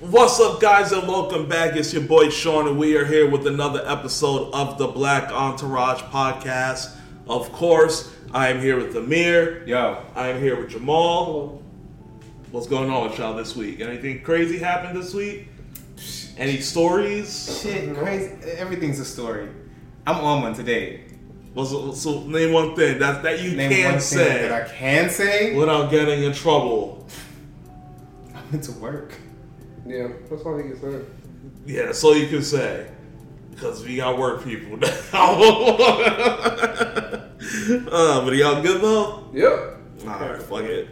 What's up, guys, and welcome back. It's your boy Sean, and we are here with another episode of the Black Entourage podcast. Of course, I am here with Amir. Yo, I am here with Jamal. What's going on with y'all this week? Anything crazy happened this week? Any stories? shit, crazy. Everything's a story. I'm on one today. Was so name one thing that that you Name can say that I can say. without getting in trouble. I went to work. Yeah, that's all he can say. Yeah, that's all you can say. Because we got work people now. uh, but y'all good though? Yep. Alright, fuck it.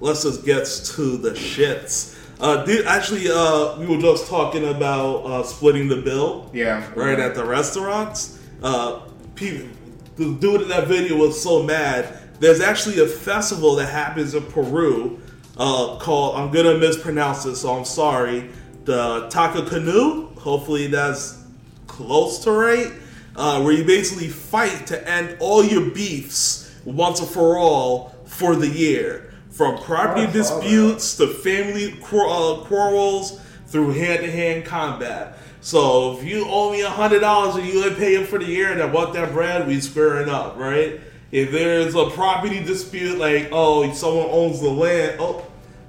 Let's just get to the shits. Uh, dude, actually, uh, we were just talking about uh, splitting the bill Yeah. right at the restaurants. Uh, people, the dude in that video was so mad. There's actually a festival that happens in Peru uh, called I'm gonna mispronounce it, so I'm sorry. The Taka Canoe. Hopefully that's close to right. Uh, where you basically fight to end all your beefs once and for all for the year, from property disputes to family quar- uh, quarrels through hand-to-hand combat. So if you owe me a hundred dollars and you ain't paying for the year and I want that bread, we squaring up, right? If there's a property dispute, like oh someone owns the land, oh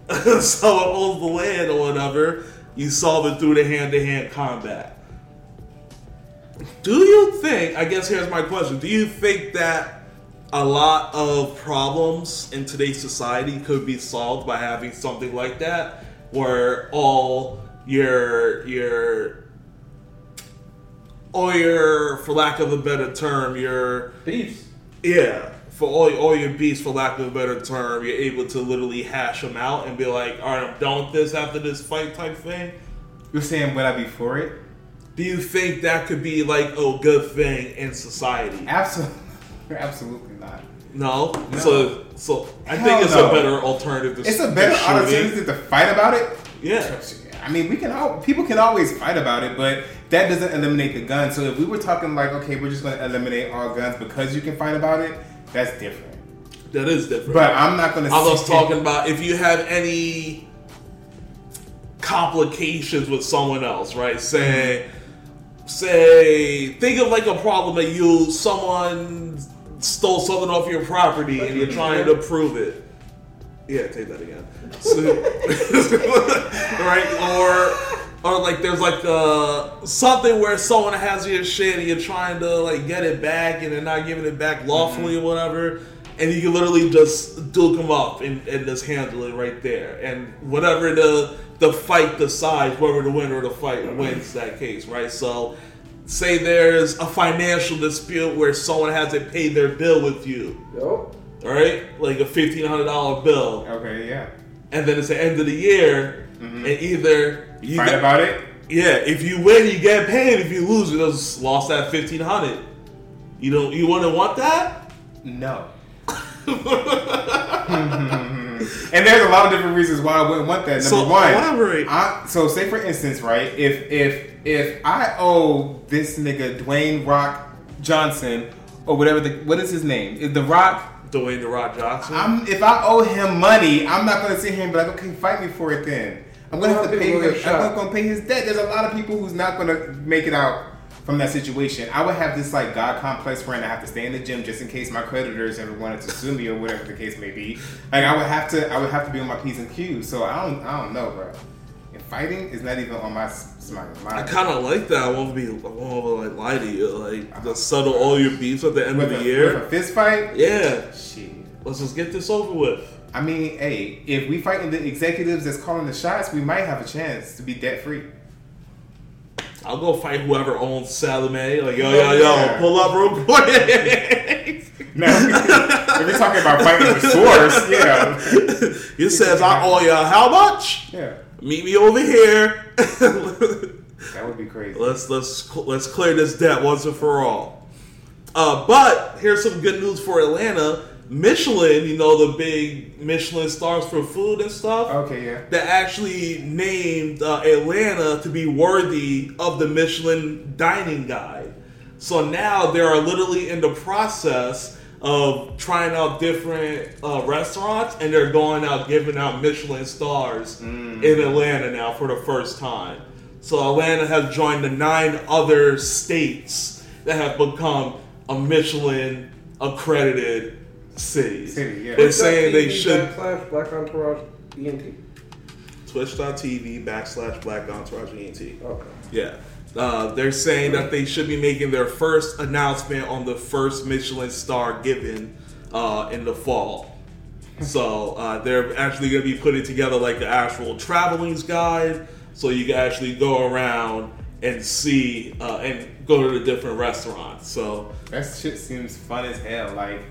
someone owns the land or whatever, you solve it through the hand-to-hand combat. Do you think? I guess here's my question: Do you think that a lot of problems in today's society could be solved by having something like that, where all your your all your, for lack of a better term, your Beefs. yeah, for all all your beats, for lack of a better term, you're able to literally hash them out and be like, all right, I'm done with this after this fight type thing. You're saying would I be for it? Do you think that could be like a good thing in society? Absolutely, absolutely not. No. No. So so I Hell think it's no. a better alternative. To It's a better opportunity to fight about it. Yeah. I mean, we can all people can always fight about it, but that doesn't eliminate the gun. So if we were talking like, okay, we're just going to eliminate all guns because you can fight about it, that's different. That is different. But I'm not going to. I was talking about if you have any complications with someone else, right? Say, say, think of like a problem that you someone stole something off your property and you're trying to prove it. Yeah, take that again. So- right? Or or like there's like uh something where someone has your shit and you're trying to like get it back and they're not giving it back lawfully or whatever. And you can literally just duke them up and, and just handle it right there. And whatever the the fight decides, whoever the winner of the fight wins that case, right? So say there's a financial dispute where someone hasn't paid their bill with you, Yep. all right? Like a fifteen hundred dollar bill Okay, yeah. And then it's the end of the year, mm-hmm. and either you Fight get- about it. yeah, if you win, you get paid. If you lose, you just lost that fifteen hundred. You don't. You want to want that? No. and there's a lot of different reasons why I wouldn't want that. Number So, one, elaborate. I, so say for instance, right? If if if I owe this nigga Dwayne Rock Johnson or whatever the what is his name? Is the Rock? Dwayne the Rock Johnson. I'm if I owe him money, I'm not gonna sit here and be like, okay, fight me for it then. I'm gonna have to pay. people Him, get I'm not gonna pay his debt. There's a lot of people who's not gonna make it out from that situation. I would have this like God complex friend. I have to stay in the gym just in case my creditors ever wanted to sue me or whatever the case may be. Like I would have to. I would have to be on my p's and q's. So I don't. I don't know, bro. Fighting is not even on my my I kind of like that. I won't be. I won't like lie to you. Like uh-huh. just settle all your beefs at the end with of a, the with year. a fist fight. Yeah. Shit. Let's just get this over with. I mean, hey, if we fighting the executives that's calling the shots, we might have a chance to be debt free. I'll go fight whoever owns Sallie Mae. Like yo yo oh, yo, Yeah. pull up real quick. Now, if you're talking about fighting the source, yeah, he says I owe you how much? yeah, Meet me over here. that would be crazy. let's let's let's clear this debt once and for all. Uh, but here's some good news for Atlanta. Michelin, you know the big Michelin stars for food and stuff. Okay, yeah. That actually named uh, Atlanta to be worthy of the Michelin Dining Guide. So now they are literally in the process of trying out different uh, restaurants, and they're going out giving out Michelin stars in Atlanta now for the first time. So Atlanta has joined the nine other states that have become a Michelin accredited cities. City, yeah. They're saying they TV should Backslash Black Entourage ENT. twitch.tv backslash black entourage ENT. Okay. Yeah. Uh, they're saying that they should be making their first announcement on the first Michelin star given uh, in the fall. So uh, they're actually going to be putting together like the actual traveling's guide, so you can actually go around and see uh, and go to the different restaurants. So That shit seems fun as hell. Like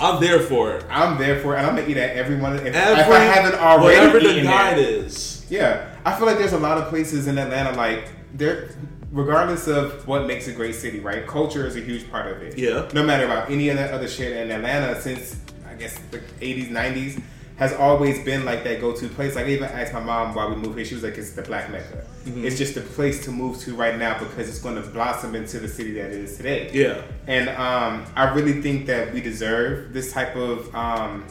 I'm there for it. I'm there for it, and I'm gonna eat at every one. Of, if, if I haven't already whatever the guide there. is. Yeah, I feel like there's a lot of places in Atlanta like there. Regardless of what makes a great city, right? Culture is a huge part of it. Yeah. No matter about any of that other shit in Atlanta since I guess the 80s, 90s has always been like that go-to place. Like I even asked my mom why we moved here. She was like, "It's the Black Mecca. Mm-hmm. It's just the place to move to right now because it's going to blossom into the city that it is today." Yeah. And um, I really think that we deserve this type of um,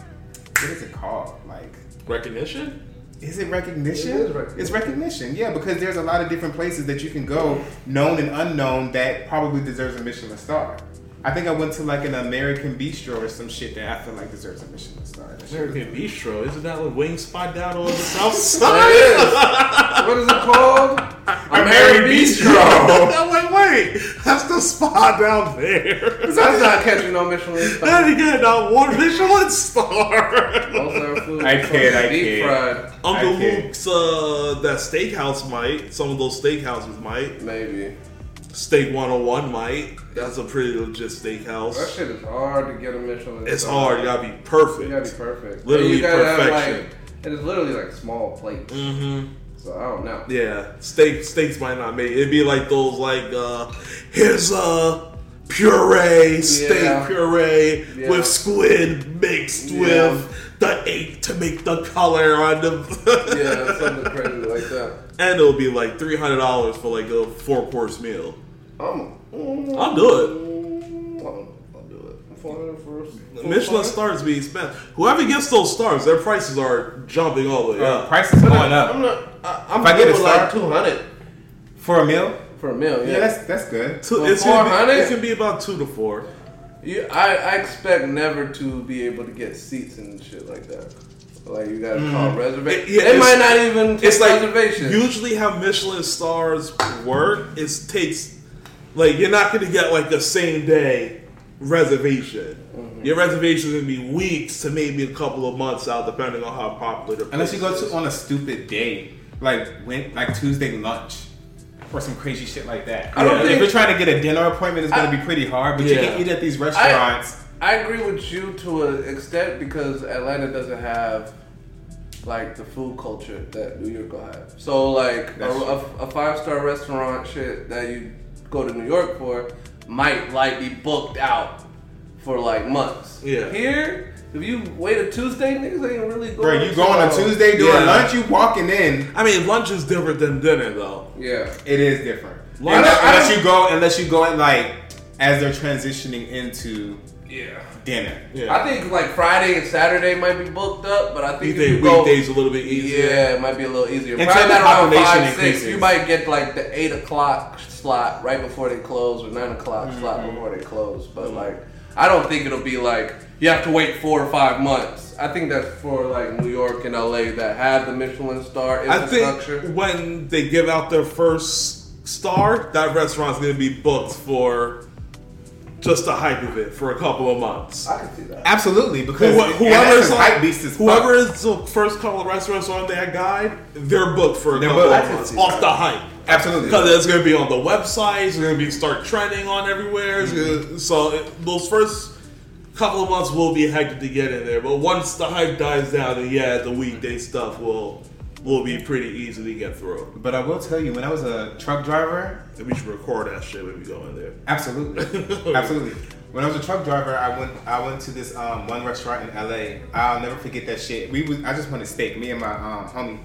what is it called? Like Recognition? Is it recognition? It is recognition. It's recognition, yeah, because there's a lot of different places that you can go, known and unknown, that probably deserves a Michelin star. I think I went to like an American bistro or some shit that I feel like deserves a Michelin star. That shit was- American Bistro. Isn't that like wing spot down on the south There side? it is. what is it called? American Bistro. I'm like, wait, that's the spot down there. That's not catching no Michelin star. Then again, not one Michelin star. Most of our food I kid, I deep kid. fried, Uncle Okay. Luke's, uh, that steakhouse might. Some of those steakhouses might. maybe. Steak 101 might. That's a pretty legit steakhouse. That shit is hard to get a Michelin. It's star. hard. You gotta be perfect. You gotta be perfect. Literally you gotta have, perfection. like, it is literally like small plates. Mm-hmm. So I don't know. Yeah, steak steaks might not make it. It'd be like those like uh here's a puree steak Yeah. puree Yeah. with squid mixed Yeah. with the egg to make the color on the Yeah, something crazy like that. and it'll be like three hundred dollars for like a four course meal. I'm, I'll do it. I'll, I'll do it. I'm falling for The Michelin stars being spent. Whoever gets those stars, their prices are jumping all the way Uh, up. price is going up I'm not. I, I'm If I get good a with like star- two hundred for a meal. for a meal. Yeah, Yeah, that's that's good. Two, for it's gonna be, 400? it can be about two to four. you, I, I expect never to be able to get seats and shit like that. Like you gotta call reservation. It- yeah, they might not even take it's like reservations. usually how Michelin stars work is takes like you're not gonna get like the same day reservation. Mm-hmm. Your reservation is gonna be weeks to maybe a couple of months out, depending on how popular the Unless you go to on a stupid day, like when like Tuesday lunch. Or some crazy shit like that. I don't if think- you're trying to get a dinner appointment, it's gonna be pretty hard. But you can eat at these restaurants. I agree with you to an extent because Atlanta doesn't have like the food culture that New York will have. So like a, a, a five star restaurant shit that you go to New York for might like be booked out for like months. Yeah. Here, if you wait a Tuesday, niggas ain't really going. Bro, you go on a Tuesday during Yeah. lunch, you walking in. I mean, lunch is different than dinner, though. Yeah. It is different. Lunch- unless, unless you go, unless you go in like as they're transitioning into Yeah. dinner. Yeah, I think like Friday and Saturday might be booked up, but I think if think you go, weekdays a little bit easier. Yeah, it might be a little easier. Until Probably the around population five, six. You might get like the eight o'clock slot right before they close, or nine o'clock slot Mm-hmm. before they close. But like, I don't think it'll be like you have to wait four or five months. I think that's for like New York and LA that have the Michelin star I infrastructure. think when they give out their first star, that restaurant's gonna be booked for just the hype of it for a couple of months. I can see that. Absolutely, because Who- and whoever is like, hype beast as whoever is the first couple of restaurants on that guide, they're booked for a They're couple booked. Of months off that. the hype. absolutely Because it's gonna be on the website, it's gonna be start trending on everywhere. It's gonna- mm-hmm. so it, those first couple of months will be hectic to get in there, but once the hype dies down, then yeah, the weekday stuff will will be pretty easy to get through. But I will tell you, when I was a truck driver, we should record that shit when we go in there. Absolutely, absolutely. When I was a truck driver, I went I went to this um, one restaurant in LA. I'll never forget that shit. We was I just wanted steak, me and my um, homie,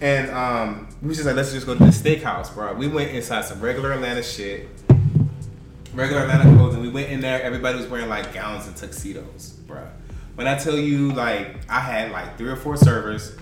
and um, we was just like let's just go to the steakhouse, bro. We went inside some regular Atlanta shit, regular Atlanta clothes, and we went in there. Everybody was wearing like gowns and tuxedos, bro. When I tell you, like, I had like three or four servers.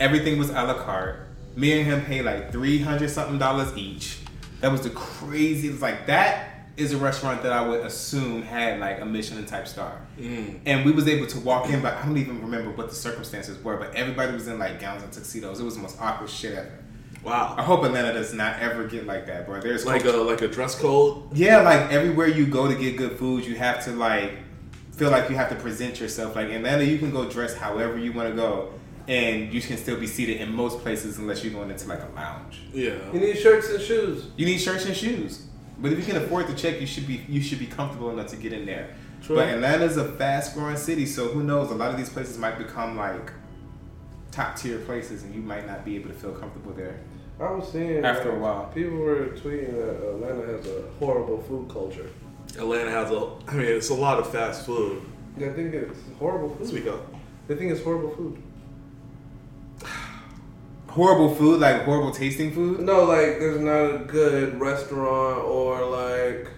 Everything was a la carte. Me and him paid like three hundred something dollars each. That was the was like that is a restaurant that I would assume had like a Michelin type star. Mm. And we was able to walk in, but I don't even remember what the circumstances were. But everybody was in like gowns and tuxedos. It was the most awkward shit ever. Wow. I hope Atlanta does not ever get like that, bro. There's Like a like a dress code. yeah, like everywhere you go to get good food, you have to like feel like you have to present yourself. Like Atlanta, you can go dress however you want to go, and you can still be seated in most places unless you're going into like a lounge. Yeah. You need shirts and shoes. You need shirts and shoes, but if you can afford the check, you should be you should be comfortable enough to get in there. True. But Atlanta's a fast growing city, so who knows? A lot of these places might become like top tier places, and you might not be able to feel comfortable there. I was seeing After uh, a while. people were tweeting that Atlanta has a horrible food culture. Atlanta has a. I mean, it's a lot of fast food. Yeah, I think it's horrible food. Speak up. They think it's horrible food. Horrible food, like horrible tasting food. No, like there's not a good restaurant or like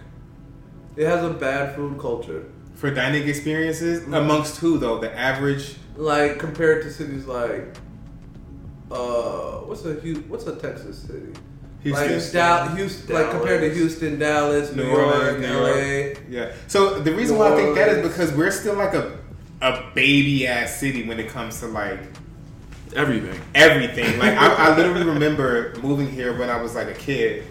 it has a bad food culture. For dining experiences, amongst who though? The average Like compared to cities like uh what's a Hu- what's a Texas city? Houston, Like Dal- Houston, like compared to Houston, Dallas, New, New York, York, LA. Yeah. So the reason New why I think that is because we're still like a a baby ass city when it comes to like Everything. everything. Like I, I literally remember moving here when I was like a kid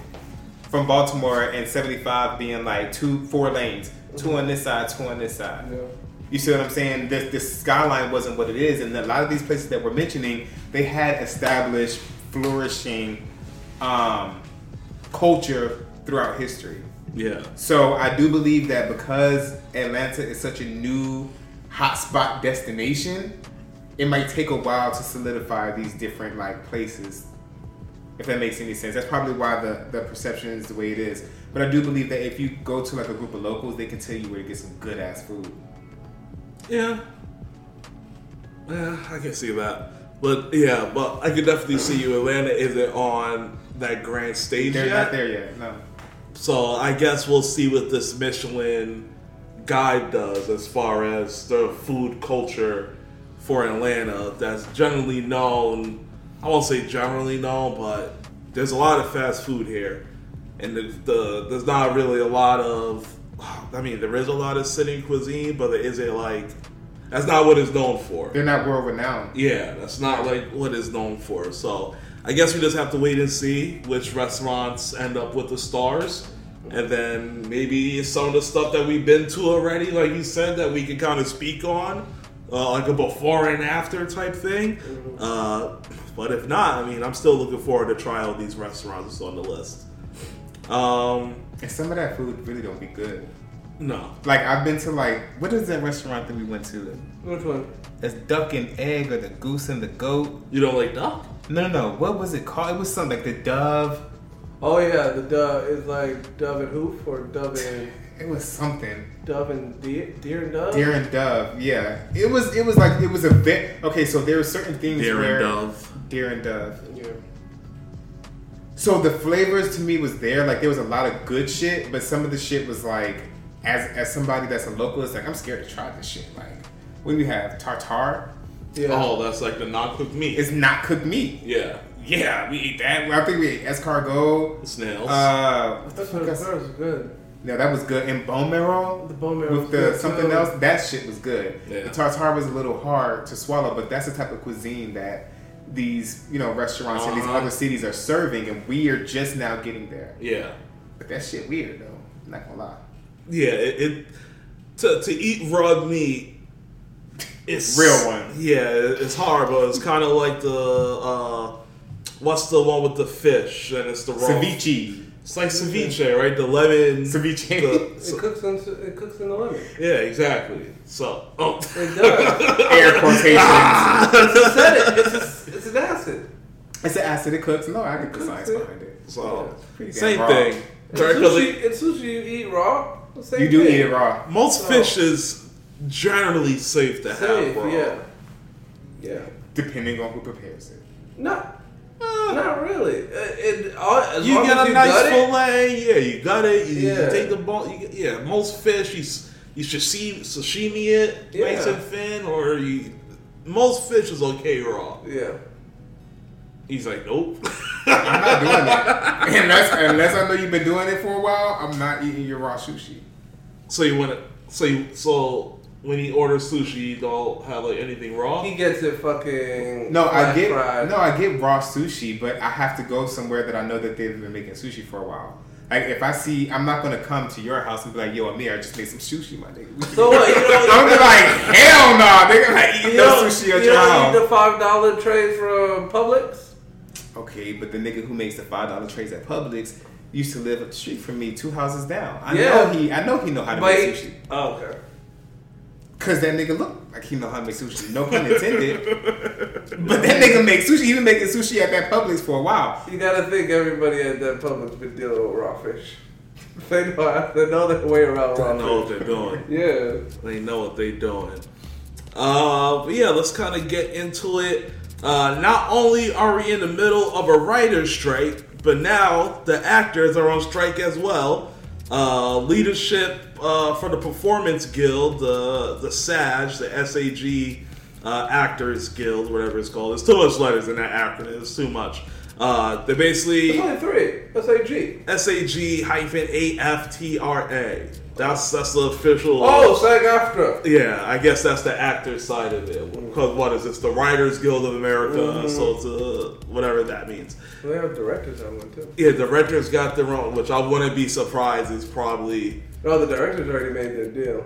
from Baltimore and 75 being like two four lanes, two on this side, two on this side. Yeah. You see what I'm saying? This, the skyline wasn't what it is, and a lot of these places that we're mentioning, they had established, flourishing um, culture throughout history. Yeah. So I do believe that because Atlanta is such a new hotspot destination, it might take a while to solidify these different like places. If that makes any sense, that's probably why the, the perception is the way it is. But I do believe that if you go to like a group of locals, they can tell you where to get some good ass food. Yeah. Yeah, I can see that. But yeah, but I could definitely see you. Atlanta isn't on that grand stage They're yet. not there yet. No. So I guess we'll see what this Michelin guide does as far as the food culture for Atlanta. That's generally known. I won't say generally known, but there's a lot of fast food here, and the, the there's not really a lot of. I mean, there is a lot of sitting cuisine, but there isn't like. That's not what it's known for. They're not world renowned. Yeah, that's not like what it's known for. So I guess we just have to wait and see which restaurants end up with the stars. And then maybe some of the stuff that we've been to already, like you said, that we can kind of speak on, uh, like a before and after type thing. Uh, but if not, I mean, I'm still looking forward to try all these restaurants on the list. Um, And some of that food really don't be good. no. Like I've been to like what is that restaurant that we went to? Which one? It's duck and egg or the goose and the goat. You don't like duck? No, no, no. What was it called? It was something like the dove. Oh yeah, the dove is like dove and hoof or dove and It was something. Dove and deer, deer and dove. Deer and dove. Yeah. It was. It was like it was a bit. Okay, so there were certain things Deer where and dove. deer and dove. Yeah. So the flavors to me was there. Like there was a lot of good shit, but some of the shit was like, as as somebody that's a local, it's like I'm scared to try this shit. Like, when do we have? Tartar. Yeah. Oh, that's like the not cooked meat. It's not cooked meat. yeah. Yeah, we ate that. I think we ate escargot. Snails. Uh, what the That's what else? that was good. No, that was good. And bone marrow The bone marrow with the something too. else. That shit was good. Yeah. The tartar was a little hard to swallow, but that's the type of cuisine that these you know restaurants in these Uh-huh. other cities are serving, and we are just now getting there. yeah. But that shit weird though. I'm not gonna lie. Yeah, it, it to to eat raw meat. It's Real one. Yeah, it's hard, but it's kind of like the uh, what's the one with the fish and it's the raw. Ceviche. It's like ceviche, right? The lemon. Ceviche. the- It so- cooks in it cooks in the lemon. yeah, exactly. So, oh, It does. Air quotations. You said it. It's, a, it's an acid. it's an acid. It cooks. No, I get the science behind it. so Pretty damn same raw. thing. In Right, 'cause sushi, it- sushi, you eat raw. Same You do thing. eat it raw. most So- fish is generally safe to Safe, have raw. yeah. Yeah. Depending on who prepares it. Not. Not really. Uh, it, it, all, You long get a you nice gut it, fillet, yeah. You got it. You, you Yeah. take the bone. You, yeah, most fish you you should see sashimi it nice Yeah. and thin, or you most fish is okay raw. Yeah. He's like, nope. I'm not doing that. Unless, unless I know you've been doing it for a while, I'm not eating your raw sushi. so you want to so you, so when he orders sushi, you don't have like anything raw. He gets it fucking. No, I get fried. no, I get raw sushi, but I have to go somewhere that I know that they've been making sushi for a while. Like if I see, I'm not gonna come to your house and be like, "Yo, Amir, I just made some sushi, my nigga." So what? You don't, I'm gonna be like, "Hell no, nigga! Like eat you no don't, sushi at you your don't eat the five dollar trays from Publix. Okay, but the nigga who makes the five dollar trays at Publix used to live up the street from me, two houses down. I Yeah. know he, I know he know how to But make he- sushi. Oh, okay. Cause that nigga look like he know how to make sushi. No pun intended. but that nigga make sushi. He been making sushi at that Publix for a while. You gotta think everybody at that Publix been dealing with raw fish. They know they know their way around They know what they're doing. Yeah. They know what they're doing. Uh, but yeah, let's kind of get into it. Uh, not only are we in the middle of a writer's strike, but now the actors are on strike as well. Uh, leadership uh, for the Performance Guild, the the SAG, the SAG uh, Actors Guild, whatever it's called. There's too much letters in that acronym. It's too much. Uh, they basically There's only three. SAG. SAG hyphen AFTRA. That's that's the official. Oh, SAG AFTRA. Yeah, I guess that's the actor side of it. Because what is this? The Writers Guild of America. Mm-hmm. So it's uh, whatever that means. They have directors on one too. Yeah, the directors got their own, which I wouldn't be surprised is probably. No, the directors already made their deal.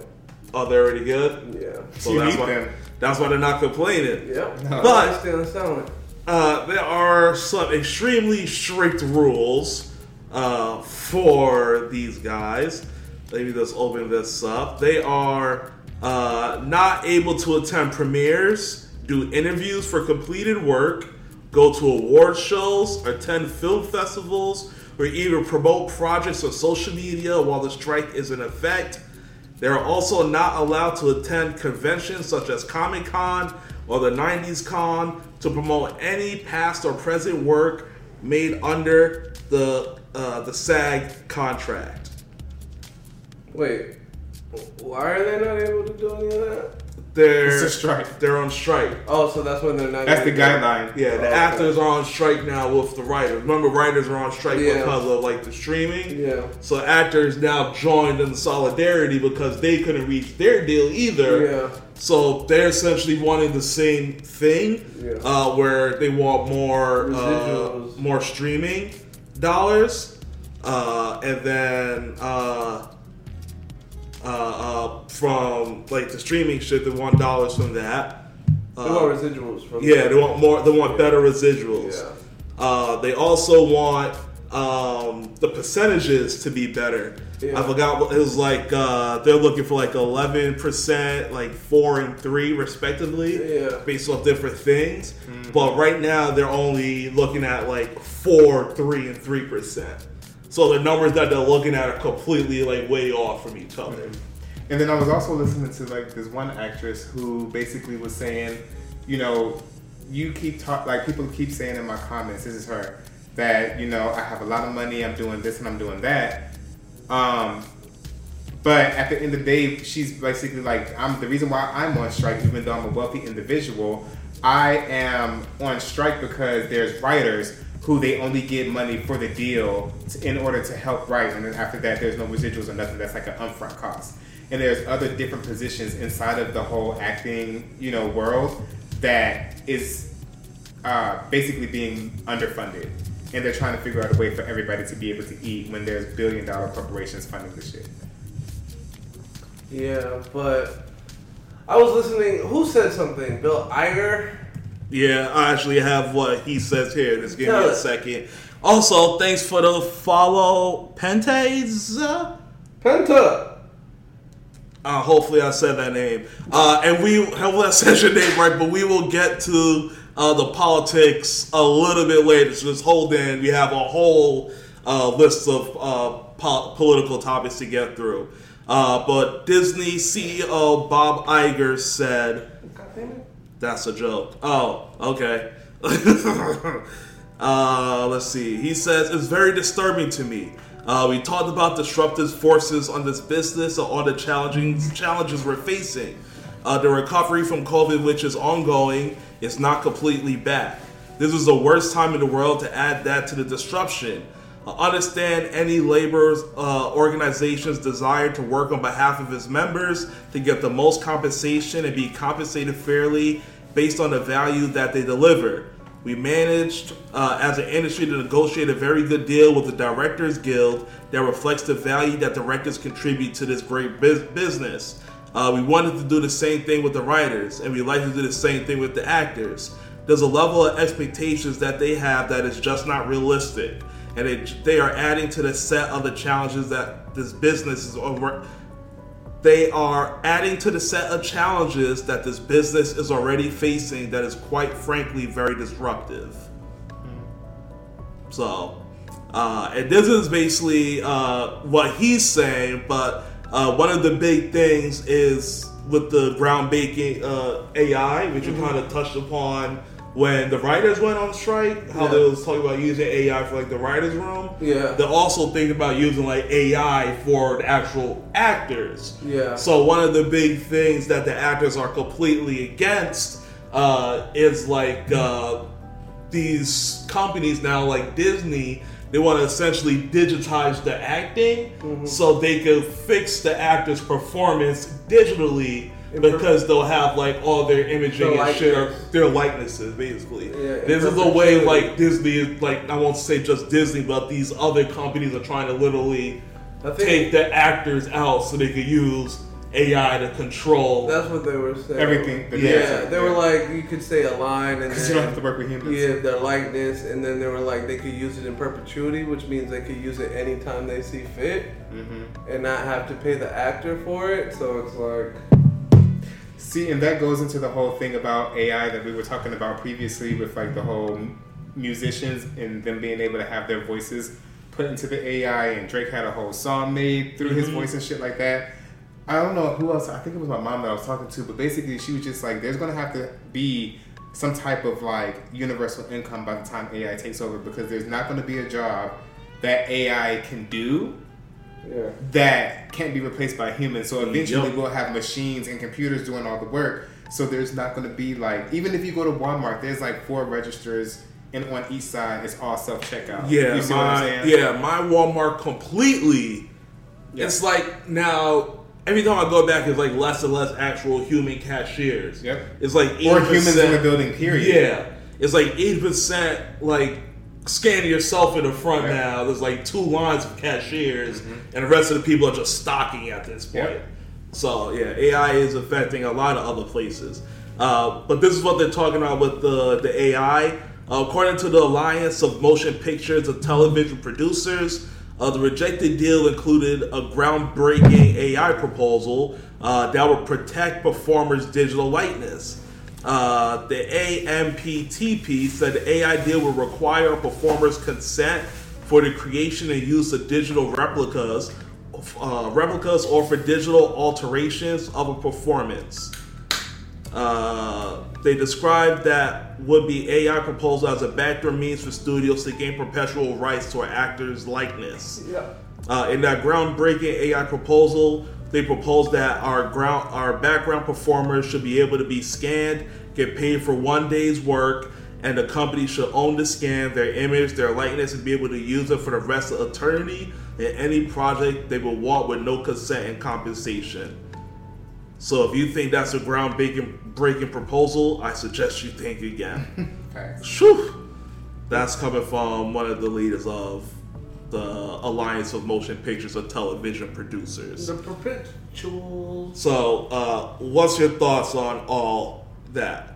Oh, they're already good. Yeah. So You that's why. them. That's why they're not complaining. Yep. No. But- still selling. Uh, there are some extremely strict rules uh, for these guys. Let me just open this up. They are uh, not able to attend premieres, do interviews for completed work, go to award shows, attend film festivals, or even promote projects on social media while the strike is in effect. They are also not allowed to attend conventions such as Comic Con or the 90s Con to promote any past or present work made under the uh, the SAG contract. Wait. Why are they not able to do any of that? They're It's a strike. They're on strike. Oh, so that's when they're not. That's the gonna guideline. Yeah, the Oh, okay. actors are on strike now with the writers. Remember, writers are on strike Yeah. because of like the streaming. Yeah. So actors now joined in solidarity because they couldn't reach their deal either. Yeah. So they're essentially wanting the same thing, Yeah. uh, where they want more uh, more streaming dollars, uh, and then uh, uh, uh, from like the streaming shit, they want dollars from that. They Uh, want residuals from. yeah, they want more. They want better residuals. Yeah. Uh, they also want um, the percentages to be better. Yeah. I forgot what it was like. Uh, they're looking for like eleven percent, like four and three respectively, Yeah. based off different things. But right now they're only looking at like four, three, and three percent. So the numbers that they're looking at are completely like way off from each other. And then I was also listening to like this one actress who basically was saying, you know, you keep talk like people keep saying in my comments, this is her, that you know I have a lot of money, I'm doing this and I'm doing that. Um, but at the end of the day, she's basically like, I'm the reason why I'm on strike, even though I'm a wealthy individual. I am on strike because there's writers who they only get money for the deal to, in order to help write, and then after that, there's no residuals or nothing. That's like an upfront cost. And there's other different positions inside of the whole acting, you know, world that is uh, basically being underfunded, and they're trying to figure out a way for everybody to be able to eat when there's billion dollar corporations funding the shit. Yeah, but I was listening. Who said something? Bill Iger. Yeah, I actually have what he says here. Just give Tell me a it. second. Also, thanks for the follow, Pentes. Penta. Uh, hopefully, I said that name. Uh, and we hopefully I said your name right. But we will get to uh, the politics a little bit later. So just hold in. We have a whole uh, list of uh, po- political topics to get through. Uh, but Disney CEO Bob Iger said. That's a joke. Oh, okay. Uh, let's see. He says it's very disturbing to me. Uh, we talked about disruptive forces on this business and all the challenging challenges we're facing. Uh, the recovery from COVID, which is ongoing, is not completely back. This is the worst time in the world to add that to the disruption. Understand any labor uh, organization's desire to work on behalf of its members to get the most compensation and be compensated fairly based on the value that they deliver. We managed uh, as an industry to negotiate a very good deal with the Directors Guild that reflects the value that directors contribute to this great bus- business. Uh, we wanted to do the same thing with the writers, and we like to do the same thing with the actors. There's a level of expectations that they have that is just not realistic, and they, they are adding to the set of the challenges that this business is over. They are adding to the set of challenges that this business is already facing that is quite frankly very disruptive. So, uh, and this is basically uh, what he's saying, but uh, one of the big things is with the groundbreaking uh, AI, which Mm-hmm. you kind of touched upon when the writers went on strike, how Yeah. they was talking about using AI for like the writers' room. Yeah. They're also thinking about using like AI for the actual actors. Yeah. So one of the big things that the actors are completely against uh, is like uh, these companies now, like Disney, they want to essentially digitize the acting Mm-hmm. so they could fix the actor's performance digitally because they'll have like all their imaging Their and shit, or their likenesses, basically. Yeah, this is a way like Disney, is like I won't say just Disney, but these other companies are trying to literally think take the actors out so they could use AI to control. that's what they were saying. Everything, the Yeah, dance, they were like you could say a line and Because then you don't have to work with humans. give their likeness, and then they were like they could use it in perpetuity, which means they could use it anytime they see fit, Mm-hmm. and not have to pay the actor for it. So it's like, See, and that goes into the whole thing about AI that we were talking about previously with like the whole musicians and them being able to have their voices put into the AI. And Drake had a whole song made through his mm-hmm. voice and shit like that. I don't know who else. I think it was my mom that I was talking to, but basically she was just like, "There's gonna have to be some type of like universal income by the time AI takes over because there's not gonna be a job that AI can do yeah, that can't be replaced by humans. So eventually Yep. we'll have machines and computers doing all the work. So there's not going to be like even if you go to Walmart, there's like four registers, and on each side it's all self checkout. yeah, you see what I'm my saying? yeah, my Walmart completely. Yeah. It's like now every time I go back, it's like less and less actual human cashiers. Yep. It's like Or 80%, humans in the building. Period. Yeah, it's like eighty percent like scanning yourself in the front Right. now. There's like two lines of cashiers, and the rest of the people are just stocking at this point. Yep. So yeah, AI is affecting a lot of other places. Uh, but this is what they're talking about with the the AI. Uh, according to the Alliance of Motion Pictures and Television Producers, uh, the rejected deal included a groundbreaking AI proposal uh, that would protect performers' digital likeness. Uh, the AMPTP said the AI deal will require a performer's consent for the creation and use of digital replicas, uh, replicas, or for digital alterations of a performance. Uh, they described that would be AI proposal as a backdoor means for studios to gain perpetual rights to an actor's likeness. yeah. Uh, in that groundbreaking AI proposal, they proposed that our ground, our background performers should be able to be scanned, get paid for one day's work, and the company should own the scan, their image, their likeness, and be able to use it for the rest of eternity in any project they will want with no consent and compensation. So if you think that's a groundbreaking breaking proposal, I suggest you think again. Shoo! That's coming from one of the leaders of the Alliance of Motion Pictures and Television Producers. The perpetual. So, uh, what's your thoughts on all that?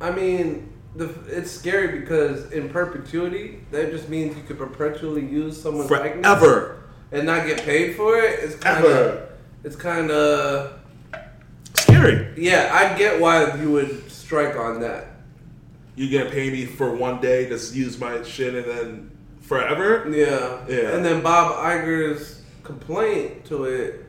I mean, the, it's scary because in perpetuity, that just means you could perpetually use someone's likeness Forever. and not get paid for it. It's kind of, it's kind of, Scary. yeah. I get why you would strike on that. You gonna pay me for one day to use my shit and then forever? Yeah. Yeah. And then Bob Iger's complaint to it.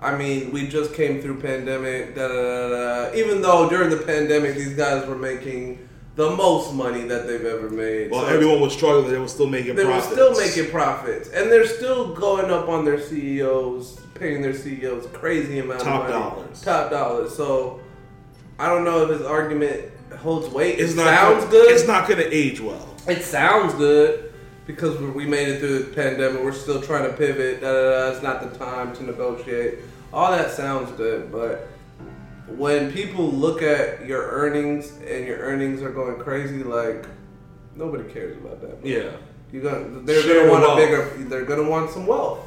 I mean, we just came through pandemic. Da, da, da, da. Even though during the pandemic, these guys were making the most money that they've ever made. Well, So everyone was struggling. They were still making they profits. were still making profits, and they're still going up on their CEOs, paying their CEOs crazy amount Top of money, dollars. top dollars. So I don't know if his argument holds weight. It's it not sounds good. It's not going to age well. It sounds good because we made it through the pandemic. We're still trying to pivot. Da, da, da. It's not the time to negotiate. All that sounds good, but when people look at your earnings and your earnings are going crazy, like nobody cares about that. Yeah. You gonna they're Share gonna want wealth. a bigger. They're gonna want some wealth,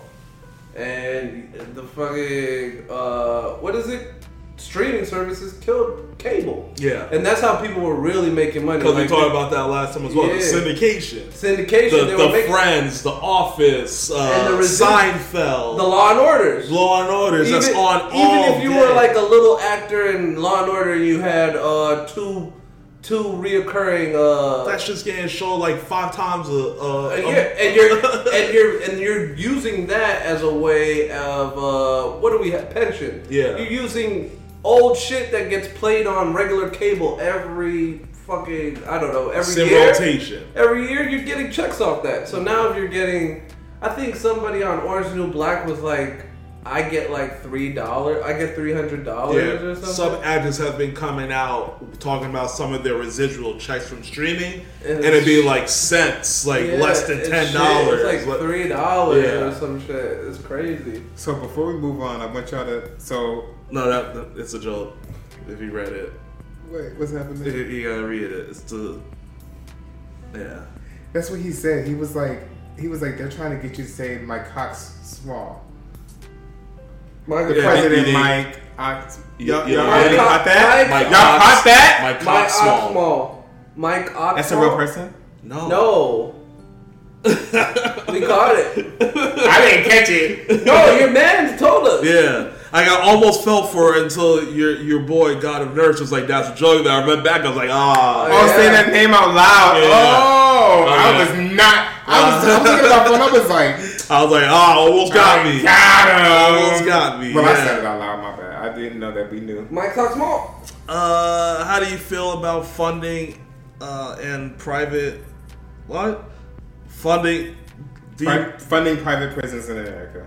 and the fucking uh, what is it? Streaming services killed cable. Yeah. and that's how people were really making money. Because we talked about that last time as well. Yeah. syndication. syndication. The, they the were making Friends, The Office, uh, And the resi- Seinfeld, the Law and Orders. Law and Orders. that's on even if you day. were like a little actor in Law and Order, and you had uh, two two reoccurring. Uh, That's just getting shown like five times a, a, and a- you're, and you're and you're and you're using that as a way of uh, what do we have pension? Yeah. you're using old shit that gets played on regular cable every fucking I don't know every in year. rotation. Every year you're getting checks off that. So now if you're getting, I think somebody on Orange New Black was like, I get like three dollars. I get three hundred dollars or Yeah, something. some actors have been coming out talking about some of their residual checks from streaming, And and it'd be like cents, like Yeah, less than ten dollars, It's like three dollars Yeah. or some shit. It's crazy. So before we move on, I want y'all to. So No, that, that it's a joke. If you read it, wait, what's happening? you, you gotta read it. It's the yeah. That's what he said. He was like, he was like, they're trying to get you to say my cock's small. Michael The Yeah, president, he- he- Mike. Ox- y'all, yeah. y'all Mike caught that? Mike y'all caught that? Mike Mike Cox Small. Oxmall. Mike Oxmall. That's a real person. No, No. we caught it. I didn't catch it. No, your man told us. Yeah, like I almost felt for it until your your boy God of nurse was like, "That's a joke." That I read back, I was like, "Ah." Oh, Yeah. say that name out loud. Yeah. Oh, I Okay. was not. I was, I was thinking about when I was like, I was like, "Ah, almost got I me." Got him. Almost got me, Well, I yeah. said it out loud. My bad. I didn't know that we knew. Mike Oxmall. Uh, how do you feel about funding uh, and private what funding? Do you, Pri- funding private prisons in America.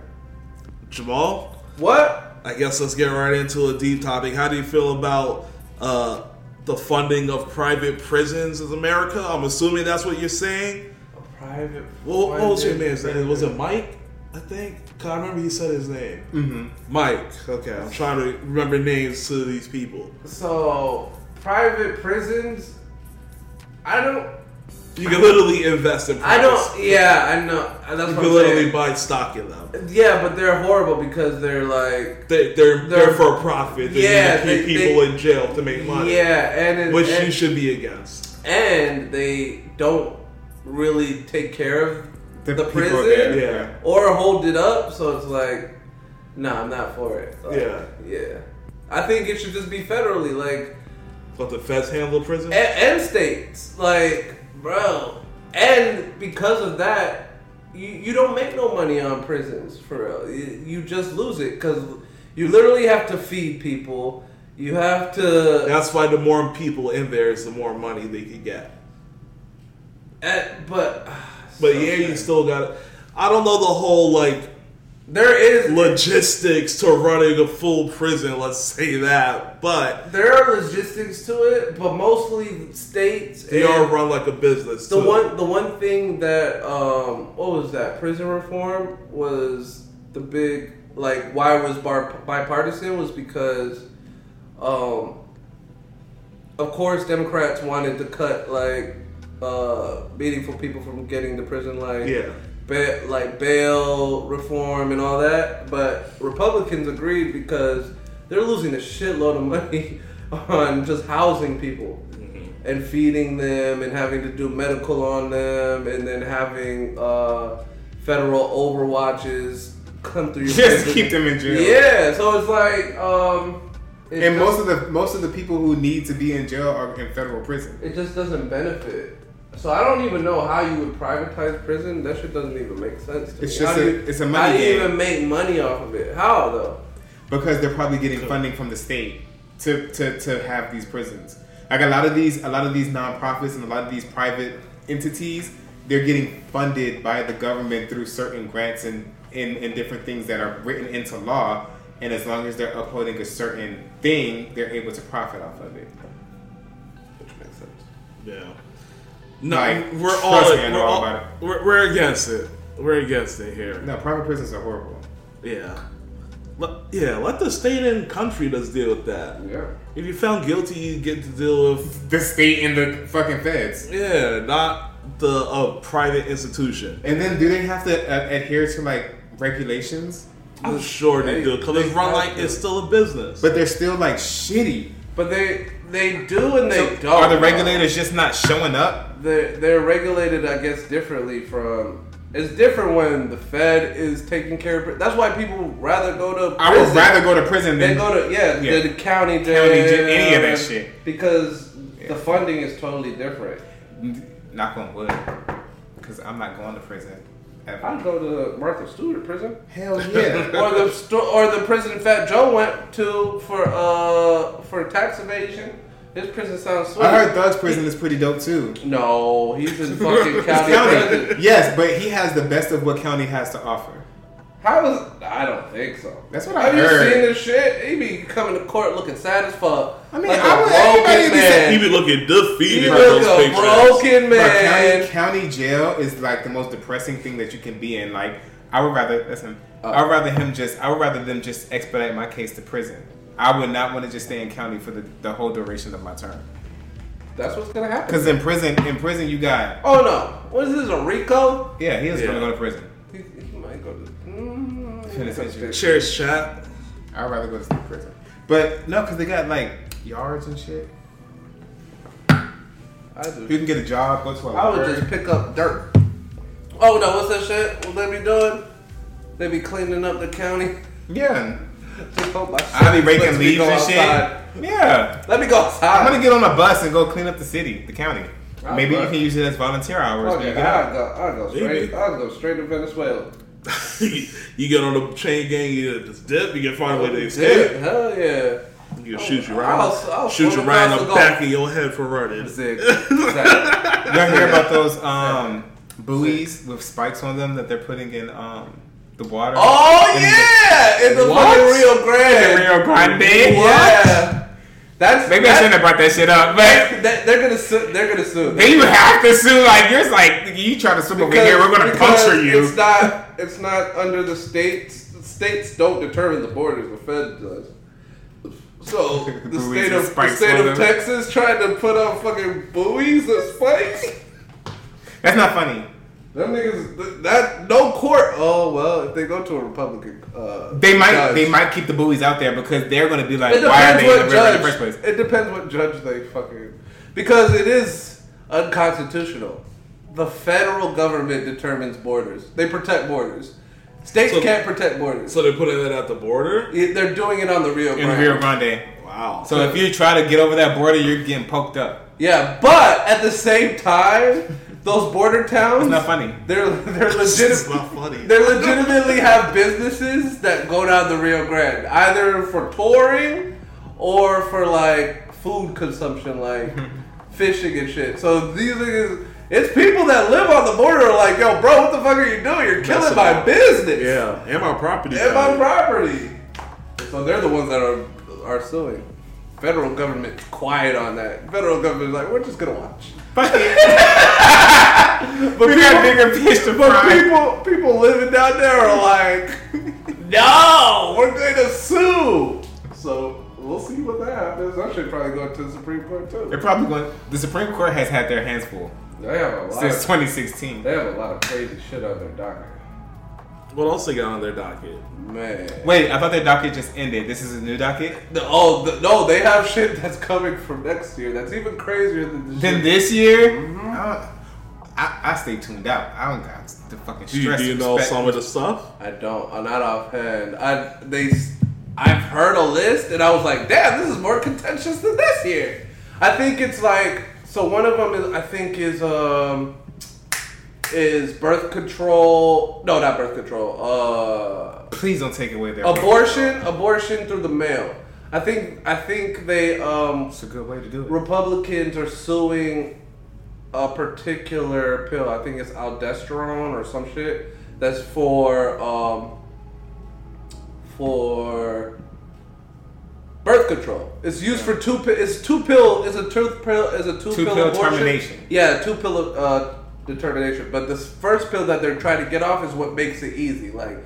Jamal, What? I guess let's get right into a deep topic. How do you feel about uh, the funding of private prisons in America? I'm assuming that's what you're saying. A private. Well, what was your funded man's name? Was it Mike? I think. 'Cause I remember he said his name. Mm-hmm. Mike. Okay, I'm trying to remember names to these people. So private prisons. I don't. You can literally invest in. I don't. Yeah, I know. That's You what can I'm literally saying. buy stock in them. Yeah, but they're horrible because they're like. They, they're, they're They're- for profit. They Yeah, need to keep they- people they- in jail to make money. Yeah, and it, which and, you should be against. and they don't really take care of the, people prison there, Yeah. or hold it up. So it's like, nah, I'm not for it. Like, Yeah. yeah. I think it should just be federally, like But the feds handle prison. and, and states, like bro. And because of that, you, you don't make no money on prisons for real. You, you just lose it because you literally have to feed people. You have to. That's why the more people in there is the more money they can get. eh, but But so yeah, you still got. I don't know the whole like there is logistics to running a full prison. Let's say that, but there are logistics to it, but mostly states. they are run like a business. The too. one, the one thing that, um, what was that? Prison reform was the big, like, why it was bar- bipartisan was because, um, of course, Democrats wanted to cut like uh, meaningful people from getting to prison, like Yeah. Ba- like bail reform and all that. But Republicans agreed because they're losing a shitload of money on just housing people and feeding them and having to do medical on them and then having uh, federal overwatches come through your Just prison. keep them in jail. Yeah, so it's like um, it And most of the most of the people who need to be in jail are in federal prison. it just doesn't benefit. So I don't even know how you would privatize prison. That shit doesn't even make sense. To It's me. just how a- do you, it's a How money do you game. even make money off of it? How though? because they're probably getting funding from the state to, to, to have these prisons. Like a lot of these, a lot of these nonprofits and a lot of these private entities, they're getting funded by the government through certain grants and in, in different things that are written into law. And as long as they're upholding a certain thing, they're able to profit off of it. Which makes sense. Yeah. No, Like, we're trust all, me, I know we're, all all about it. we're, we're against it. We're against it here. No, private prisons are horrible. Yeah. Let, yeah, let the state and country just deal with that. Yeah. If you found guilty, you get to deal with The state and the fucking feds. yeah, not the uh, private institution. And then, do they have to uh, adhere to like regulations? I'm sure they, They- do because it's run like to. it's still a business. But they're still like shitty. But they they do and they So, don't. Are the regulators just not showing up? They're, they're regulated, I guess, differently from. It's different when the Fed is taking care of it. That's why people rather go to. I would prison rather go to prison than than go to yeah, Yeah. the county jail, County jail, any of that shit. because Yeah. the funding is totally different. knock on wood. Because I'm not going to prison. Ever. I'd go to Martha Stewart prison. Hell yeah. or the sto- or the prison Fat Joe went to for uh for tax evasion. His prison sounds sweet. I heard Thug's prison is pretty dope too. No, he's in fucking county, County. prison. Yes, but he has the best of what county has to offer. How is? I don't think so. That's what I Have heard. you seen this shit? He be coming to court looking sad as fuck. I mean, like I a would- everybody broken be saying- he man. be looking defeated He in look those a pictures. broken But county, county jail is like the most depressing thing that you can be in. Like, I would rather listen. Oh. I would rather him just. I would rather them just expedite my case to prison. I would not want to just stay in county for the, the whole duration of my term. That's what's gonna happen. Because in prison, in prison, you got Oh no, what is this? A Rico? yeah, he is Yeah. gonna go to prison. He, he might go to. Mm, Penitentiary. Cheers, chat. I'd rather go to state prison. But no, because they got like yards and shit. I do. You can get a job, go to a I would library. just pick up dirt. Oh no, what's that shit? What they be doing? They be cleaning up the county. yeah. Just hope my I'll be raking lets me leaves go and shit. Yeah. Let me go outside. I'm gonna get on a bus and go clean up the city, the county. I'll Maybe you can use it as volunteer hours Okay, I'll go. I'll go straight. I'll go straight to Venezuela. you get on the chain gang, you just dip, you can find a way to escape. hell yeah. You can shoot you right, I'll- I'll shoot you right in the the back of your head for running. Zig. Zag. Y'all hear about those um, buoys with spikes on them that they're putting in um, the water? Oh In yeah, in the What? fucking Rio Grande. The Rio Grande? Yeah. That's Maybe I shouldn't have brought that shit up, but That, they're gonna sue. They're gonna sue. then you have to sue. Like you're like you try to swim over here, we're gonna puncture you. It's not. It's not under the states. The states don't determine the borders. The Fed does. So The state of the state of. Texas tried to put up fucking buoys and spikes. That's not funny. Them niggas, that no court. Oh well, if they go to a Republican, uh, They might judge. they might keep the buoys out there because they're gonna be like, It why are depends they in the what in the judge. first place? It depends what judge they fucking because it is unconstitutional. The federal government determines borders. They protect borders. States So- can't protect borders. So they're putting that at the border. It- they're doing it on the Rio In Grande. Rio Grande. Wow. So if you try to get over that border, you're getting poked up. Yeah, but at the same time, those border towns. It's not funny. They're they're it's legit. not funny. They legitimately have businesses that go down the Rio Grande, either for touring or for like food consumption, like fishing and shit. So these niggas, it's people that live on the border are like, yo, bro, what the fuck are you doing? You're killing Messing my up. business. Yeah, and my property. And my property. So they're the ones that are are suing. Federal government's quiet on that. Federal government's like, we're just gonna watch. Fuck it. But we got bigger fish to But fry. people, people living down there are like, no, we're going to sue. So we'll see what that happens. I should probably go to the Supreme Court too. They're probably going. The Supreme Court has had their hands full They have a lot. since Of, 2016. they have a lot of crazy shit on their docket. What else they got on their docket? Man. Wait, I thought their docket just ended. This is a new docket. The, oh the, no, they have shit that's coming from next year. That's even crazier than the Then shit. this year, Mm-hmm. I, I, I stay tuned out. I don't got the fucking Do you, stress. do you know respect- some of the stuff? I don't. I'm not offhand. I they. I've heard a list and I was like, damn, this is more contentious than this year. I think it's like so. One of them is I think is um is birth control. No, not birth control. Uh, Please don't take away their abortion. Abortion through the mail. I think I think they um, It's a good way to do it. Republicans are suing a particular pill. I think it's aldosterone or some shit. That's for um, for birth control. It's used for two. It's two pill. It's a two pill. Is a two, Two pill, pill abortion. termination. Yeah, two pill uh, determination. But this first pill that they're trying to get off is what makes it easy. Like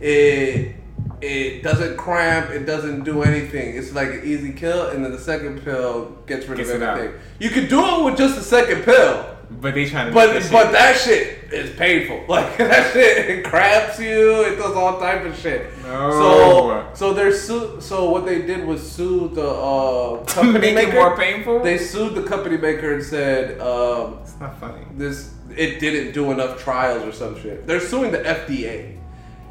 it. It doesn't cramp. It doesn't do anything. It's like an easy kill, and then the second pill gets rid Gets of everything. You could do it with just the second pill, But they trying to. but but that that shit is painful. Like that shit, it cramps you. It does all type of shit. No. So so they're su- So what they did was sue the uh, company make maker. it more painful. They sued the company maker and said um, not funny. this it didn't do enough trials or some shit. They're suing the FDA,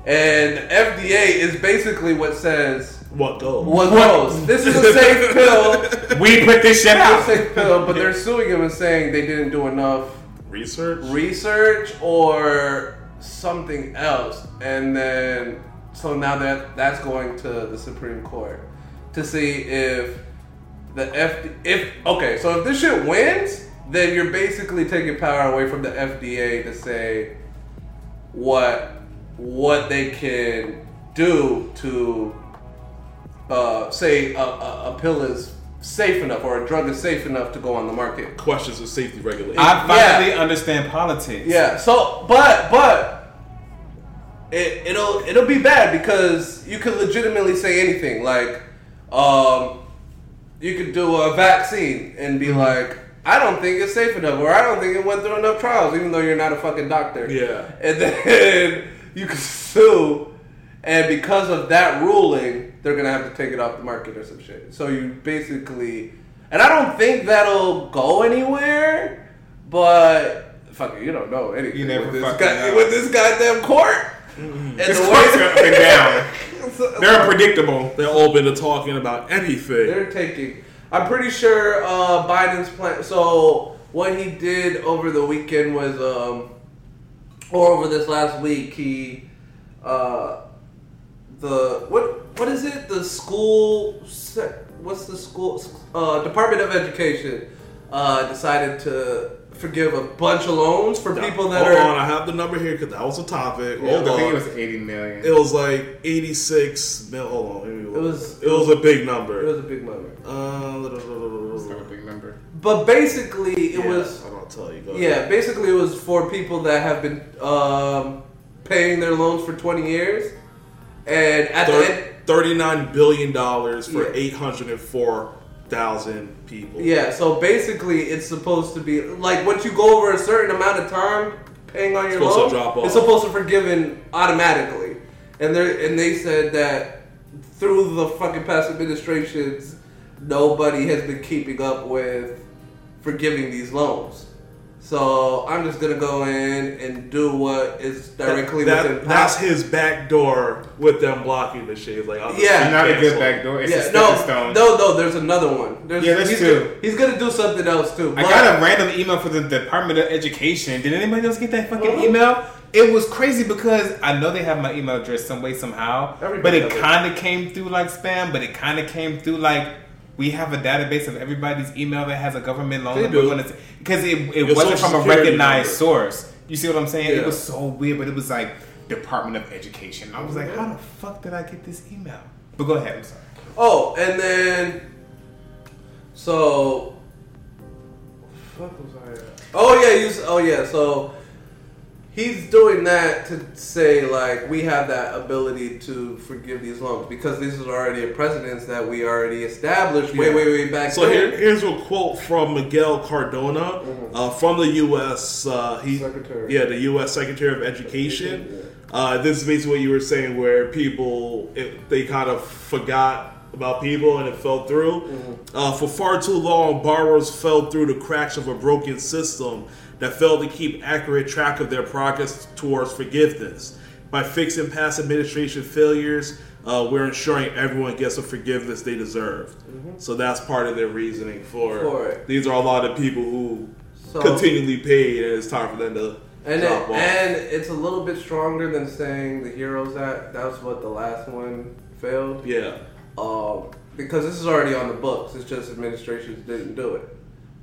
and the FDA is basically what says What goes? what goes. This is a safe pill. We put this shit It's a out. safe pill, but they're suing him and saying they didn't do enough Research. research or something else, and then so now that that's going to the Supreme Court to see if the F if okay, so if this shit wins, then you're basically taking power away from the FDA to say what what they can do to uh, say a, a, a pill is safe enough or a drug is safe enough to go on the market. Questions of safety regulation. I finally understand politics. Yeah. So, but but it it'll it'll be bad because you could legitimately say anything. Like, um, you could do a vaccine and be like, I don't think it's safe enough, or I don't think it went through enough trials, even though you're not a fucking doctor. Yeah. And then you can sue, and because of that ruling, they're gonna have to take it off the market or some shit. So you basically, and I don't think that'll go anywhere, but fuck it, you don't know anything. You never with this, guy- know. with this goddamn court. And This the way- up and down. They're unpredictable. They're open to talking about anything. They're taking. I'm pretty sure uh, Biden's plan. So what he did over the weekend was, um, or over this last week, he, uh, the what what is it? The school. What's the school? Uh, Department of Education uh, decided to forgive a bunch of loans for people that Hold are. on, I have the number here because that was a topic. Yeah, Hold I think it was 80 million. It was like 86 mil. Hold on. It was- It was a big number. It was a big number, Uh, It's not a big number. but basically it yeah, was. I don't tell you. Go Yeah, ahead. basically it was for people that have been um, paying their loans for 20 years, and at the end, $39 billion for Yeah. 804,000 people. yeah. So basically, it's supposed to be like once you go over a certain amount of time paying on your Supposed loan, it's supposed to be forgiven automatically. And they and they said that through the fucking past administrations, nobody has been keeping up with forgiving these loans. So I'm just gonna go in and do what is directly That- within that's his back door with them blocking the shit. Like, I'll Yeah. It's not a good back door. It's a yeah, stepping no, stone. no, no. There's another one. There's, Yeah, there's he's two. Gonna, he's gonna do something else too. I got a random email for the Department of Education. Did anybody else get that fucking Uh-huh. email? It was crazy because I know they have my email address some way somehow, Everybody but it. kind of came through like spam. But it kind of came through like we have a database of everybody's email that has a government loan They number do. because it, it wasn't from a recognized number. source. You see what I'm saying? Yeah. It was so weird, but it was like Department of Education. I was like, how the fuck did I get this email? But go ahead. I'm sorry. Oh, and then so fuck was I at? Oh yeah, you. Oh yeah, so he's doing that to say like we have that ability to forgive these loans because this is already a precedence that we already established way, Yeah. way, way back So here, here's a quote from Miguel Cardona uh, from the U.S. Uh, he, Secretary. yeah, the U.S. Secretary of Education. Uh, this is basically what you were saying, where people it, they kind of forgot about people and it fell through. Uh, for far too long, borrowers fell through the cracks of a broken system that failed to keep accurate track of their progress towards forgiveness. By fixing past administration failures, uh, we're ensuring everyone gets the forgiveness they deserve. So that's part of their reasoning for, For it. these are a lot of people who So- continually paid, and it's time for them to And drop it, off. and it's a little bit stronger than saying the Heroes Act. That was what the last one failed. yeah, Um, because this is already on the books. It's just administrations didn't do it.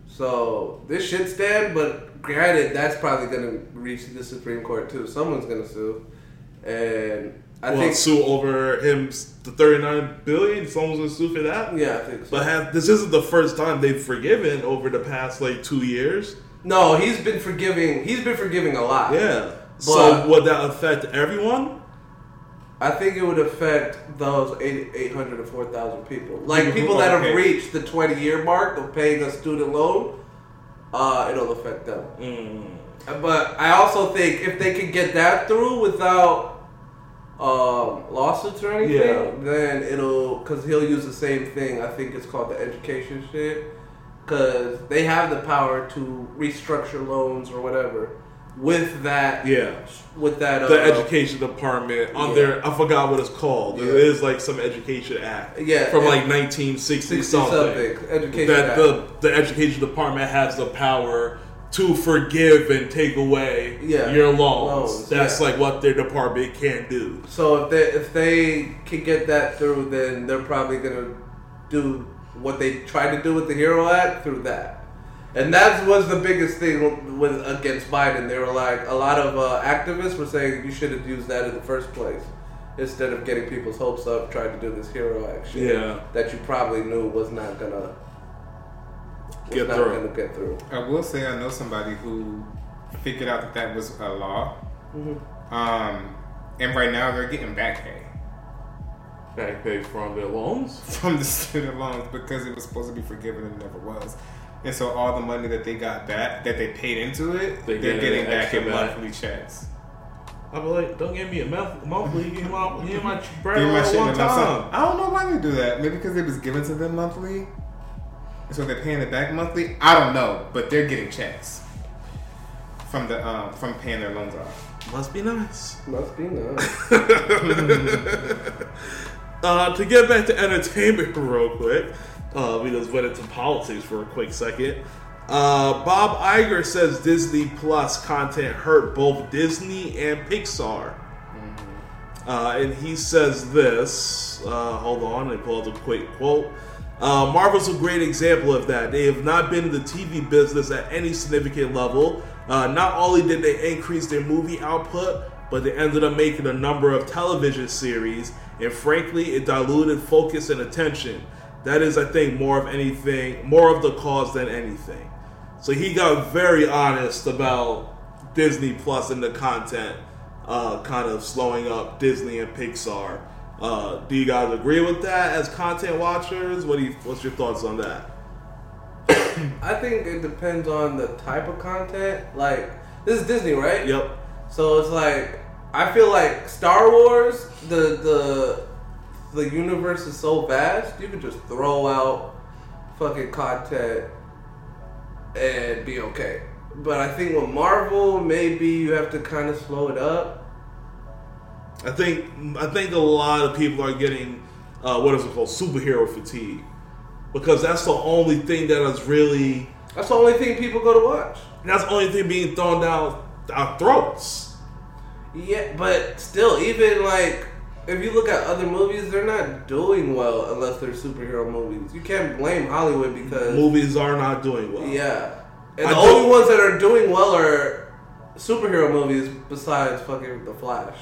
So this should stand, but granted, that's probably going to reach the Supreme Court too. Someone's going to sue, and I well, think sue over him the thirty nine billion. Someone's gonna sue for that. yeah, I think so. But have, this isn't the first time they've forgiven over the past like two years. no, he's been forgiving. He's been forgiving a lot. Yeah. But- so would that affect everyone? I think it would affect those 8, 800 to 4,000 people. Like people that have reached the 20 year mark of paying a student loan, uh, it'll affect them. Mm. But I also think if they could get that through without um, lawsuits or anything, Yeah. then it'll because he'll use the same thing. I think it's called the education shit because they have the power to restructure loans or whatever with that. Yeah. With that. The uh, education department on under I forgot what it's called. It Yeah. is like some education act. Yeah, From like nineteen sixty something. something. Education that Act. the the education department has the power to forgive and take away Yeah. your loans. Loans, That's yeah. like what their department can do. So if they if they can get that through, then they're probably gonna do what they tried to do with the Hero Act through that, and that was the biggest thing with against Biden. They were like a lot of uh, activists were saying you should have used that in the first place instead of getting people's hopes up, trying to do this Hero action Yeah. that you probably knew was not gonna was Get not through. gonna get through. I will say I know somebody who figured out that that was a law. Um, and right now they're getting back pay Back pay from their loans. from the student loans because it was supposed to be forgiven and it never was. And so all the money that they got back, that they paid into it, They they are get getting back in back. monthly checks. I'll be like, don't give me a month, monthly. Give me my, give me my bread Give my all shit one a lump time. I don't know why they do that. Maybe because it was given to them monthly. And so they're paying it back monthly. I don't know, but they're getting checks from the um, from paying their loans off. Must be nice. Must be nice. Uh, to get back to entertainment real quick, uh, we just went into politics for a quick second. Uh, Bob Iger says Disney Plus content hurt both Disney and Pixar. Uh, and he says this. Uh, hold on, let me pull up a quick quote. Uh, Marvel's a great example of that. They have not been in the TV business at any significant level. Uh, not only did they increase their movie output, but they ended up making a number of television series, and frankly, it diluted focus and attention. That is, I think, more of anything, more of the cause than anything. So he got very honest about Disney Plus and the content uh, kind of slowing up Disney and Pixar. Uh, do you guys agree with that as content watchers? What do you, what's your thoughts on that? I think it depends on the type of content. Like this is Disney, right? Yep. So it's like I feel like Star Wars, the the the universe is so vast, you could just throw out fucking content and be okay. But I think with Marvel, maybe you have to kind of slow it up. I think I think a lot of people are getting uh, what is it called superhero fatigue because that's the only thing that is really That's the only thing people go to watch. that's the only thing being thrown down our throats. Yeah, but still, even like if you look at other movies, they're not doing well unless they're superhero movies. You can't blame Hollywood because Movies are not doing well. Yeah. And I the only ones that are doing well are superhero movies besides fucking The Flash.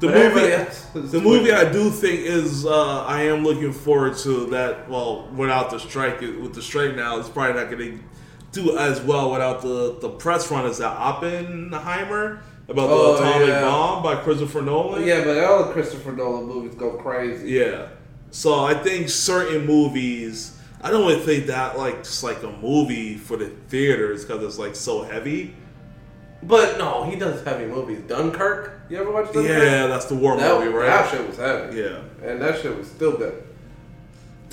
The But movie, the movie. I do think is uh, I am looking forward to that. Well, without the strike, with the strike now, it's probably not going to do as well without the the press run as that Oppenheimer about the Oh, atomic yeah. bomb by Christopher Nolan. Yeah, but all the Christopher Nolan movies go crazy. Yeah. So I think certain movies, I don't really think that like just like a movie for the theaters because it's like so heavy. But no, he does heavy movies. Dunkirk. You ever watch Dunkirk? Yeah, that's the war That, movie, right? that shit was heavy. Yeah. And that shit was still good.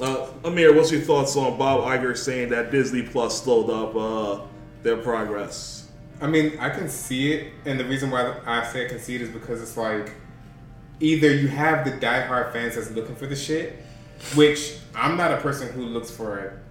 Uh, Amir, what's your thoughts on Bob Iger saying that Disney Plus slowed up uh, their progress? I mean, I can see it, and the reason why I say I can see it is because it's like either you have the diehard fans that's looking for the shit, which I'm not a person who looks for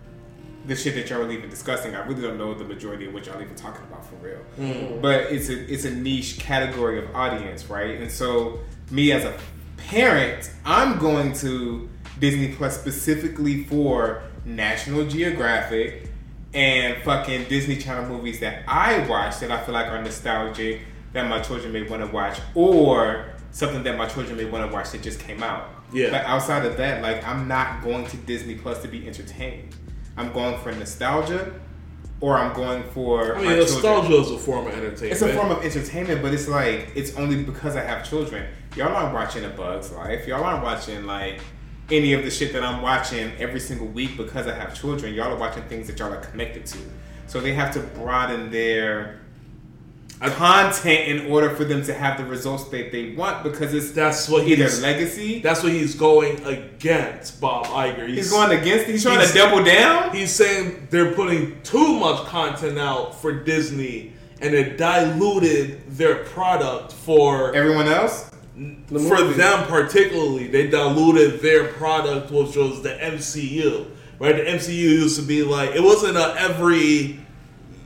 the shit that y'all are even discussing. I really don't know the majority of what y'all even talking about for real. Mm. But it's a it's a niche category of audience, right? And so me as a parent, I'm going to Disney Plus specifically for National Geographic and fucking Disney Channel movies that I watch that I feel like are nostalgic that my children may want to watch, or something that my children may want to watch that just came out. Yeah. But outside of that, like I'm not going to Disney Plus to be entertained. I'm going for nostalgia, or I'm going for. I mean, children. nostalgia is a form of entertainment. It's a form of entertainment, but it's like it's only because I have children. Y'all aren't watching A Bug's Life. Y'all aren't watching like any of the shit that I'm watching every single week because I have children. Y'all are watching things that y'all are connected to. So they have to broaden their content in order for them to have the results that they want because it's That's what either he's. legacy. That's what he's going against, Bob Iger. He's going against. He's trying he's- to double down. He's saying they're putting too much content out for Disney, and it diluted their product for Everyone else. The for them particularly. They diluted their product, which was the MCU. Right, the MCU used to be like it wasn't a every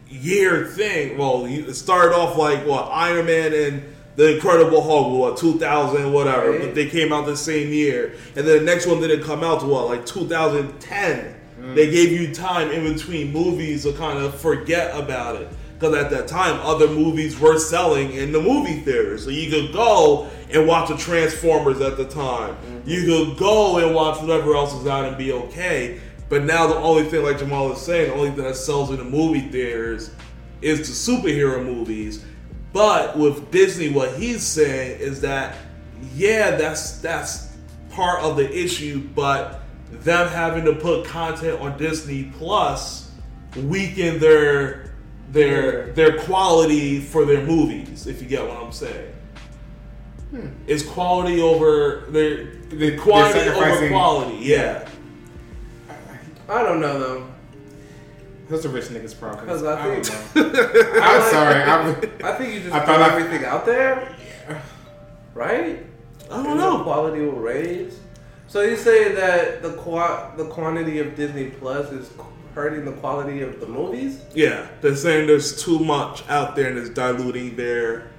year thing. Well, you- it started off like what Iron Man and the Incredible Hulk, what 2000, whatever. Right. But they came out the same year, and then the next one didn't come out to what like 2010. They mm. gave you time in between movies to kind of forget about it. Because at that time, other movies were selling in the movie theaters. So you could go and watch the Transformers at the time. Mm-hmm. You could go and watch whatever else is out and be okay. But now the only thing, like Jamaal is saying, the only thing that sells in the movie theaters is the superhero movies. But with Disney, what he's saying is that yeah, that's that's part of the issue, but them having to put content on Disney Plus weaken their their their quality for their movies, if you get what I'm saying. Hmm. It's quality over their the quantity over sacrificing- quality, yeah. I don't know though. Those a rich niggas' problems. Because I don't think- know. I'm sorry. I'm, I think you just I put thought I- everything out there, right? I don't And the know. quality will raise. So you say that the qua- the quantity of Disney Plus is hurting the quality of the movies? Yeah, they're saying there's too much out there and it's diluting their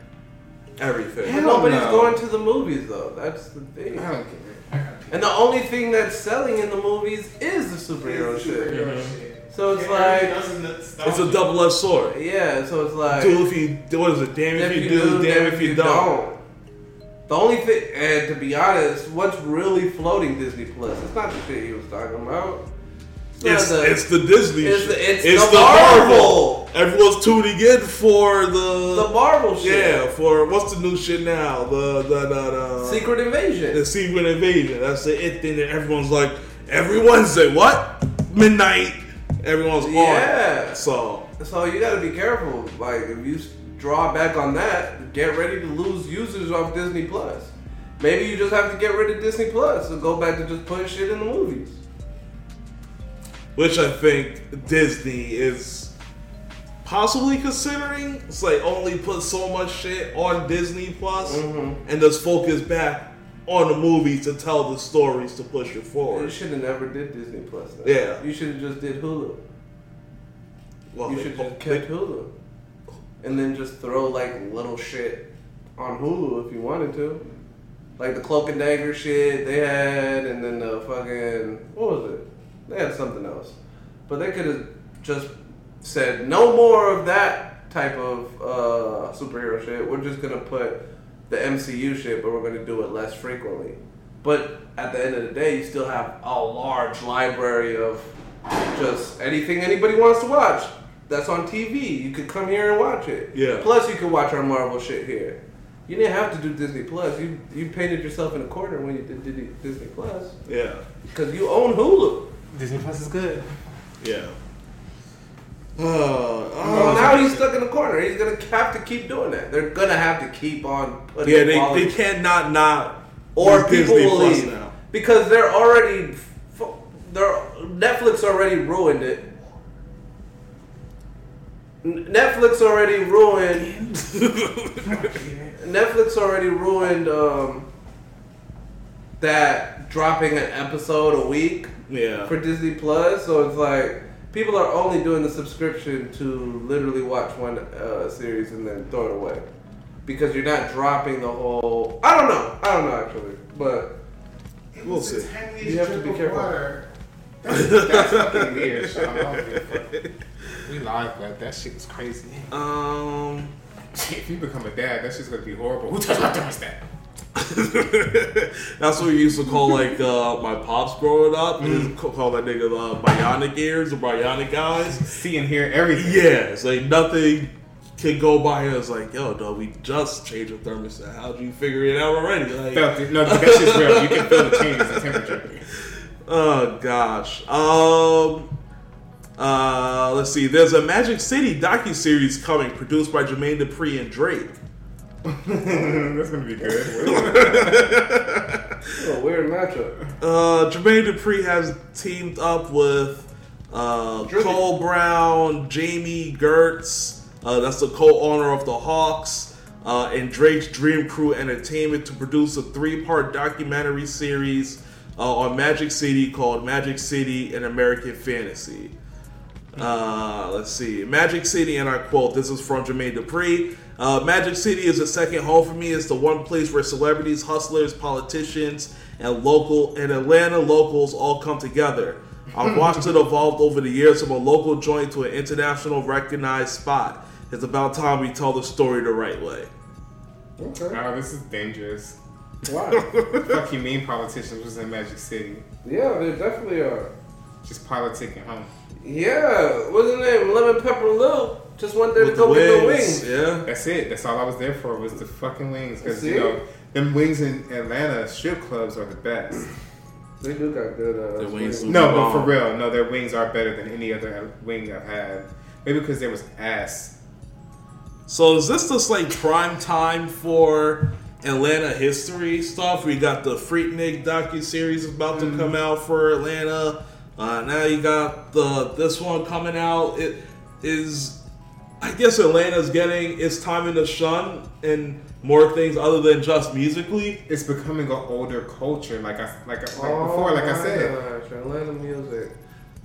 everything. Hell Nobody's no. going to the movies though. That's the thing. I don't care. And the only thing that's selling in the movies is the superhero mm-hmm. shit. So it's like, It's a double-edged sword. yeah. So it's like, Do if you what is it? Damn if, you, do, damn if you don't. The only thing, and to be honest, what's really floating Disney Plus? It's not the shit he was talking about. It's, the- it's the Disney. It's shit. the- it's the Marvel. Everyone's tuning in for the, the Marvel shit. yeah for what's the new shit now? The the the, the uh, Secret Invasion. the Secret Invasion. That's the it thing that everyone's like every Wednesday. What midnight? Everyone's Yeah. So So you got to be careful. Like if you draw back on that, get ready to lose users off Disney Plus. Maybe you just have to get rid of Disney Plus and go back to just putting shit in the movies. Which I think Disney is possibly considering. It's like only put so much shit on Disney Plus Mhm. and just focus back on the movies to tell the stories to push it forward. You should have never did Disney Plus. Then. Yeah. You should have just did Hulu. Well, you should just they- kept Hulu, and then just throw like little shit on Hulu if you wanted to, like the Cloak and Dagger shit they had, and then the fucking what was it? They had something else, but they could have just said no more of that type of uh, superhero shit. We're just gonna put the MCU shit, but we're gonna do it less frequently. But at the end of the day, you still have a large library of just anything anybody wants to watch. That's on TV. You could come here and watch it. Yeah. Plus, you could watch our Marvel shit here. You didn't have to do Disney Plus. You you painted yourself in a corner when you did Disney- Disney Plus yeah, because you own Hulu. Disney Plus is good. yeah. Uh, Well, now he's stuck in the corner. He's gonna have to keep doing that. They're gonna have to keep on putting. yeah, they, quality. they cannot not or people Disney will Plus leave now. because they're already. They're Netflix already ruined it. Netflix already ruined. Netflix already ruined um, that dropping an episode a week Yeah, for Disney Plus. So it's like people are only doing the subscription to literally watch one uh, series and then throw it away because you're not dropping the whole. I don't know. I don't know actually, but We'll see. You have to be careful. That's, that's fucking weird. Sean. I don't give a fuck. We live, but that shit was crazy. Um, If you become a dad, that's just gonna be horrible. Who touched my thermostat? that's what we used to call like uh, my pops growing up. We Mm. call that nigga uh, bionic ears or bionic eyes. See and hear everything. Yeah, it's like nothing can go by here. It's like, yo, dog, we just changed the thermostat. How'd you figure it out already? Like, Felt it. No, that shit's real. You can feel the changes in temperature. Oh gosh. Um. Uh, let's see. There's a Magic City docu series coming, produced by Jermaine Dupri and Drake. That's gonna be good. a weird matchup. Uh, Jermaine Dupri has teamed up with uh, Drizzy. Cole Brown, Jami Gertz. Uh, that's the co-owner of the Hawks. Uh, and Drake's Dream Crew Entertainment to produce a three-part documentary series uh, on Magic City called Magic City: An American Fantasy. Uh, let's see. Magic City, and I quote, this is from Jermaine Dupri. Uh, Magic City is a second home for me. It's the one place where celebrities, hustlers, politicians, and local and Atlanta locals all come together. I've watched it evolve over the years from a local joint to an international recognized spot. It's about time we tell the story the right way. Okay. oh, this is dangerous. Why? Fuck you mean politicians was in Magic City. yeah, they definitely are. Just politicking, huh? Yeah, what's his name? Lemon Pepper Lou just went there With to the go get the wings, wings. yeah. That's it. That's all I was there for was the fucking wings. Because See? you know, them wings in Atlanta strip clubs are the best. They do got good. Uh, The wings swing. do. No, but for real, no, their wings are better than any other wing I've had. Maybe because there was ass. So is this just like prime time for Atlanta history stuff? We got the Freaknik docu series about to come out for Atlanta. Uh, now you got the this one coming out. It is, I guess Atlanta's getting its time in the sun and more things other than just musically. It's becoming an older culture, like I like, I- like Oh before, like I my said. gosh, Atlanta music.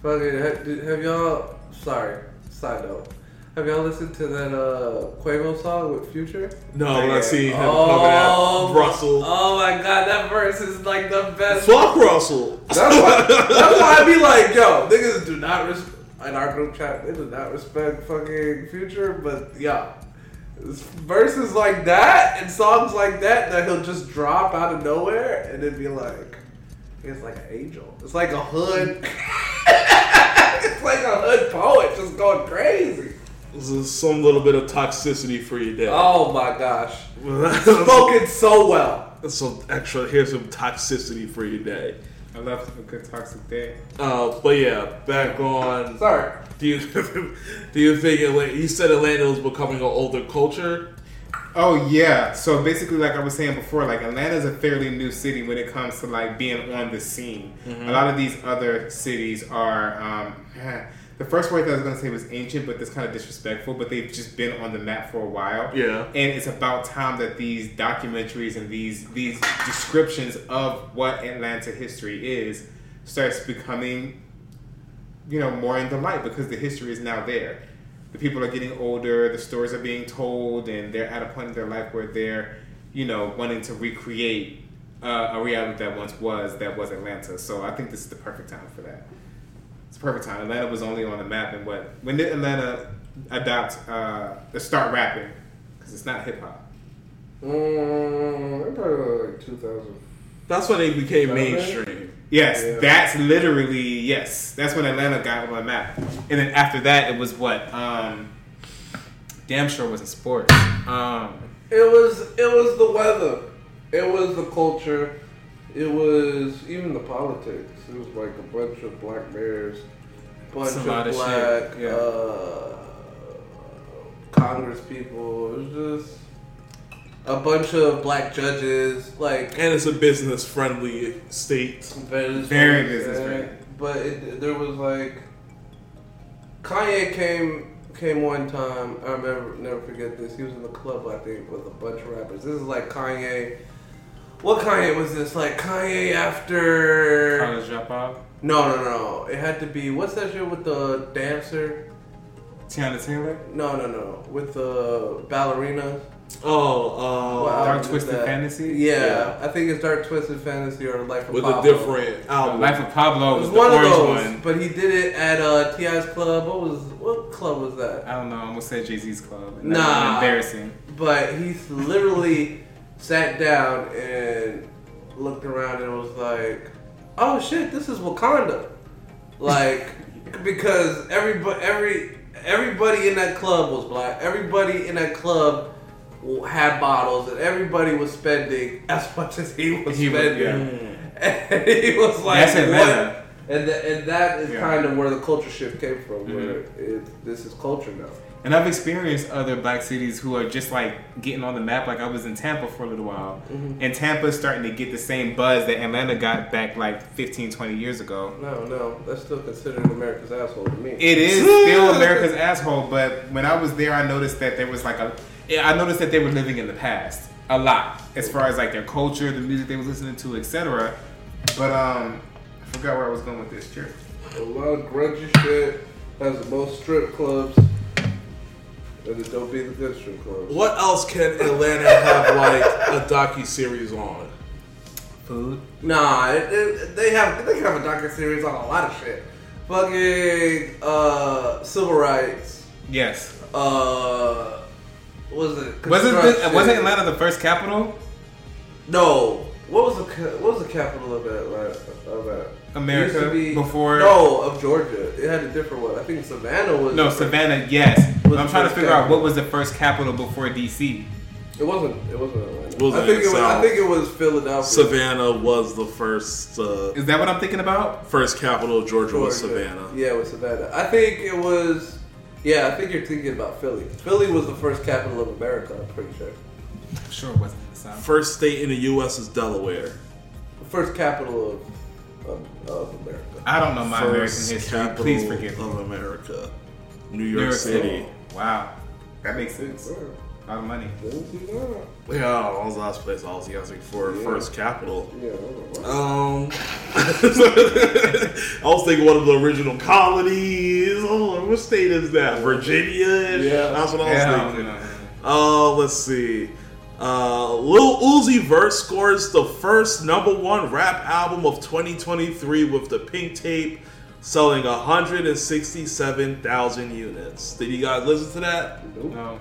Fucking, have, did- have y'all? Sorry, side note. Have y'all listened to that uh, Quavo song with Future? No, Yeah. I'm not seeing him coming out. Russell. Oh my god, that verse is like the best. Fuck Russell. That's why, that's why I be like, yo, niggas do not respect, in our group chat, they do not respect fucking Future, but yeah. Verses like that and songs like that that he'll just drop out of nowhere and then be like, it's like an angel. It's like a hood. it's like a hood poet just going crazy. This is some little bit of toxicity for your day. Oh my gosh. Spoken so well. some extra. Here's some toxicity for your day. I love a good toxic day. Uh, but yeah, back on. Sorry. Do you do you think Atlanta? You said Atlanta was becoming an older culture. Oh yeah. So basically, like I was saying before, like Atlanta's a fairly new city when it comes to like being on the scene. A lot of these other cities are. Um, the first word that I was gonna say was ancient, but that's kind of disrespectful. But they've just been on the map for a while. Yeah. And it's about time that these documentaries and these these descriptions of what Atlanta history is starts becoming, you know, more in the light because the history is now there. The people are getting older, the stories are being told, and they're at a point in their life where they're, you know, wanting to recreate uh, a reality that once was that was Atlanta. So I think this is the perfect time for that. It's perfect time. Atlanta was only on the map, and what when did Atlanta adopt uh, start rapping? Because it's not hip hop. Mm, probably like 2000. That's when they became mainstream. Yes, Yeah. that's literally yes. That's when Atlanta got on the map, and then after that, it was what? Um, damn sure wasn't sports. Um, It was it was the weather, it was the culture, it was even the politics. It was like a bunch of black bears, bunch It's a of lot of black yeah. uh, Congress people. It was just a bunch of black judges, like And it's a business friendly state. very, Very business-friendly. But it, there was like Kanye came came one time. I remember never forget this. He was in the club I think with a bunch of rappers. This is like Kanye. What Kanye was this? Like Kanye after? college dropout. No, no, no. It had to be what's that shit with the dancer? Teyana Taylor. No, no, no. With the ballerina. Oh, uh, What Dark Twisted? Fantasy? Yeah, Yeah. I think it's Dark Twisted Fantasy or Life of with Pablo. With a different album. Life of Pablo was was the one of those, one. but he did it at uh, T.I.'s club. What was what club was that? I don't know. I almost said Jay Z's club. and Nah. that embarrassing. But he's literally sat down and looked around and was like, "Oh shit, this is Wakanda!" Like because everybody, every everybody in that club was black. Everybody in that club had bottles, and everybody was spending as much as he was He was- spending. yeah. And he was like, That's Atlanta. "What?" And th- and that is Yeah. kind of where the culture shift came from. Where Mm-hmm. it, this is culture now. And I've experienced other black cities who are just like getting on the map. Like I was in Tampa for a little while. Mm-hmm. And Tampa's starting to get the same buzz that Atlanta got back like 15, 20 years ago. No, no, that's still considered America's asshole to me. It is still America's asshole, but when I was there, I noticed that there was like a. I noticed that they were living in the past a lot, as far as like their culture, the music they were listening to, etc. But um, I forgot where I was going with this. Sure. A lot of grungy shit has the most strip clubs. And it don't be the good strip clubs. What else can Atlanta have like a docu series on? Food. Nah, it, it, they have they can have a docu series on a lot of shit. Fucking uh, civil rights. Yes. Uh, was it? Wasn't this, wasn't Atlanta the first capital? No. What was the what was the capital of Atlanta? Of that? America It used to be- before- No, of Georgia. It had a different one. I think Savannah was. No, the first- Savannah. Yes. But I'm trying to first figure out what was the first capital before DC. It wasn't. It wasn't Atlanta. It wasn't I think it was. I think it was Philadelphia. Savannah was the first uh, Is that what I'm thinking about? first capital of Georgia, was Savannah. Yeah, it was Savannah. I think it was. Yeah, I think you're thinking about Philly. Philly was the first capital of America. I'm pretty sure. Sure it wasn't the South. First state in the U.S. is Delaware. The first capital of of, of America. I don't know my American history. capital Please forgive me. of America, New New York, York City. Wow. That makes sense. A lot of money. Yeah, that was the last place I was guessing for Yeah. first capital. Yeah, I don't know. Um, I was thinking one of the original colonies. Oh, what state is that? Virginia. Yeah. that's what I was Yeah, thinking. no. Uh, let's see. Uh, Lil Uzi Vert scores the first number one rap album of 2023 with the Pink Tape, selling 167,000 units. Did you guys listen to that? No.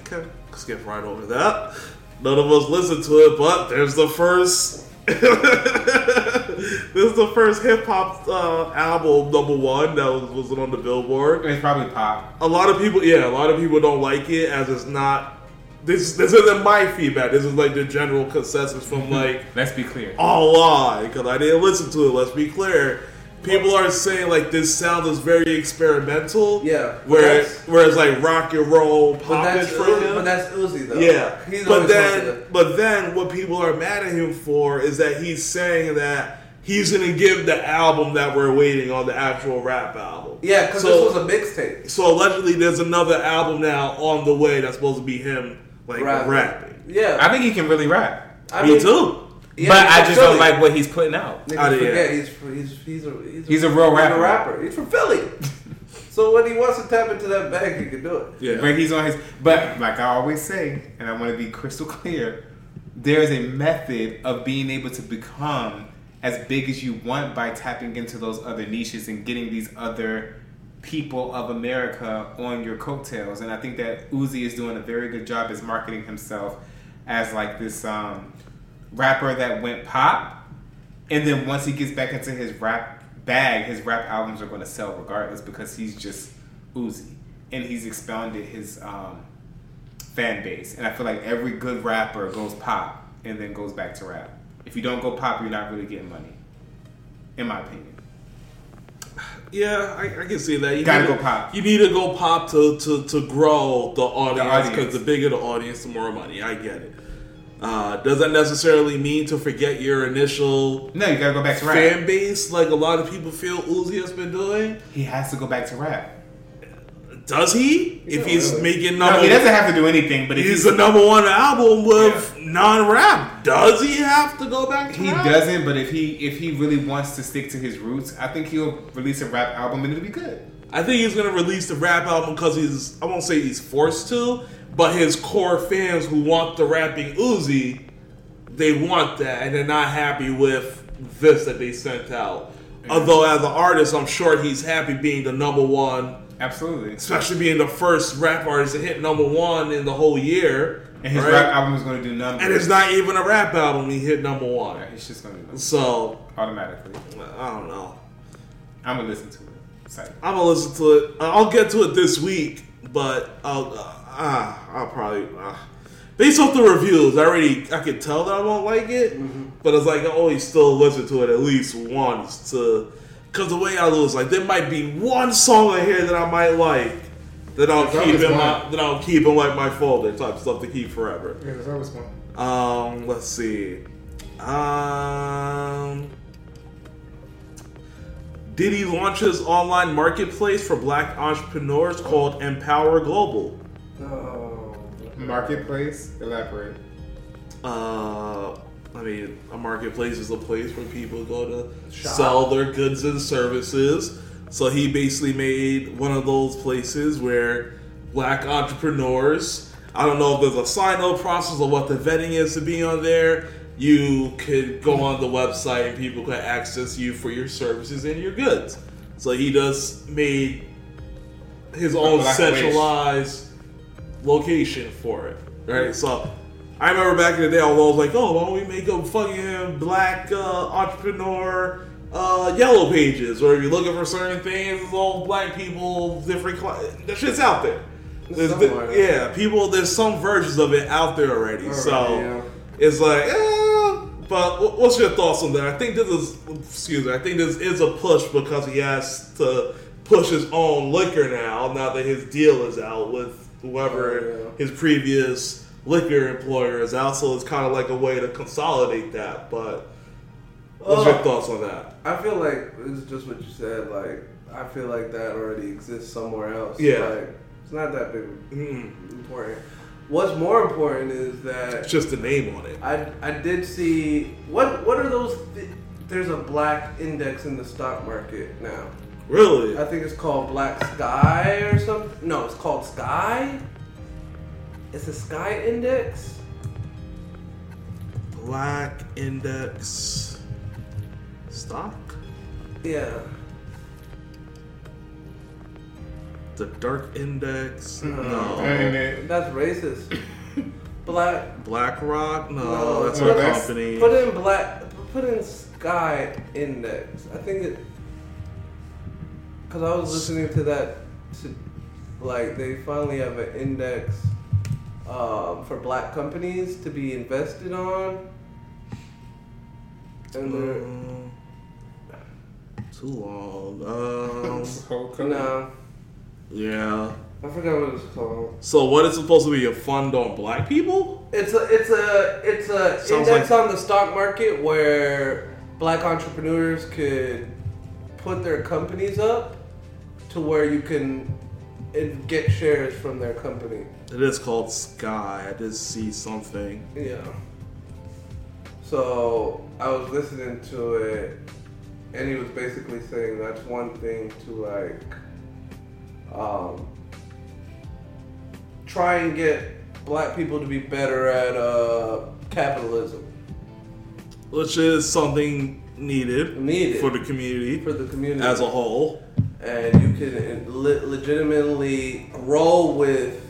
Okay, skip right over that. None of us listened to it, but there's the first. this is the first hip hop uh, album number one that was, was on the Billboard. It's probably pop. A lot of people, yeah, a lot of people don't like it as it's not. This this isn't my feedback. This is like the general consensus from mm-hmm. like Let's be clear. all lie because I didn't listen to it. Let's be clear. People are saying like this sound is very experimental. Yeah, Whereas that's- whereas like rock and roll But pop that's, is for him. but that's Uzi though. Yeah, he's but then, but then, what people are mad at him for is that he's saying that he's gonna give the album that we're waiting on the actual rap album. Yeah, because So- this was a mixtape. So allegedly, there's another album now on the way that's supposed to be him like Rapping. rapping. Yeah, I think he can really rap. I Me mean, too. yeah, but I from just don't like what he's putting out. Niggas Outta here. forget he's he's he's a he's, He's a real rapper. rapper. He's from Philly. so when he wants to tap into that bag, he can do it. Yeah. But he's on his. But like I always say, and I want to be crystal clear, there is a method of being able to become as big as you want by tapping into those other niches and getting these other people of America on your coattails. And I think that Uzi is doing a very good job as marketing himself as like this um, rapper that went pop. And then once he gets back into his rap bag, his rap albums are going to sell regardless because he's just Uzi. And he's expounded his um, fan base. And I feel like every good rapper goes pop and then goes back to rap. If you don't go pop, you're not really getting money. In my opinion. Yeah, I, I can see that. You Gotta go to- pop. You need to go pop to to, to grow the audience because the, bigger the audience, the more money. I get it. Uh, does that necessarily mean to forget your initial No, you gotta go back to rap. fan base, like a lot of people feel Uzi has been doing? He has to go back to rap. Does he? if he's really. making No, number, he doesn't have to do anything, but if he's he's, the number one album with non-rap. Does he have to go back to he rap? doesn't, but if he if he really wants to stick to his roots, I think he'll release a rap album and it'll be good. I think he's gonna release the rap album because he's I won't say he's forced to, but his core fans who want the rapping Uzi, they want that, and they're not happy with this that they sent out. Although as an artist, I'm sure he's happy being the number one, Absolutely. especially being the first rap artist to hit number one in the whole year. And his right? rap album is going to do numbers. and it's not even a rap album. He hit number one, Yeah, he's just going to do numbers so automatically. I don't know. I'm gonna listen to it. Psych. I'm gonna listen to it. I'll get to it this week, but I'll uh, uh, I'll probably uh, based off the reviews. I already I can tell that I won't like it, but it's like I always still listen to it at least once to because the way I lose, like there might be one song in here that I might like that I'll There's keep in my that I'll keep in like my folder type stuff to keep forever. Yeah, there's always one. Um, let's see. Um, Diddy launches online marketplace for black entrepreneurs called Empower Global. Oh. Marketplace. Elaborate. Uh, I mean, a marketplace is a place where people go to Shop. sell their goods and services. So he basically made one of those places where black entrepreneurs. I don't know if there's a sign up process or what the vetting is to be on there. You could go on the website and people could access you for your services and your goods. So he just made his own centralized location for it, right? So I remember back in the day, I was like, "Oh, why don't we make a fucking black uh, entrepreneur uh, yellow pages?" Or if you're looking for certain things, it's all black people, different. Cl- that shit's out there. There's the- yeah, people. There's some versions of it out there already. so yeah. it's like, eh, but what's your thoughts on that? I think this is, excuse me, I think this is a push because he has to push his own liquor now. Now that his deal is out with whoever Oh, his previous liquor employer is out, so it's kind of like a way to consolidate that. But what's your thoughts on that? I feel like it's just what you said. Like I feel like that already exists somewhere else. Yeah. Like, it's not that big Mm, important. What's more important is that it's just the name on it. I I did see what what are those? Th- there's a black index in the stock market now. Really? I think it's called Black Sky or something. No, it's called Sky. It's a Sky Index. Black Index stock. Yeah. The Dark Index. And No. Uh, that's racist. Black. BlackRock? No, No, that's no, a that's- company. Put in black. Put in Sky Index. I think it. Cause I was listening to that. To, like they finally have an index um, for black companies to be invested on. And they're Um, too long. Um, whole company. no, yeah. I forgot what it's called. So what is supposed to be a fund on black people? It's a it's a it's a Sounds index like- on the stock market where black entrepreneurs could put their companies up to where you can get shares from their company. It is called Sky. I did see something. Yeah. So I was listening to it, and he was basically saying that's one thing to like, um, try and get black people to be better at uh, capitalism. Which is something needed, Needed. for the community for the community as a whole. and you can le- legitimately grow with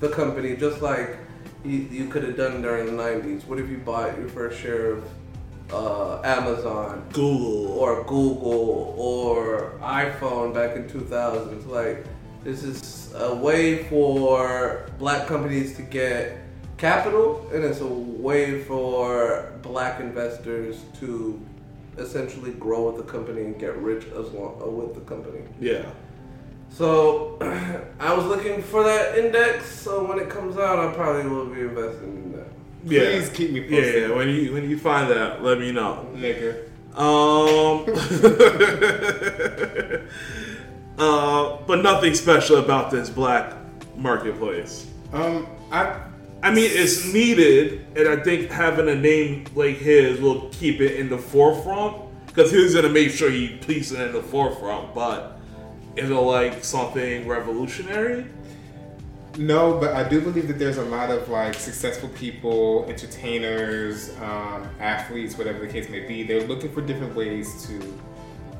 the company just like you, you could have done during the 90s what if you bought your first share of uh, amazon Google. or google or iphone back in 2000s like this is a way for black companies to get capital and it's a way for black investors to essentially grow with the company and get rich as long uh, with the company yeah. So I was looking for that index. So when it comes out, I probably will be investing in that. Yeah. Please keep me Yeah, posted. yeah. When you when you find that, let me know. Nigga. Um, uh, but nothing special about this black marketplace. Um, I I mean, it's needed, and I think having a name like his will keep it in the forefront because he's gonna make sure he keeps it in the forefront. But is it like something revolutionary? No, but I do believe that there's a lot of like successful people, entertainers, um, athletes, whatever the case may be. They're looking for different ways to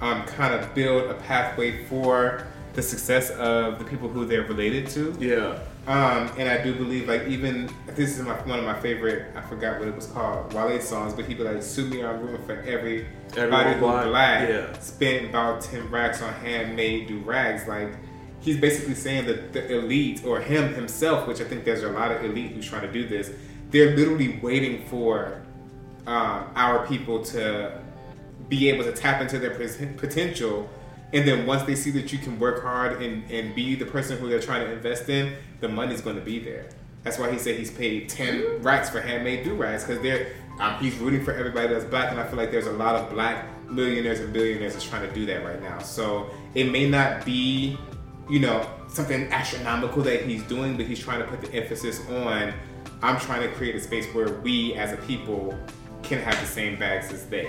um, kind of build a pathway for the success of the people who they're related to. Yeah. Um, and I do believe, like, even this is my, one of my favorite. I forgot what it was called, Wale songs, but he be like, "Sue me, I'm rooting for every everybody who black." black Yeah. spent about ten racks on handmade do rags." Like, he's basically saying that the elite or him himself, which I think there's a lot of elite who's trying to do this. They're literally waiting for um, our people to be able to tap into their potential. And then once they see that you can work hard and, and be the person who they're trying to invest in, the money's going to be there. That's why he said he's paid 10 racks for handmade do rags because they're um, he's rooting for everybody that's black. And I feel like there's a lot of black millionaires and billionaires that's trying to do that right now. So it may not be, you know, something astronomical that he's doing, but he's trying to put the emphasis on I'm trying to create a space where we as a people can have the same bags as they.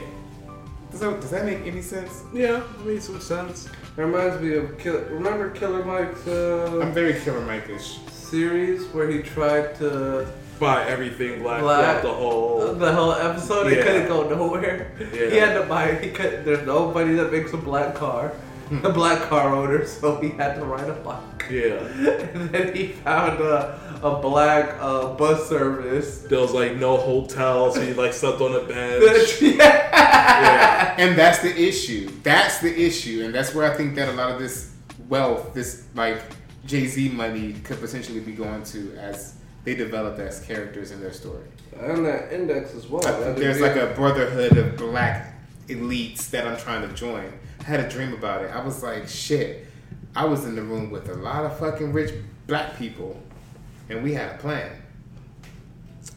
Does that, does that make any sense? Yeah, it made some sense. It reminds me of Kill- remember Killer Mike's uh, I'm very Killer Mike-ish. series where he tried to Buy everything black, Black. throughout the whole. the whole episode. It Yeah. couldn't go nowhere. Yeah. He had to buy. He could. There's nobody that makes a black car, a black car owner. So he had to ride a bike. Yeah. And then he found a, a black uh, bus service. There was like no hotels. He like slept on a bench. yeah. yeah. And that's the issue. That's the issue. And that's where I think that a lot of this wealth, this like Jay Z money, could potentially be going to as they develop as characters in their story. And that index as well. I think there's be- like a brotherhood of black elites that I'm trying to join. I had a dream about it. I was like, shit. I was in the room with a lot of fucking rich black people, and we had a plan.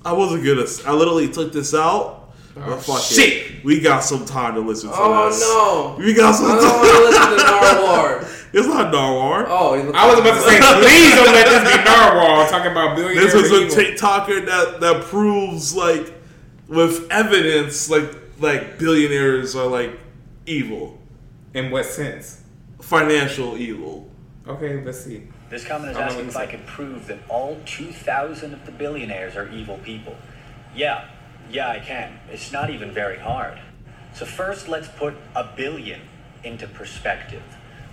I wasn't gonna. I literally took this out. Oh, fuck shit. it. We got some time to listen to Oh this. no! We got some I time. don't want to listen to Narwhal. It's not Narwhal. Oh, I was about to say, please don't let this be Narwhal talking about billionaires. This is a evil. TikToker that that proves like with evidence like like billionaires are like evil, In what sense? financial evil. Okay, let's see. This comment is I'm asking if I could prove that all 2,000 of the billionaires are evil people. Yeah, yeah, I can. It's not even very hard. So, first, let's put a billion into perspective.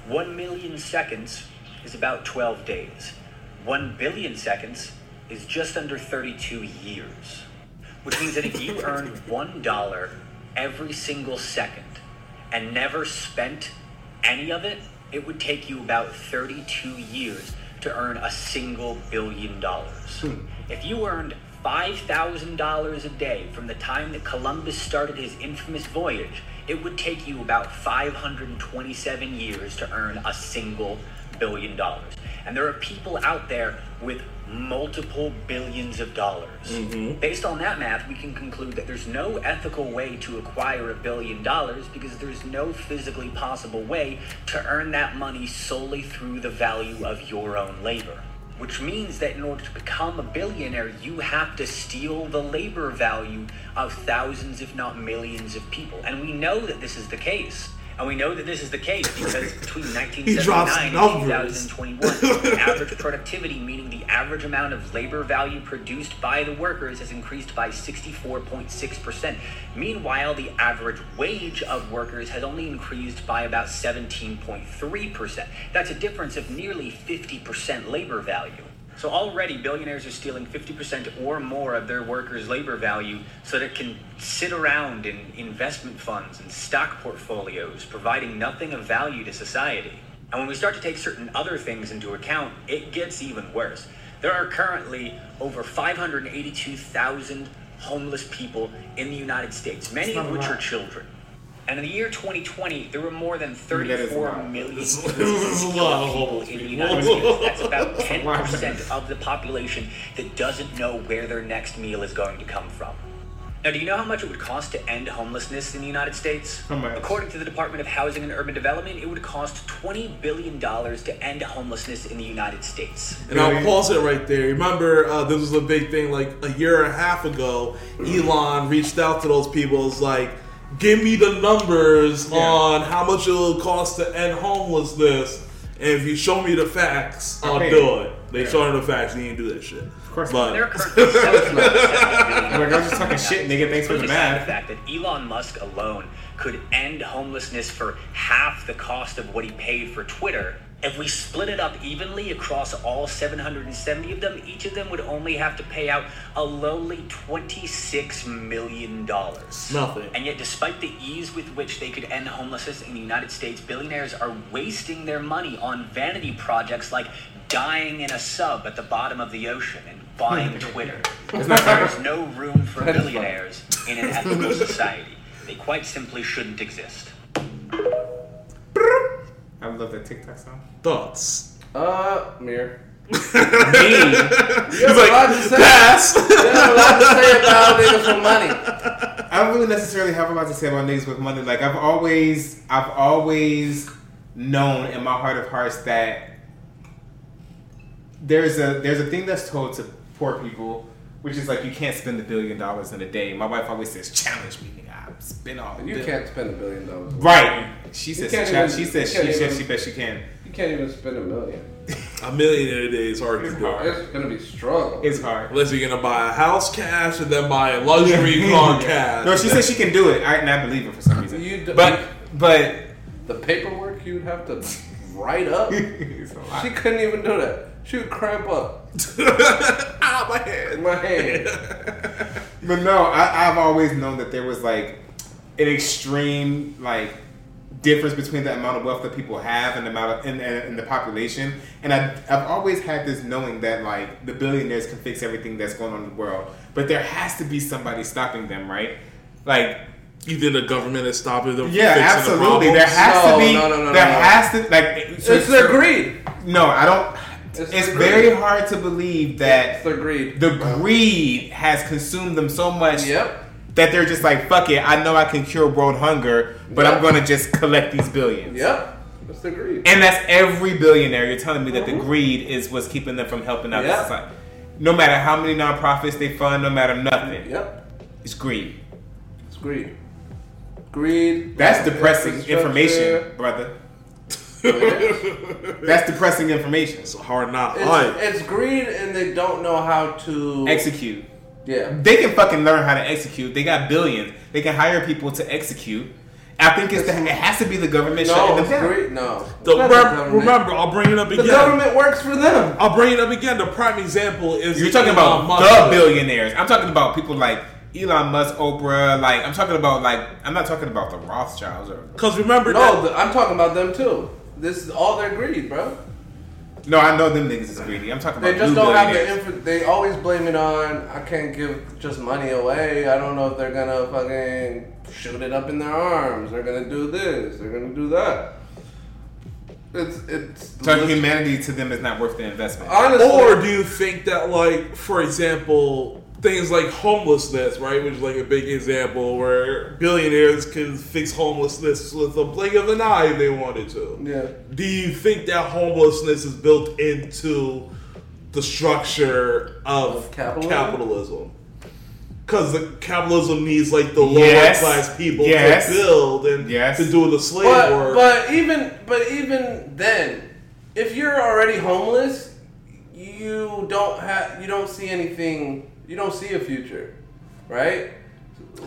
One million seconds is about 12 days. One billion seconds is just under 32 years. Which means that if you earned $1 every single second and never spent any of it, it would take you about 32 years to earn a single billion dollars. Hmm. If you earned $5,000 a day from the time that Columbus started his infamous voyage, it would take you about 527 years to earn a single billion dollars. And there are people out there with multiple billions of dollars. Mm-hmm. Based on that math, we can conclude that there's no ethical way to acquire a billion dollars because there's no physically possible way to earn that money solely through the value of your own labor. Which means that in order to become a billionaire, you have to steal the labor value of thousands, if not millions, of people. And we know that this is the case. And we know that this is the case because between drops 1979 and 2021, the average productivity, meaning the average amount of labor value produced by the workers, has increased by 64.6%. Meanwhile, the average wage of workers has only increased by about 17.3%. That's a difference of nearly 50% labor value. So already billionaires are stealing 50% or more of their workers' labor value so that it can sit around in investment funds and stock portfolios, providing nothing of value to society. And when we start to take certain other things into account, it gets even worse. There are currently over 582,000 homeless people in the United States, many of which are children. And in the year 2020, there were more than that is a 34 lot. million This is- this is a lot of people in the. United States. That's about That's a lot. 10% of the population that doesn't know where their next meal is going to come from. Now, do you know how much it would cost to end homelessness in the United States? According to the Department of Housing and Urban Development, it would cost $20 billion to end homelessness in the United States. And I'll pause it right there. Remember, uh, this was a big thing like a year and a half ago. Elon reached out to those people. It's like, give me the numbers Yeah. on how much it will cost to end homelessness. And if you show me the facts, I'll Okay. do it. They showed him the facts. He didn't do that shit. Of course but There are currently 770 billion Like, I was just talking shit, nigga. Thanks for the aside the fact that Elon Musk alone could end homelessness for half the cost of what he paid for Twitter. If we split it up evenly across all 770 of them, each of them would only have to pay out a lowly $26 million. Nothing. And yet, despite the ease with which they could end homelessness in the United States, billionaires are wasting their money on vanity projects like dying in a sub at the bottom of the ocean and buying Twitter. There is no room for billionaires in an ethical society. They quite simply shouldn't exist. I love that TikTok song. thoughts. Uh, mirror. Me. You have He's a like, lot to say. pass. You have a lot to say about niggas for money. I don't really necessarily have a lot to say about niggas with money. Like I've always, I've always known in my heart of hearts that there's a there's a thing that's told to poor people, which is like you can't spend a billion dollars in a day. My wife always says, "Challenge me, nigga. I spend all." You the- can't spend a billion dollars. Right. She says. can't even- she says. She can't says. even- She bet she can. You can't even spend a million. A million in a day is hard to It's do. hard. It's gonna be struggle. It's hard. Unless you're gonna buy a house cash and then buy a luxury car cash. No, she said she can do it. I, and I believe her for some reason. You d- but but the paperwork you'd have to write up. it's a lot. She couldn't even do that. She would cramp up ah, my head. my hand. But no, I, I've always known that there was like an extreme like difference between the amount of wealth that people have and the amount of in, in, in the population. And I, I've always had this knowing that like the billionaires can fix everything that's going on in the world, but there has to be somebody stopping them, right? Like either the government is stopping them? from yeah, fixing absolutely. The There has No, to be. no, no, no, there no, no. has to like. so- It's their greed. No, I don't. It's It's, very greed. hard to believe that It's their greed. the greed has consumed them so much Yep. That they're just like, fuck it, I know I can cure world hunger, but I'm gonna just collect these billions. Yep. That's their greed. And that's every billionaire. You're telling me that the greed is what's keeping them from helping out Mm-hmm. Yep. society. No matter how many nonprofits they fund, no matter nothing, Yep. it's greed. It's greed. Greed. That's depressing information, brother. That's depressing information. It's hard not It's, it's greed, and they don't know how to Execute. Yeah. They can fucking learn how to execute. They got billions. They can hire people to execute. I think it's the, it has to be the government No, shutting it's them down. greed. No. The- It's the remember, remember, I'll bring it up again. the government works for them. I'll bring it up again. The prime example is You're talking about Musk. the billionaires. I'm talking about people like Elon Musk, Oprah. Like I'm talking about like I'm not talking about the Rothschilds or Because remember No, that the, I'm talking about them too. This is all their greed, bro. No. I know them niggas is greedy. I'm talking about They just don't have the billionaires. info. They always blame it on. I can't give just money away. I don't know if they're gonna fucking shoot it up in their arms. They're gonna do this. They're gonna do that. It's it's. So humanity to them is not worth the investment. honestly, Or do you think that, like, for example, things like homelessness, right, which is like a big example where billionaires can fix homelessness with a blink of an eye if they wanted to? yeah. Do you think that homelessness is built into the structure of, Of capitalism? capitalism? Because the capitalism needs like the lower Yes. class people Yes. to build and Yes. to do the slave But work. but even but even then, if you're already homeless, you don't have you don't see anything. You don't see a future, right?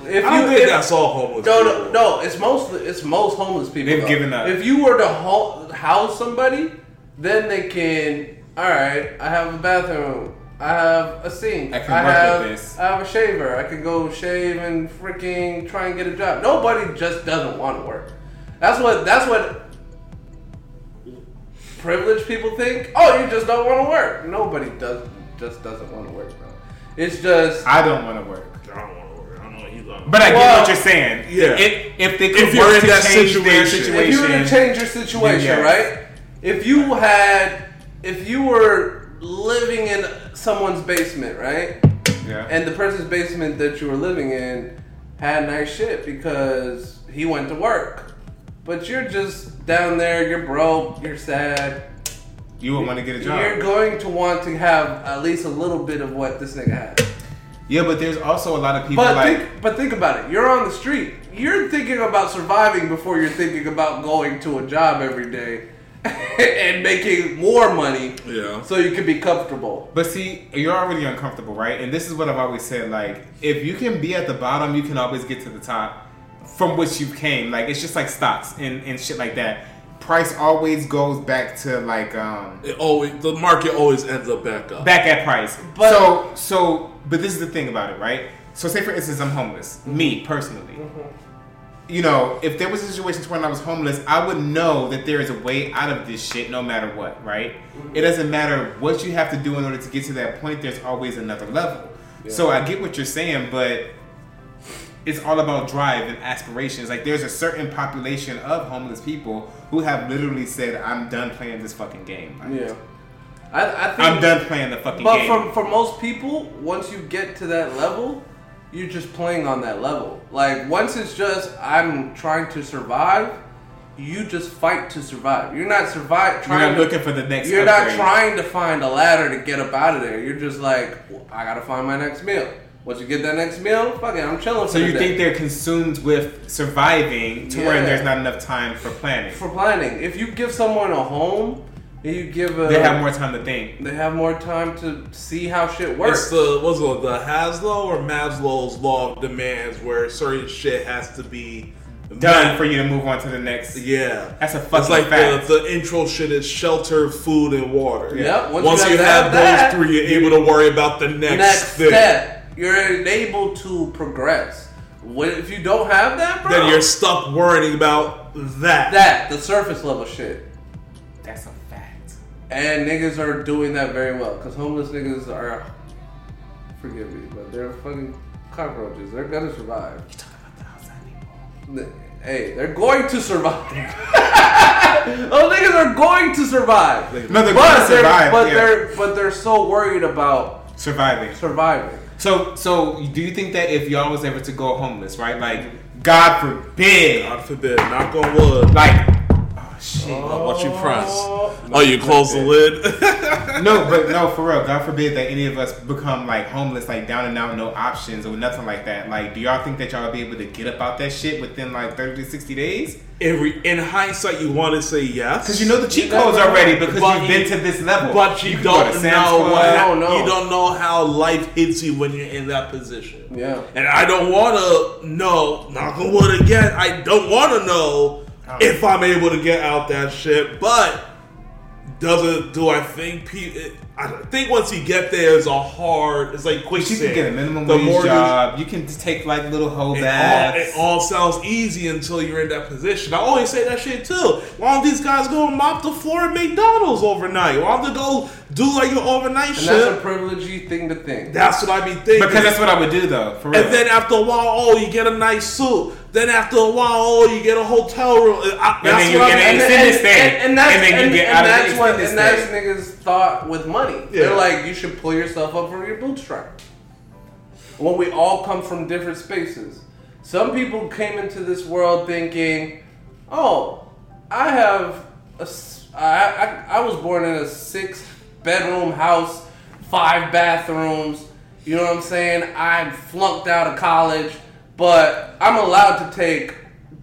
If I you- think if- that's all homeless. No, people. no, no. It's mostly it's most homeless people. They've though. given up. If you were to ho- house somebody, then they can. All right, I have a bathroom. I have a sink. I can work with have, this. I have a shaver. I can go shave and freaking try and get a job. Nobody just doesn't want to work. That's what. That's what. Privileged people think. Oh, you just don't want to work. Nobody does. Just doesn't want to work, bro. It's just. I don't want to work. I don't want to work. I don't know what you talking But I get what you're saying. yeah. If, if they could If you're work in to that change their situation. situation, if you were to change your situation, Yes. right? If you had, if you were living in someone's basement, right? yeah. And the person's basement that you were living in had nice shit because he went to work. But you're just down there, you're broke, you're sad. You would want to get a job. You're going to want to have at least a little bit of what this nigga has. yeah, but there's also a lot of people But like think, but think about it. You're on the street. You're thinking about surviving before you're thinking about going to a job every day and making more money Yeah. so you can be comfortable. But see, you're already uncomfortable, right? And this is what I've always said: like, if you can be at the bottom, you can always get to the top from which you came. Like, it's just like stocks and, and shit like that. Price always goes back to like um It always the market always ends up back up. back at price. But- so so, but this is the thing about it, right? So, say for instance, I'm homeless. Mm-hmm. Me personally. Mm-hmm. You know, if there was situations when I was homeless, I would know that there is a way out of this shit no matter what, right? Mm-hmm. It doesn't matter what you have to do in order to get to that point, there's always another level. So I get what you're saying, but it's all about drive and aspirations. Like there's a certain population of homeless people who have literally said, I'm done playing this fucking game. Like, Yeah. I, I think I'm done playing the fucking But game. for, for most people, once you get to that level, you're just playing on that level. Like once it's just I'm trying to survive, you just fight to survive. You're not survive You're trying not to, looking for the next You're upgrade. not trying to find a ladder to get up out of there. You're just like I gotta find my next meal. Once you get that next meal, fuck it, I'm chilling. So for the you day. think they're consumed with surviving to where there's not enough time for planning? for planning? If you give someone a home, you give a They have more time to think. they have more time to see how shit works. It's the what's it, the Haslow or Maslow's law of demands where certain shit has to be Done for you to move on to the next. Yeah, That's a It's fucking like fact. the, the intro shit is shelter, food, and water. Yep, once Once, you you, have have, that, those three, you're able to worry about the next, next thing. step. You're able to progress. What if you don't have that, bro? Then you're stuck worrying about that. that the surface level shit. That's a fact. And niggas are doing that very well because homeless niggas are. Forgive me, but they're fucking cockroaches. They're gonna survive. You talking about the outside people? Hey, they're going to survive. Those niggas are going to survive. No, they're but going to they're, survive. but yeah. they're but they're so worried about surviving. surviving. So, so do you think that if y'all was ever to go homeless, right? Like, God forbid, God forbid, knock on wood. like, shit. Oh, what you press? Oh, Oh, you close the lid. no, but no, for real. God forbid that any of us become like homeless, like down and out, no options or nothing like that. Like, do y'all think that y'all will be able to get up out that shit within like thirty to sixty days? in, re- in hindsight, you want to say yes Because you know the cheat codes already because But you've you- been to this level. But you, can go don't Sam's know Club. what don't know. you don't know how life hits you when you're in that position. Yeah. And I don't want to know. Knock on wood again. I don't want to know if I'm able to get out that shit. But doesn't Do I think? Pe- I think once you get there, it's a hard. It's like quick. you can get a minimum The wage mortgage- job. You can take like little hoe It all, baths. it all sounds easy until you're in that position. I always say that shit too. Why don't these guys go mop the floor at McDonald's overnight? Why don't they go do like your overnight And shit? that's a privilegey thing to think. That's what I be thinking. because that's what I would do though. For real. and then after a while, oh, you get a nice suit. Then after a while, oh, you get a hotel room. I, then that's you get an extended stay. and, and that's And then you and, get and out of that's what and that's niggas thought with money. Yeah. They're like, you should pull yourself up from your bootstrap. When we all come from different spaces. Some people came into this world thinking, "Oh, I have a, I, I, I was born in a six bedroom house, five bathrooms. You know what I'm saying? I flunked out of college, but I'm allowed to take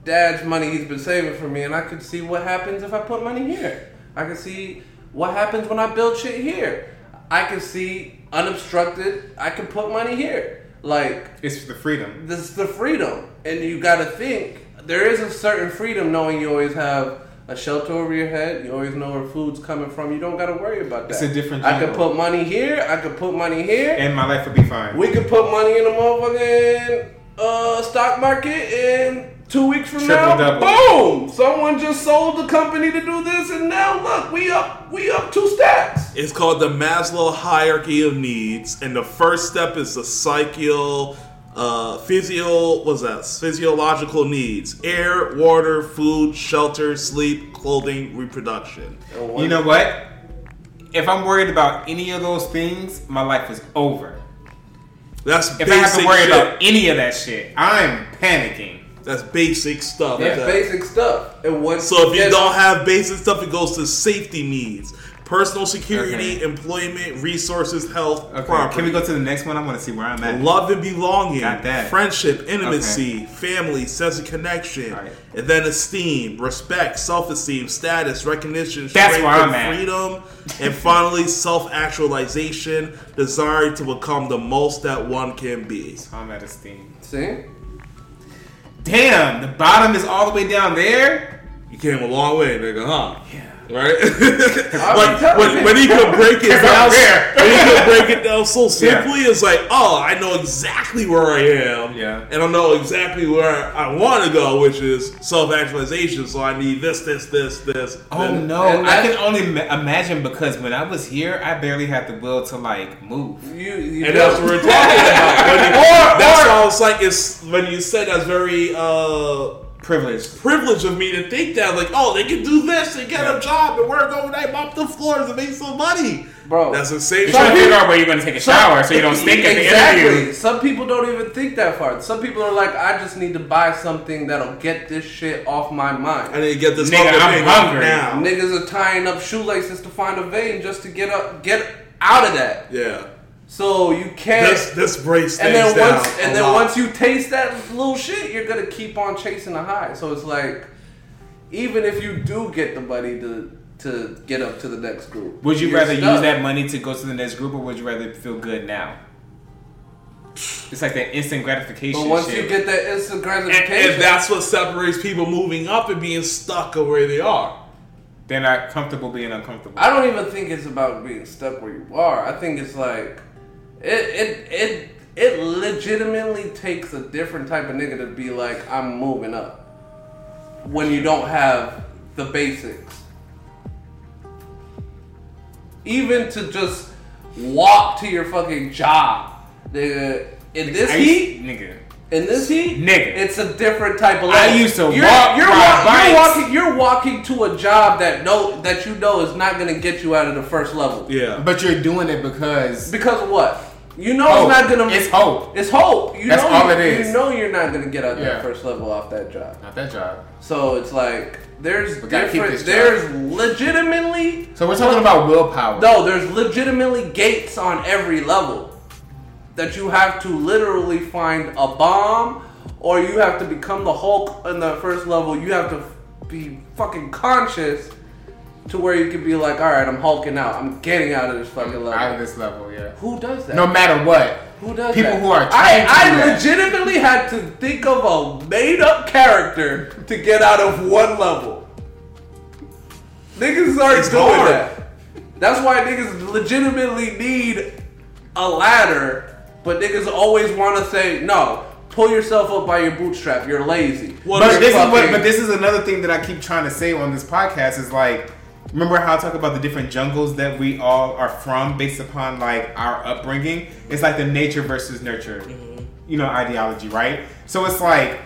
dad's money he's been saving for me, and I could see what happens if I put money here. I can see what happens when I build shit here. I can see unobstructed. I can put money here. Like it's the freedom. this is the freedom, and you got to think there is a certain freedom knowing you always have a shelter over your head. You always know where food's coming from. You don't got to worry about that. It's a different I could put money here. I could put money here. And my life would be fine. we could put money in the motherfucking uh, stock market, and two weeks from Triple now, double. boom! Someone just sold the company to do this, and now look, we up, we up two stacks. It's called the Maslow hierarchy of needs, and the first step is the psychial, uh, physio. What's that? Physiological needs: air, water, food, shelter, sleep, clothing, reproduction. You know what? If I'm worried about any of those things, my life is over. That's If I have to worry shit. about any of that shit, I'm panicking. That's basic stuff. That's That- basic stuff. And once So if you don't have basic stuff, it goes to safety needs. Personal security, Okay. employment, resources, health, Okay. property. Can we go to the next one? I want to see where I'm at. Love and belonging, Got that. friendship, intimacy, family, sense of connection, Alright. and then esteem, respect, self-esteem, status, recognition, That's strength, where I'm and at. freedom, and finally self-actualization, desire to become the most that one can be. So I'm at esteem. See? Damn, the bottom is all the way down there. You came a long way, nigga, huh? Yeah. Right? Like when, when he could break it down, when he could break it down so simply, it's like, oh, I know exactly where I am, Yeah. and I know exactly where I want to go, which is self-actualization. So I need this, this, this, this. Oh and- no, and I can only ma- imagine because when I was here, I barely had the will to like move. You, you And don't- that's what we're talking about. When you- Or- that's or- why it's like it's when you said that's very uh Privileged. privilege of me to think that like, oh, they can do this, they get Yeah. a job and work overnight, mop the floors and make some money. Bro. That's the same You're trying to figure out where you're going to take a shower so you don't stink at the exactly. interview. Some people don't even think that far. Some people are like, I just need to buy something that'll get this shit off my mind. I need to get this Nigga, I'm hungry. now. Niggas are tying up shoelaces to find a vein just to get up, get out of that. Yeah. So you can't. This this breaks and things then once down and a then lot. once you taste that little shit, you're gonna keep on chasing the high. So it's like, even if you do get the money to to get up to the next group, Would you rather stuck. use that money to go to the next group or would you rather feel good now? It's like that instant gratification But once shit. you get that instant and, gratification, and that's what separates people moving up and being stuck where they are. They're not comfortable being uncomfortable. I don't even think it's about being stuck where you are. I think it's like it it it it legitimately takes a different type of nigga to be like I'm moving up when you don't have the basics. Even to just walk to your fucking job, nigga. In this I heat, nigga. in this heat, Nigga. it's a different type of. I used to you're, walk, You're, ride you're bikes. walking. You're walking to a job that no that you know is not going to get you out of the first level. Yeah. But you're doing it because Because what? You know Hope. it's not to. It's hope. It's hope. You That's know, all you, it is. You know you're not to get out Yeah. that first level off that job. not that job. So it's like there's We gotta keep different. There's legitimately. So we're talking about willpower. No, there's legitimately gates on every level that you have to literally find a bomb, or you have to become the Hulk in the first level. You have to be fucking conscious to where you can be like, all right, I'm hulking out. I'm getting out of this fucking level. out of this level, yeah. Who does that? No matter what. Who does that? People that? who are trained I, to I do that. legitimately had to think of a made up character to get out of one level. Niggas aren't It's doing hard. that. That's why niggas legitimately need a ladder, but niggas always want to say, no, pull yourself up by your bootstrap. You're lazy. Well, but You're this is what, but this is another thing that I keep trying to say on this podcast is like remember how I talk about the different jungles that we all are from based upon like our upbringing? It's like the nature versus nurture, mm-hmm. you know, ideology, right? So it's like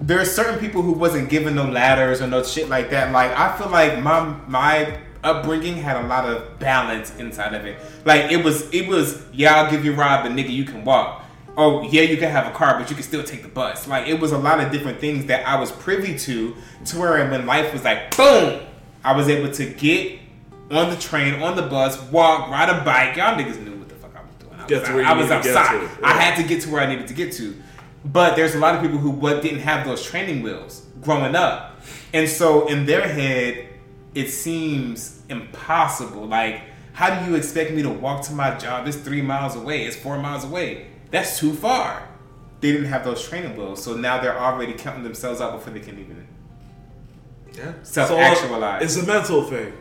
there's certain people who wasn't given no ladders or no shit like that. Like I feel like my my upbringing had a lot of balance inside of it. Like it was it was yeah I'll give you a ride, but nigga you can walk. Oh yeah you can have a car, but you can still take the bus. Like it was a lot of different things that I was privy to, to where when life was like boom, I was able to get on the train, on the bus, walk, ride a bike. Y'all niggas knew what the fuck I was doing. I was, you I was need to get outside. to, I had to get to where I needed to get to. But there's a lot of people who what didn't have those training wheels growing up. And so in their head, it seems impossible. Like, how do you expect me to walk to my job? It's three miles away, it's four miles away. That's too far. They didn't have those training wheels, so now they're already counting themselves out before they can even Yeah. Self-actualize. Uh, it's a mental thing.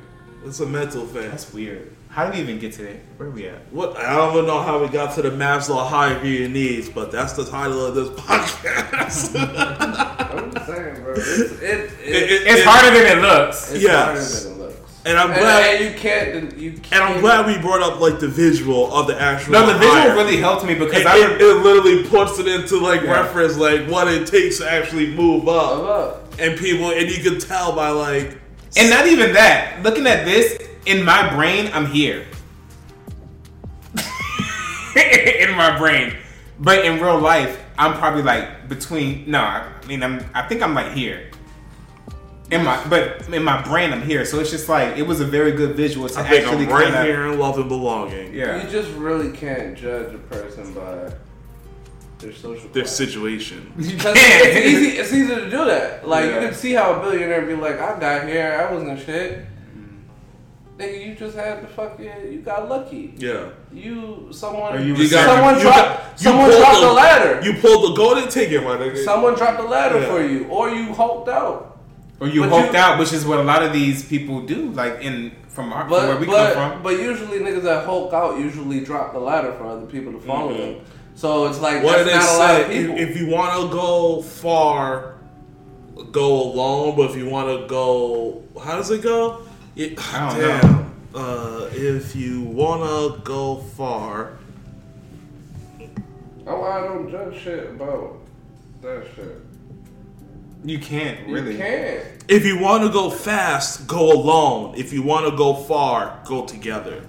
It's a mental thing. That's weird. How do we even get to that? Where are we at? What I don't even know how we got to the Maslow hierarchy of needs, but that's the title of this podcast. I'm just saying, bro. It's, it, it, It- it- It's it- harder than it looks. it's yes. harder than it looks. And I'm glad, uh, and you can't. You can't. and I'm glad we brought up like the visual of the actual. No, the visual hierarchy. really helped me because It, I it, it literally puts it into like Yeah. reference, like what it takes to actually move up, Hold up. And people, and you can tell by like, And not even that. Looking at this, in my brain, I'm here. in my brain. But in real life, I'm probably like between no, I mean I'm I think I'm like here. in my but in my brain I'm here. So it's just like it was a very good visual to I think actually I'm right kinda, here in love and belonging. Yeah. You just really can't judge a person by their social. Their class. situation. Because it's easy. It's easy to do that. Like Yeah. you can see how a billionaire be like, "I got here. I wasn't shit." Nigga, you just had the fucking. You got lucky. Yeah. You someone. Or you You got- someone you dropped. got- you someone dropped the- the ladder. You pulled the golden ticket, my nigga. someone dropped the ladder Yeah. for you, or you hulked out. Or you But hoped you- out, which is what a lot of these people do, like in from, our, from where But we but come from. but usually niggas that hulk out usually drop the ladder for other people to follow Mhm. them. So it's like What that's they not a lot of say? people. If, if you want to go far, go alone. But if you want to go, how does it go? It, I don't damn. Uh, if you want to go far, oh, I don't judge shit about that shit. You can't really. You can't. if you want to go fast, go alone. If you want to go far, go together.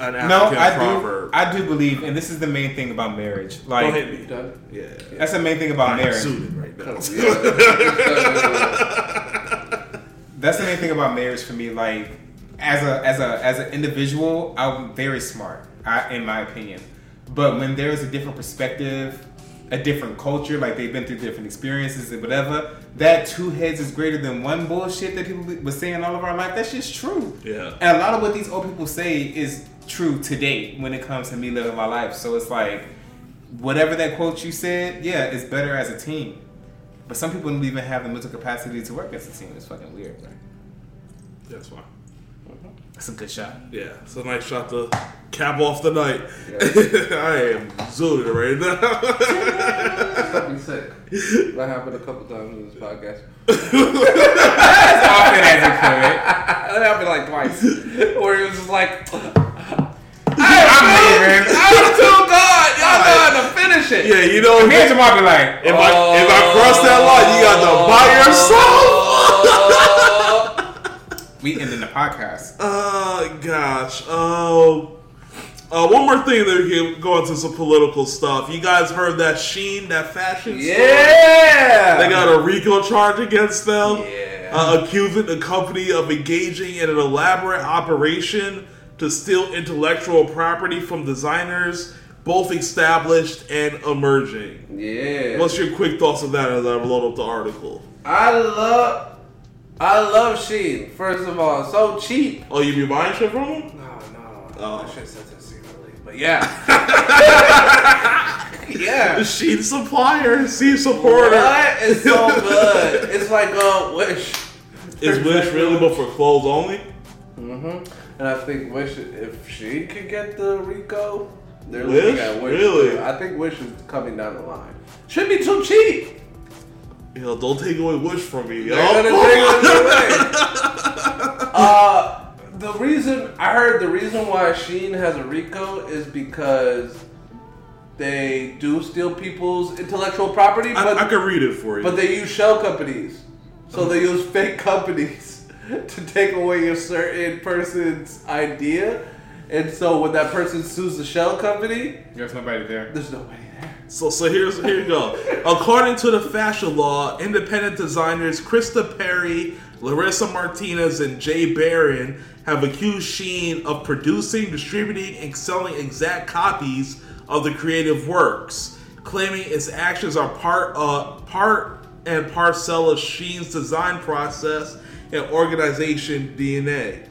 An No, I proverb. do. I do believe, and this is the main thing about marriage. Don't Like hit me. Done. Yeah. that's the main thing about I'm marriage. suited right now. That's the main thing about marriage for me. Like as a as a as an individual, I'm very smart, I, in my opinion. But when there is a different perspective, a different culture, like they've been through different experiences and whatever, that two heads is greater than one bullshit that people were saying all of our life. That's just true. Yeah. And a lot of what these old people say is true today when it comes to me living my life. So it's like, whatever that quote you said, yeah, it's better as a team. But some people don't even have the mental capacity to work as a team. It's fucking weird, man. That's fine. That's a good shot. Yeah, it's a nice shot to cap off the night. Yeah. I am zooted right now. That'd be sick. That happened a couple times in this podcast. That's Often as it could. That happened like twice. Where it was just like, I'm leaving. I'm too good. Y'all know how to finish it. yeah, you know, Here's if your mom be like, I, if I cross that line, you got to buy yourself. We ending the podcast. Oh gosh. Oh. Uh, one more thing, then we can go into some political stuff. You guys heard that Shein, that fashion store? Yeah. They got a RICO charge against them, Yeah. uh, accusing the company of engaging in an elaborate operation to steal intellectual property from designers, both established and emerging. Yeah. What's your quick thoughts of that as I load up the article? I love, I love Shein. First of all, so cheap. Oh, you be buying shit from them? No, no. Oh. I should have said that secretly, but yeah. yeah. The Shein supplier, C supporter. What? It's so good. It's like a Wish. Is Wish really but for clothes only? hmm And I think Wish, if she could get the Rico, they're Wish? looking at Wish. Really? I think Wish is coming down the line. Should be too cheap. Yo, don't take away Wish from me, yo. They're gonna take it away. uh, the reason I heard the reason why Shein has a Rico is because they do steal people's intellectual property, but I could read it for you. but they use shell companies. So they use fake companies to take away a certain person's idea. And so when that person sues the shell company, There's nobody there. there's nobody there. So, so here's here you go. According to the fashion law, independent designers Krista Perry, Larissa Martinez, and Jay Baron have accused Shein of producing, distributing, and selling exact copies of the creative works, claiming its actions are part uh, part and parcel of Shein's design process and organization DNA.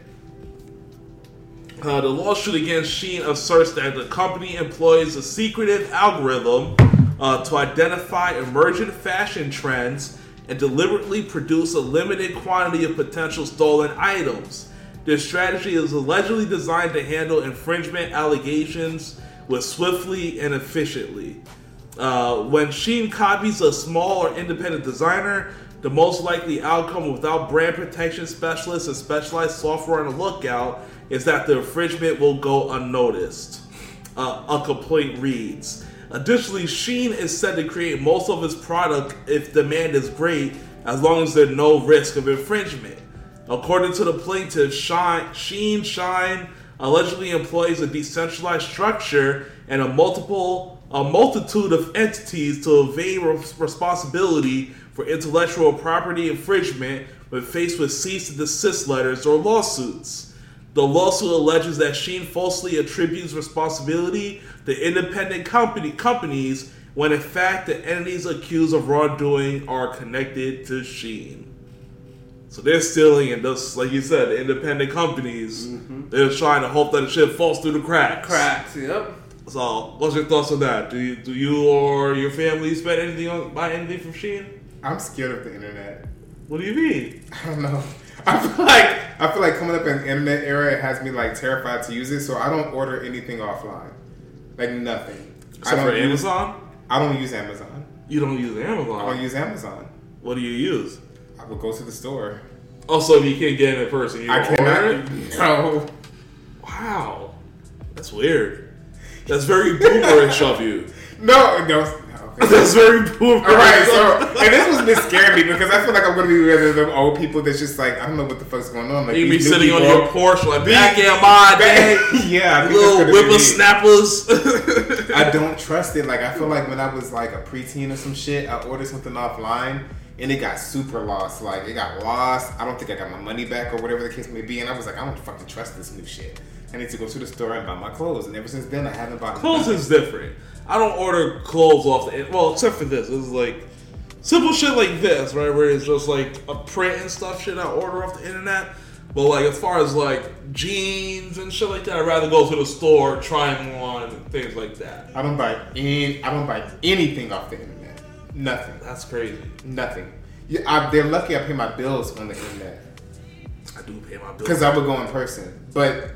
Uh, the lawsuit against Shein asserts that the company employs a secretive algorithm uh, to identify emergent fashion trends and deliberately produce a limited quantity of potential stolen items. This strategy is allegedly designed to handle infringement allegations with swiftly and efficiently. Uh, when Shein copies a small or independent designer, the most likely outcome without brand protection specialists and specialized software on the lookout is that the infringement will go unnoticed. Uh, a complaint reads. Additionally, Shein is said to create most of his product if demand is great, as long as there's no risk of infringement. According to the plaintiff, Shein Shine allegedly employs a decentralized structure and a multiple a multitude of entities to evade res- responsibility for intellectual property infringement when faced with cease and desist letters or lawsuits. The lawsuit alleges that Shein falsely attributes responsibility to independent company companies when in fact the entities accused of wrongdoing are connected to Shein. So they're stealing, and just like you said, the independent companies, mm-hmm. they're trying to hope that the shit falls through the cracks. Cracks. Yep. So, what's your thoughts on that? Do you, do you or your family spend anything on buy anything from Shein? I'm scared of the internet. What do you mean? I don't know. I feel like I feel like coming up in the internet era it has me like terrified to use it, so I don't order anything offline. Like nothing. I Except don't for use, Amazon? I don't use Amazon. You don't use Amazon. I don't use Amazon. What do you use? I would go to the store. Oh, also, if you can't get it in person, you I don't order it? No. Wow. That's weird. That's very boomerish of you. No. No. Okay. That's very boomerish. All right, so and this was bit scaring me because I feel like I'm gonna be one of them old people that's just like I don't know what the fuck's going on. Like you be these new sitting on your porch like back in my day. yeah, I think that's Little gonna be me. whippersnappers. I don't trust it. Like I feel like when I was like a preteen or some shit, I ordered something offline and it got super lost. Like it got lost. I don't think I got my money back or whatever the case may be. And I was like, I don't fucking trust this new shit. I need to go to the store and buy my clothes. And ever since then, I haven't bought Clothes nothing. is different. I don't order clothes off the well, except for this. It's like simple shit like this, right? Where it's just like a print and stuff shit I order off the internet. But like as far as like jeans and shit like that, I'd rather go to the store, try them on, and things like that. I don't buy any. I don't buy anything off the internet. Nothing. That's crazy. Nothing. Yeah, I, they're lucky I pay my bills on the internet I do pay my bills. because I would go in person. But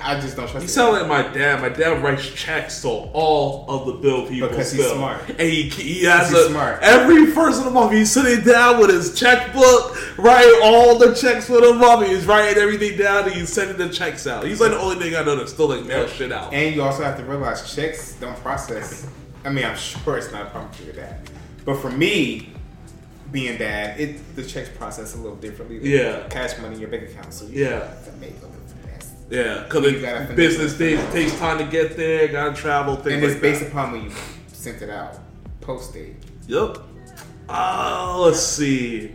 I just don't trust. You sound like my dad. My dad writes checks to all of the bill people Because he's smart. And he, he has He's a, smart. every first of the month. He's sitting down with his checkbook, writing all the checks for the month. He's writing everything down and he's sending the checks out. He's like the only thing I know that still like mail shit out. And you also have to realize checks don't process. I mean, I'm sure it's not a problem for your dad, but for me, being dad, it the checks process a little differently. than Yeah. cash money in your bank account, so you Yeah. make a little finesse. Yeah, because You gotta the finish business it. takes time to get there. Gotta travel, things And like it's based that. upon when you sent it out, post date. Yep. Uh, let's see.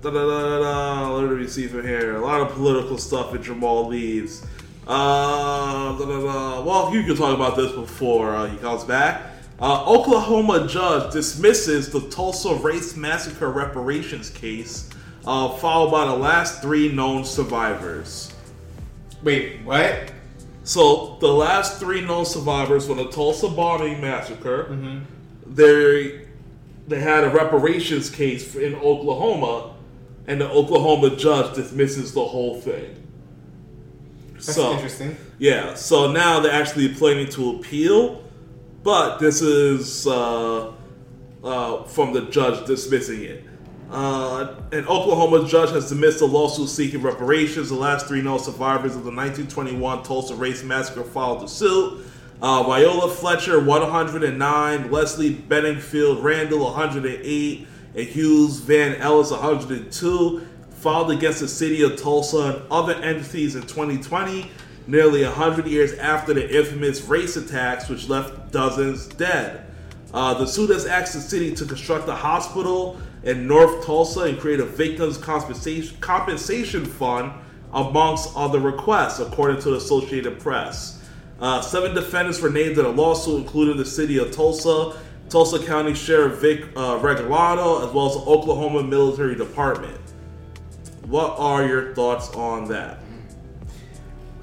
Da, da, da, da, da. Let me see from here. A lot of political stuff in Jamaal leaves. Uh, da, da, da. Well, you can talk about this before uh, he comes back. Uh, Oklahoma judge dismisses the Tulsa race massacre reparations case, uh, followed by the last three known survivors. Wait, what? So the last three known survivors from the Tulsa bombing massacre, they they had a reparations case in Oklahoma, and the Oklahoma judge dismisses the whole thing. That's so interesting. yeah, so now they're actually planning to appeal, but this is uh, uh, from the judge dismissing it. Uh, an Oklahoma judge has dismissed a lawsuit seeking reparations. The last three known survivors of the 1921 Tulsa Race Massacre filed the suit. Uh, Viola Fletcher, 109, Lessie Benningfield Randle, 108, and Hughes Van Ellis, 102, filed against the city of Tulsa and other entities in 2020, nearly 100 years after the infamous race attacks, which left dozens dead. Uh, the suit has asked the city to construct a hospital in North Tulsa and create a victims' compensation, compensation fund, amongst other requests, according to the Associated Press. Uh, seven defendants were named in a lawsuit, including the city of Tulsa, Tulsa County Sheriff Vic uh, Regalado, as well as the Oklahoma Military Department. What are your thoughts on that?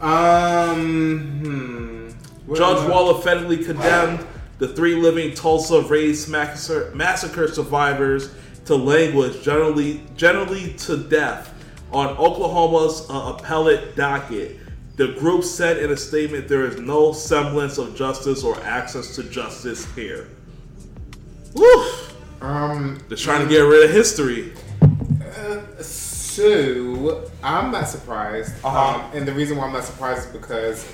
Um, hmm. Judge Waller federally condemned the three living Tulsa race massacre, massacre survivors to language, generally generally to death, on Oklahoma's uh, appellate docket. The group said in a statement there is no semblance of justice or access to justice here. Um, They're trying to get rid of history. Uh, so I'm not surprised, Uh-huh. um, and the reason why I'm not surprised is because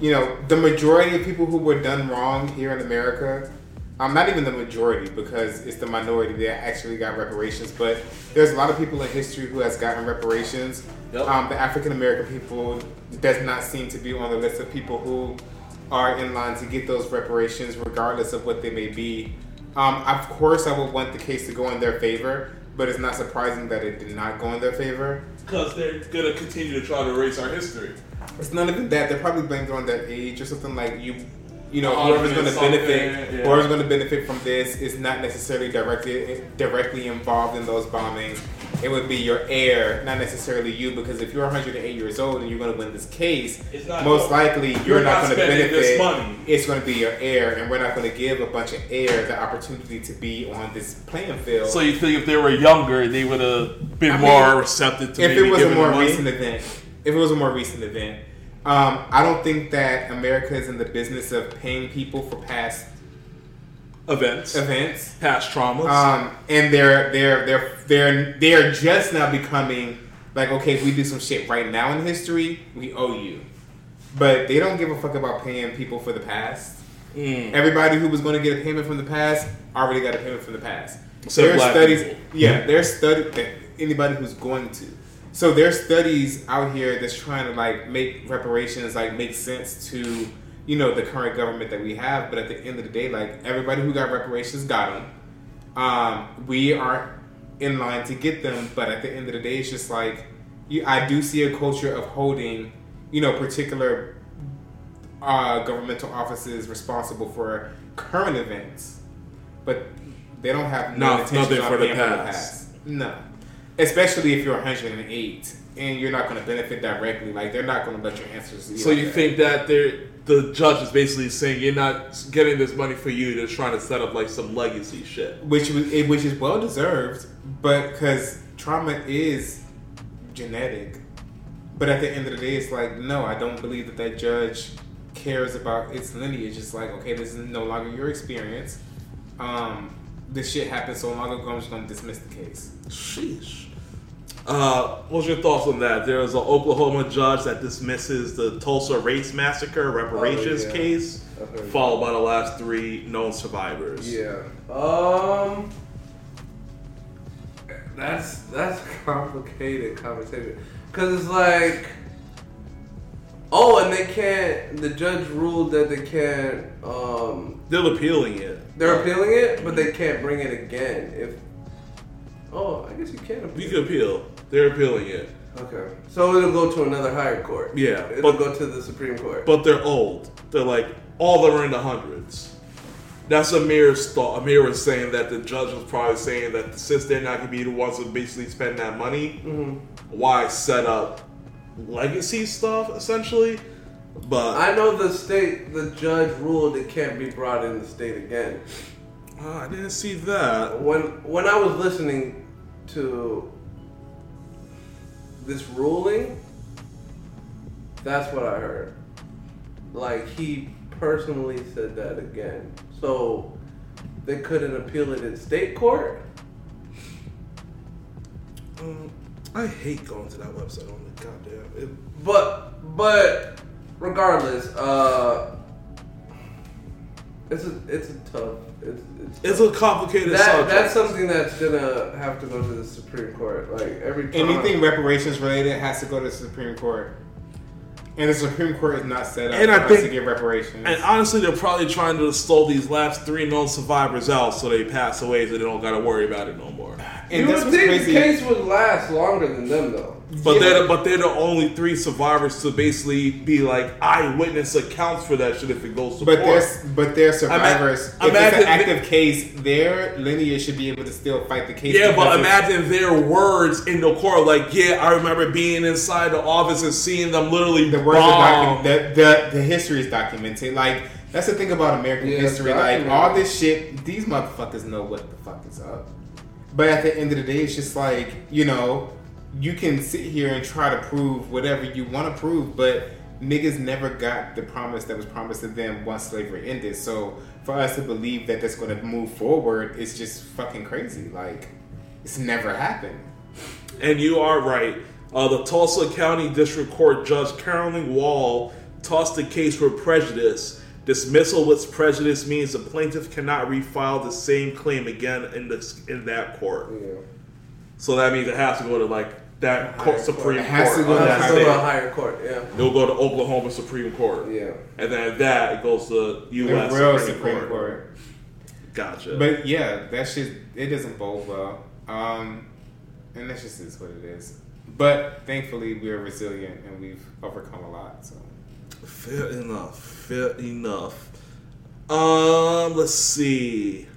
you know the majority of people who were done wrong here in America. Um, not even the majority because it's the minority that actually got reparations, but there's a lot of people in history who has gotten reparations. Yep. Um, the African American people does not seem to be on the list of people who are in line to get those reparations, regardless of what they may be. Um, of course, I would want the case to go in their favor, but it's not surprising that it did not go in their favor. Because they're gonna continue to try to erase our history. It's none of that. They're probably blamed on their age or something like you. You know, whoever's going to benefit, yeah. whoever's going to benefit from this is not necessarily directly directly involved in those bombings. It would be your heir, not necessarily you, because if you're 108 years old and you're going to win this case, It's not- most likely you're, you're not, not going to spending this benefit. money. It's going to be your heir, and we're not going to give a bunch of heirs the opportunity to be on this playing field. So you think if they were younger, they would have been I more receptive to if maybe it was a more recent event, if it was a more recent event, um, I don't think that America is in the business of paying people for past events, events. past traumas. Um, and they're they're they're they're they're just now becoming like okay, if we do some shit right now in history, we owe you. But they don't give a fuck about paying people for the past. Mm. Everybody who was going to get a payment from the past already got a payment from the past. Except There are studies, people. yeah, there's study that anybody who's going to. So there's studies out here that's trying to like make reparations like make sense to you know the current government that we have. But at the end of the day, like everybody who got reparations got them. Um, we aren't in line to get them, but at the end of the day, it's just like you, I do see a culture of holding, you know, particular uh, governmental offices responsible for current events, but they don't have no No, intention nothing for the paying past. No, especially if you're 108 and you're not going to benefit directly. Like they're not going to let your answers. be so like you that. think that they're the judge is basically saying you're not getting this money for you, they're trying to set up like some legacy shit. which was which is well deserved, but because trauma is genetic. But at the end of the day, it's like no, I don't believe that that judge cares about its lineage. It's like okay, this is no longer your experience. Um, this shit happened so long ago. I'm just gonna dismiss the case. Sheesh. Uh, what's your thoughts on that? There is an Oklahoma judge that dismisses the Tulsa race massacre reparations Oh, yeah. case, I've followed by the last three known survivors. Yeah. Um. That's that's a complicated conversation because it's like, oh, and they can't. The judge ruled that they can't. Um, They're appealing it. they're appealing it, but they can't bring it again. If oh, I guess you can appeal. You can appeal. They're appealing it. Okay, so it'll go to another higher court. Yeah, it'll but- go to the Supreme Court. But they're old. They're like, all of them are in the hundreds. That's Amir's thought. Amir was saying that the judge was probably saying that since they're not going to be the ones to basically spend that money, why set up legacy stuff, essentially? But I know the state, the judge ruled it can't be brought in the state again. uh, I didn't see that. when when I was listening to this ruling, that's what I heard. Like he personally said that again. So they couldn't appeal it in state court. Um, I hate going to that website. Oh my goddamn! It, But but regardless, uh it's a it's a tough it's it's, it's a complicated that, subject. that's something that's gonna have to go to the Supreme Court. Like every time Anything reparations related has to go to the Supreme Court, and the Supreme Court is not set up And I think- to give reparations. And honestly, they're probably trying to stall these last three known survivors out so they pass away so they don't got to worry about it no more. And you that's would think crazy. the case would last longer than them though. But Yeah. they're the, but they're the only three survivors to basically be like eyewitness accounts for that shit if it goes to But court. there's but they're survivors. Ima- if it's imagine- an active case, their lineage should be able to still fight the case. Yeah, but because it's- imagine their words in the court. Like, yeah, I remember being inside the office and seeing them literally the words are bomb. documented. The, the the history is documented. Like that's the thing about American Yeah, history. Like all this shit, these motherfuckers know what the fuck is up. But at the end of the day, it's just like you know, you can sit here and try to prove whatever you want to prove, but niggas never got the promise that was promised to them once slavery ended. So for us to believe that that's going to move forward is just fucking crazy. Like it's never happened. And you are right. Uh, the Tulsa County District Court Judge Carolyn Wall tossed the case for prejudice. Dismissal with prejudice means the plaintiff cannot refile the same claim again in this in that court. Yeah. So that means it has to go to like that Higher court, court. Supreme It has to Court. go to that That's go state. to a higher court. Yeah. It'll go to Oklahoma Supreme Court. Yeah. And then that, it goes to The U.S. real Supreme, Supreme Court. Court. Gotcha. But yeah, that shit it doesn't bode well. Um, and that's just is what it is. But thankfully, we're resilient and we've overcome a lot. So Fair enough. Fair enough. Um, let's see.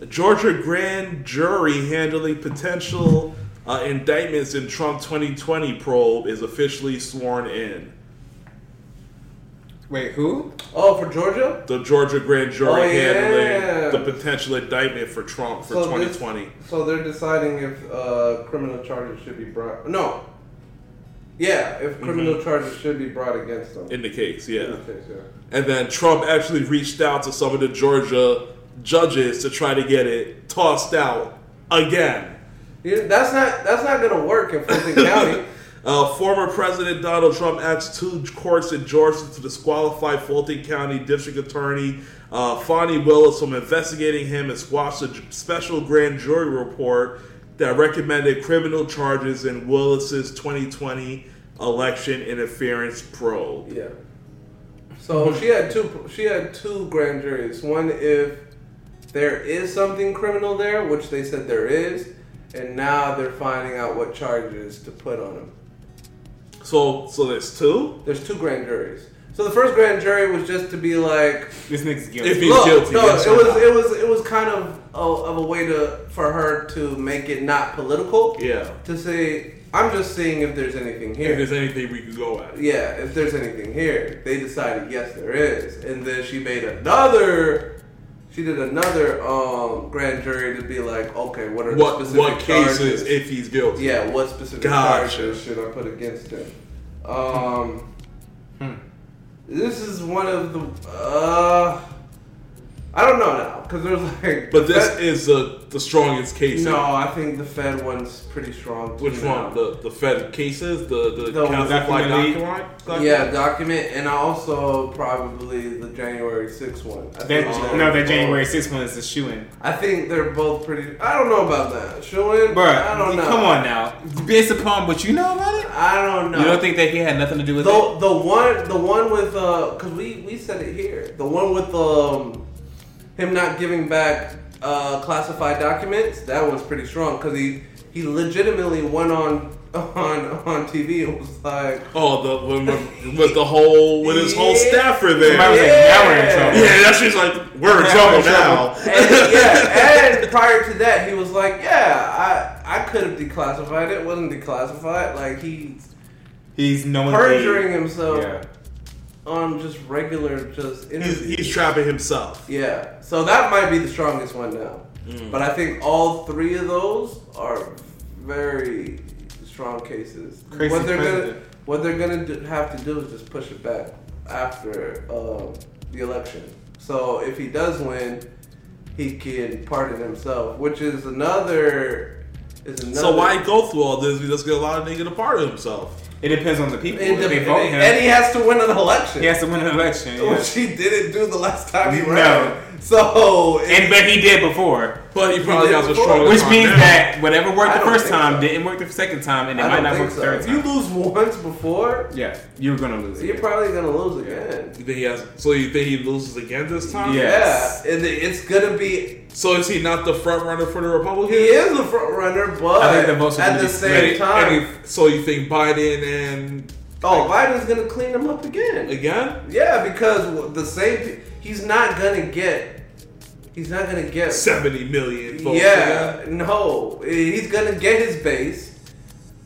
A Georgia grand jury handling potential uh, indictments in Trump 2020 probe is officially sworn in. wait, who? Oh, for Georgia. The Georgia grand jury Oh, yeah. handling the potential indictment for Trump for So this- 2020. So they're deciding if uh, criminal charges should be brought. No. Yeah, if criminal charges should be brought against them. in the case, yeah. In the case, yeah. And then Trump actually reached out to some of the Georgia judges to try to get it tossed out again. Yeah, that's not that's not gonna work in Fulton County. Uh, former President Donald Trump asked two courts in Georgia to disqualify Fulton County District Attorney uh, Fani Willis from investigating him and squash a special grand jury report that recommended criminal charges in Willis's 2020 election interference probe. Yeah. So she had two. She had two grand juries. One if there is something criminal there, which they said there is, and now they're finding out what charges to put on him. So, so there's two. There's two grand juries. So the first grand jury was just to be like, This nigga's guilty. If he- He's look, guilty, no, yes it was no? it was it was kind of a, of a way to for her to make it not political. Yeah. To say, I'm just seeing if there's anything here. If there's anything we could go at. Yeah, if there's anything here, they decided yes, there is, and then she made another. She did another um, grand jury to be like, okay, what are the What specific what cases charges? if he's guilty? yeah, what specific Gotcha. charges should I put against him? Um, Hmm. this is one of the. Uh, I don't know now because there's like. But this Fed- is the the strongest case. no, I think the Fed one's pretty strong. Which now. one? The the Fed cases, the the, The document document. Yeah, document, and also probably the January 6th one. I That, think no, that January 6th one is a shoe in. I think they're both pretty. I don't know about that. Showing, Bruh, I don't know. come on now. Based upon what you know about it? I don't know. You don't think that he had nothing to do with the it? the one the one with uh because we we said it here the one with um him not giving back uh classified documents that one's pretty strong because he he legitimately went on on on TV and was like Oh, the when, when, with the whole with his whole Yeah. staffer there. Somebody was like, Yeah. now we're in trouble. Yeah, that's just like we're in Now trouble we're now. and, yeah, and prior to that, he was like, "Yeah, I I could have declassified it. Wasn't declassified. Like he's He's knowing perjuring himself Yeah. On just regular, just He's, he's trapping himself. yeah. So that might be the strongest one now. Mm. But I think all three of those are very strong cases. Crazy what they're president. gonna what they're gonna do, have to do is just push it back after um, the election. So if he does win, he can pardon himself, which is another is another. So why go through all this? We just get a lot of nigga to part of himself. It depends on the people. And, If they vote him, and he has to win an election, he has to win an election. yeah. which he didn't do the last time he No. ran. So And but he did before. But he probably did has a before. stronger Which means that whatever worked the first time so. didn't work the second time, and it might don't not think work the so. third If you lose once before, Yeah, you're gonna lose. you're again. probably gonna lose again. You think he has? So you think he loses again this time? Yeah. Yes. Yeah, and it's gonna be. So is he not the front runner for the Republicans? He is the front runner, but I think the are at the same time, he- so you think Biden and oh, Biden's gonna clean him up again. again? Yeah, because the same. He's not gonna get. He's not gonna get. Seventy million votes. Yeah, again? no, he's gonna get his base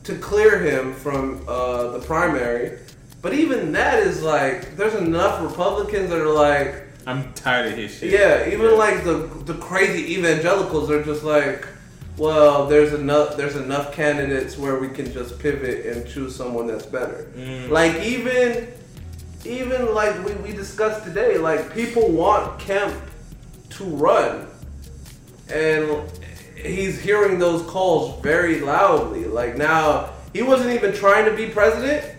to clear him from uh, the primary. But even that is like, there's enough Republicans that are like, I'm tired of his shit. Yeah, even like the the crazy evangelicals are just like, well, there's enough there's enough candidates where we can just pivot and choose someone that's better. Mm. Like even even like we, we discussed today, like people want Kemp to run. And he's hearing those calls very loudly. Like now he wasn't even trying to be president,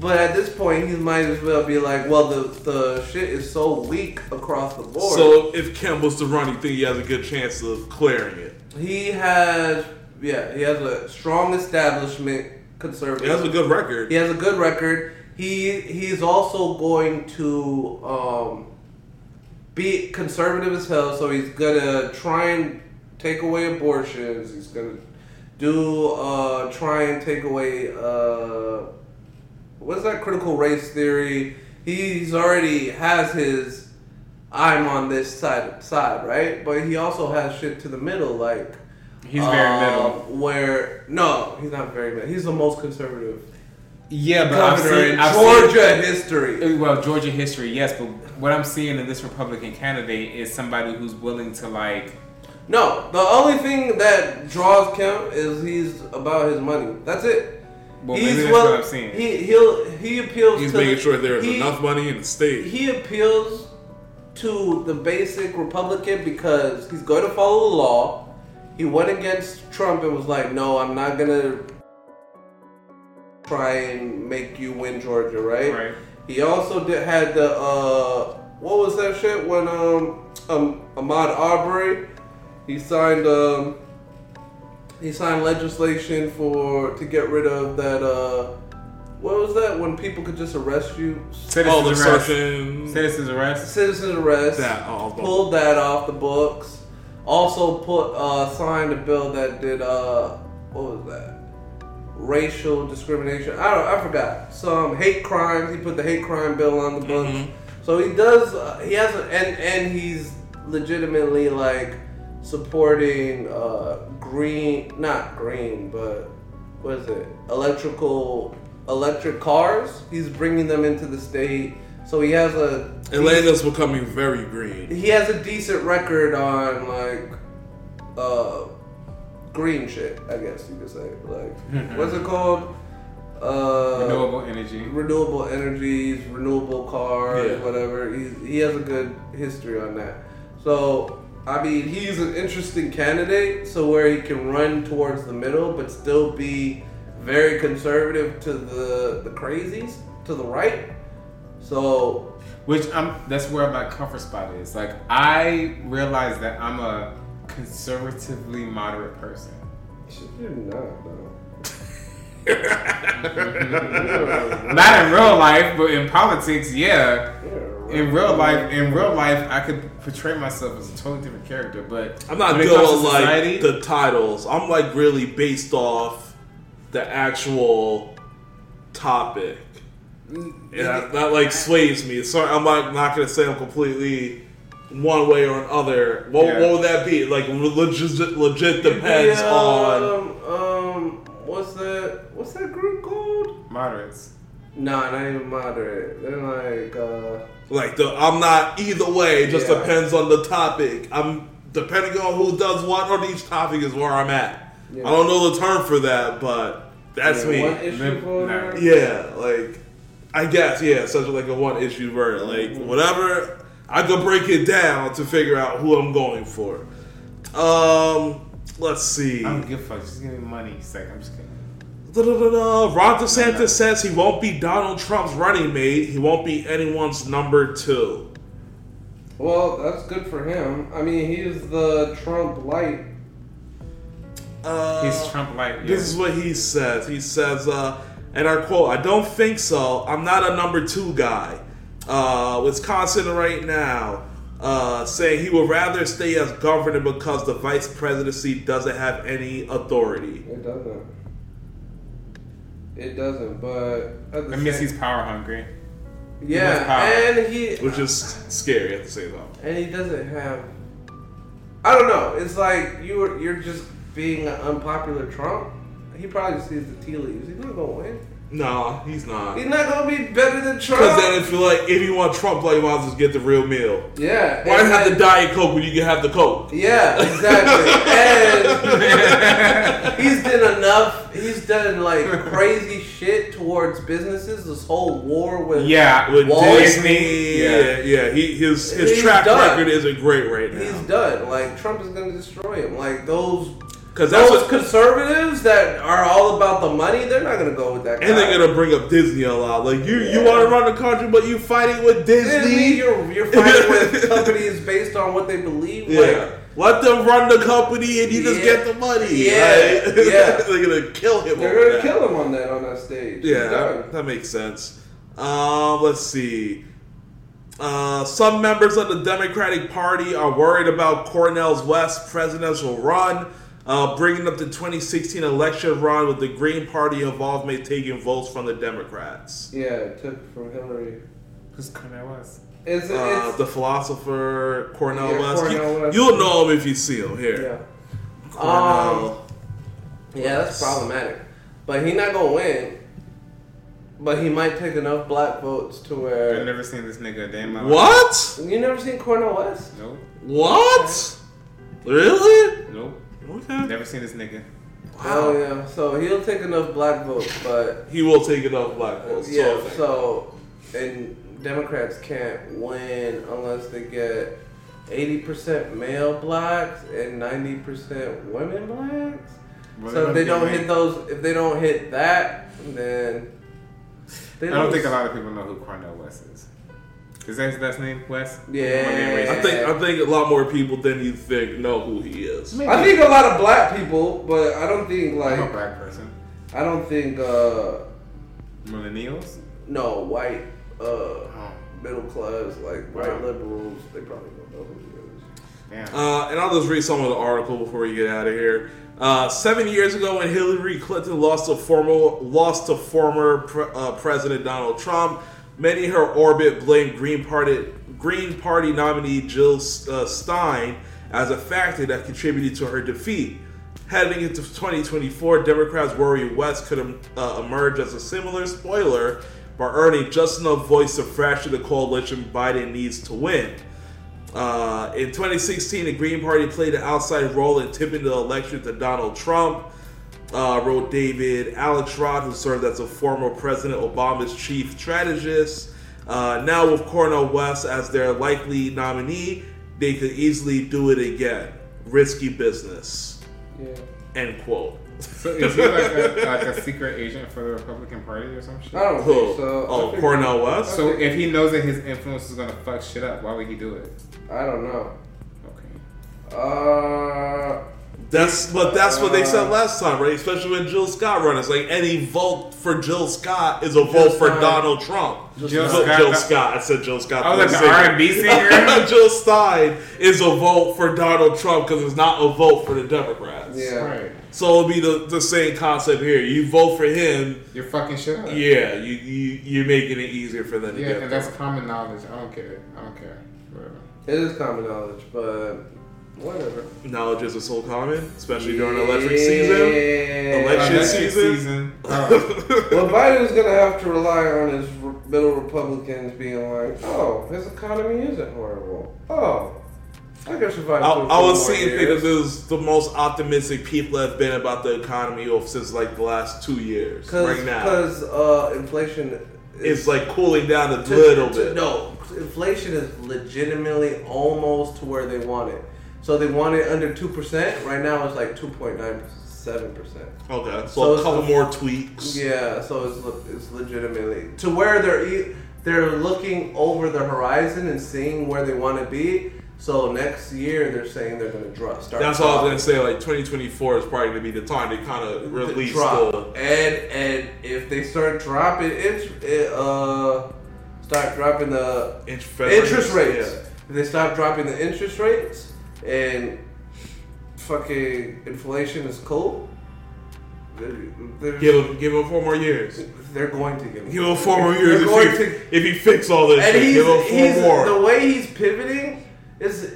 But at this point, he might as well be like, well, the the shit is so weak across the board. So if was to run, you think he has a good chance of clearing it? he has, yeah, he has a strong establishment conservative. He has a good record. He has a good record. He he's also going to um, be conservative as hell. So he's gonna try and take away abortions. He's gonna do uh, try and take away uh, what's that critical race theory. He's already has his I'm on this side side right, but he also has shit to the middle like. He's very um, middle. Where no, he's not very middle. He's the most conservative Yeah, but I've seen, in I've Georgia history. Well, Georgia history, yes, but what I'm seeing in this Republican candidate is somebody who's willing to like. No, the only thing that draws Kemp is he's about his money. That's it. Well, he's maybe that's well- what I'm seeing. He he'll he appeals. He's to making the- sure there's he- enough money in the state. He appeals to the basic Republican because he's going to follow the law. He went against Trump and was like, "No, I'm not gonna try and make you win Georgia." Right? Right. He also did had the uh, what was that shit when um um Ahmaud Arbery he signed um he signed legislation for to get rid of that uh what was that when people could just arrest you? Citizens All the arrest. searching. Citizens arrest. citizen arrest. That off pulled that off the books. Also put uh signed a bill that did uh what was that? Racial discrimination. I don't I forgot. Some hate crimes. He put the hate crime bill on the books. Mhm. so he does uh, he has a, and and he's legitimately like supporting uh green not green but what is it electrical electric cars he's bringing them into the state so he has a Atlanta's becoming very green. he has a decent record on like uh green shit, I guess you could say. Like what's it called? Uh Renewable energy. renewable energies, renewable cars, Yeah. whatever. He's, he has a good history on that. So I mean, he's an interesting candidate. So where he can run towards the middle, but still be very conservative to the the crazies to the right. So Which I'm that's where my comfort spot is. Like I realize that I'm a conservatively moderate person. you're not though. Not in real life, but in politics, yeah. In real life, in real life, I could portray myself as a totally different character. But I'm not when it good comes with to like society, the titles. I'm like really based off the actual topic. Yeah, that like sways me. So I'm like not gonna say I'm completely one way or another. What, Yeah. what would that be? Like legit, legit depends Yeah, on. Um, um, what's that? What's that group called? moderates. Nah, not even moderate. They're like, uh, Like the I'm not either way. It just Yeah. depends on the topic. I'm depending on who does what on each topic is where I'm at. Yeah. I don't know the term for that, but that's yeah, me. One issue Live- voter. nah. Yeah, like I guess yeah, such like a one issue verdict. Like Mm-hmm. whatever, I could break it down to figure out who I'm going for. Um, let's see. I don't give a fuck. Just give me money. Sec. I'm just kidding. Da-da-da-da. Ron DeSantis says he won't be Donald Trump's running mate. He won't be anyone's number two. Well, that's good for him. I mean, he's the Trump light. Uh, He's Trump like. This is what he says. He says, uh, and I quote, I don't think so. I'm not a number two guy. Uh, Wisconsin right now, uh, saying he would rather stay as governor because the vice presidency doesn't have any authority. It doesn't. It doesn't, but at the That means same- he's power hungry. yeah, has power. and he Which is scary at the same time. and he doesn't have. I don't know. It's like you were you're just being an unpopular Trump. He probably sees the tea leaves. He's not gonna win. No, he's not. He's not gonna be better than Trump. Because then if you like, if you want Trump, like, you might as well get the real meal. yeah. Why have the Diet Coke when you can have the Coke? Yeah, exactly. and he's done enough. He's done like crazy shit towards businesses. This whole war with Yeah, With Wall Disney, Yeah. yeah, yeah, he his his He's track done. record isn't great right now. He's done. Like Trump is gonna destroy him. Like those because Those what. conservatives that are all about the money, they're not gonna go with that. And they're guy. gonna bring up Disney a lot. Like you, you want to run the country, but you fighting with Disney. Disney, you're you're fighting with companies based on what they believe. Yeah. Like, Let them run the company and you just get the money. Yeah. right? Yeah. they're gonna kill him. they're gonna that. kill him on that on that stage. Yeah, that, that makes sense. Um, let's see. Uh, some members of the Democratic Party are worried about Cornel's West presidential run, uh, bringing up the 2016 election run with the Green Party involvement taking votes from the Democrats. Yeah, it took from Hillary. Who's Cornel West? It's, Uh, it's the philosopher Cornel Yeah, West. Cornel you, West. You'll know him if you see him yeah. here. Um, Cornel. yeah, that's problematic. But he not gonna win. But he might take enough black votes to where. I've never seen this nigga a day in my life. what? you never seen Cornel West. Nope. What? Really? Nope. Okay. Never seen this nigga. Oh yeah, so he'll take enough black votes, but He will take enough black votes. yeah, so- so and Democrats can't win unless they get eighty percent male blacks and ninety percent women blacks. Well, so if they don't hit get those, if they don't hit that, then they. I don't lose. think a lot of people know who Cornel West is. Is that his last name, Wes? Yeah. I being racist? I think I think a lot more people than you think know who he is. I think a lot of black people, but I don't think like I'm a black person. I don't think uh Millennials? no white uh Oh, middle class like white Wow. liberals they probably don't know who he is. damn. Uh, and I'll just read some of the article before we get out of here. Uh, seven years ago, when Hillary Clinton lost to former lost to former pre- uh, President Donald Trump, many in her orbit blamed Green Party Green Party nominee Jill uh, Stein as a factor that contributed to her defeat. Heading into 2024, Democrats worry West could uh, emerge as a similar spoiler by earning just enough voice to fracture the coalition Biden needs to win. Uh, in 2016, the Green Party played an outside role in tipping the election to Donald Trump, uh, wrote David Axelrod, who served as a former President Obama's chief strategist. Uh, now, with Cornel West as their likely nominee, they could easily do it again. Risky business. Yeah. End quote. So is he like a, like a secret agent for the Republican Party or some shit? I don't Who? so. Oh, think- Cornel West? So if he knows that his influence is gonna fuck shit up, why would he do it? I don't know. Okay. Uh, That's but that's what they said last time, right? Especially when Jill Scott run. It's like any vote for Jill Scott is a vote for Stein. Donald Trump. Jill Jill, Scott- Jill Scott. I said Jill Scott. Oh, the like the. R and B singer. Jill Stein is a vote for Donald Trump because it's not a vote for the Democrats. Yeah. Right. So it'll be the, the same concept here. You vote for him, You're fucking shit up. yeah. You you you're making it easier for them to Yeah, get. and that's common knowledge. I don't care. I don't care. Whatever. it is common knowledge, but whatever. knowledge is so common, especially during election season. Election Election season? Oh. Well, Biden's gonna have to rely on his r- middle Republicans being like, "Oh, his economy isn't horrible. Oh, I can survive." I, for a I few was more seeing years." think this the most optimistic people have been about the economy of since like the last two years. Cause, right now, because uh, inflation it's like cooling down a to- little to- bit. No, inflation is legitimately almost to where they want it. So they want it under two percent. Right now, it's like two point nine seven percent. Okay, so, So a couple more tweaks. Yeah, so it's le- it's legitimately to where they're e- they're looking over the horizon and seeing where they want to be. So next year they're saying they're going to drop. Start. That's all I was gonna say. Like 2024 is probably gonna be the time they kind of release drop. the. and and if they start dropping it, it uh start dropping the Int- interest rates. Yeah. If they stop dropping the interest rates and fucking inflation is cool, they're, they're, Give him, give him four more years. they're going to give him. Give him four more years. going If he, to- if he fix all this, and shit, give him four more. the way he's pivoting is.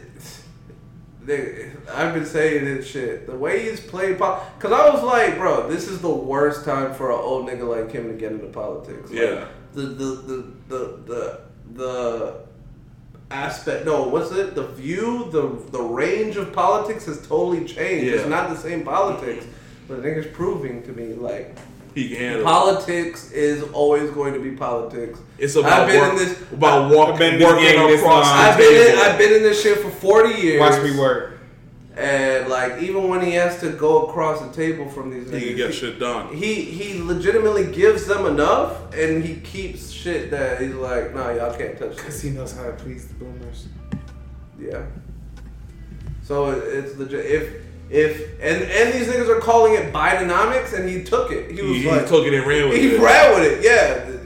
They, I've been saying this shit. The way he's playing, because I was like, bro, this is the worst time for an old nigga like him to get into politics. Like, Yeah. The the the the the the aspect. No, what's it? The view, the the range of politics has totally changed. Yeah. It's not the same politics. But I think it's proving to me like he can politics is always going to be politics. It's about I've been work, in this. about walk, I've been in this working game this across I've been in. I've been in this shit for forty years. Watch me work. And like even when he has to go across the table from these He niggas, can get shit done. he he legitimately gives them enough, and he keeps shit that he's like, nah, y'all can't touch Because he knows how to please the boomers. Yeah. So it- it's legit. If if and and these niggas are calling it Bidenomics, and he took it. He was He, he took it and ran with he it. He ran with it. Yeah, th- my-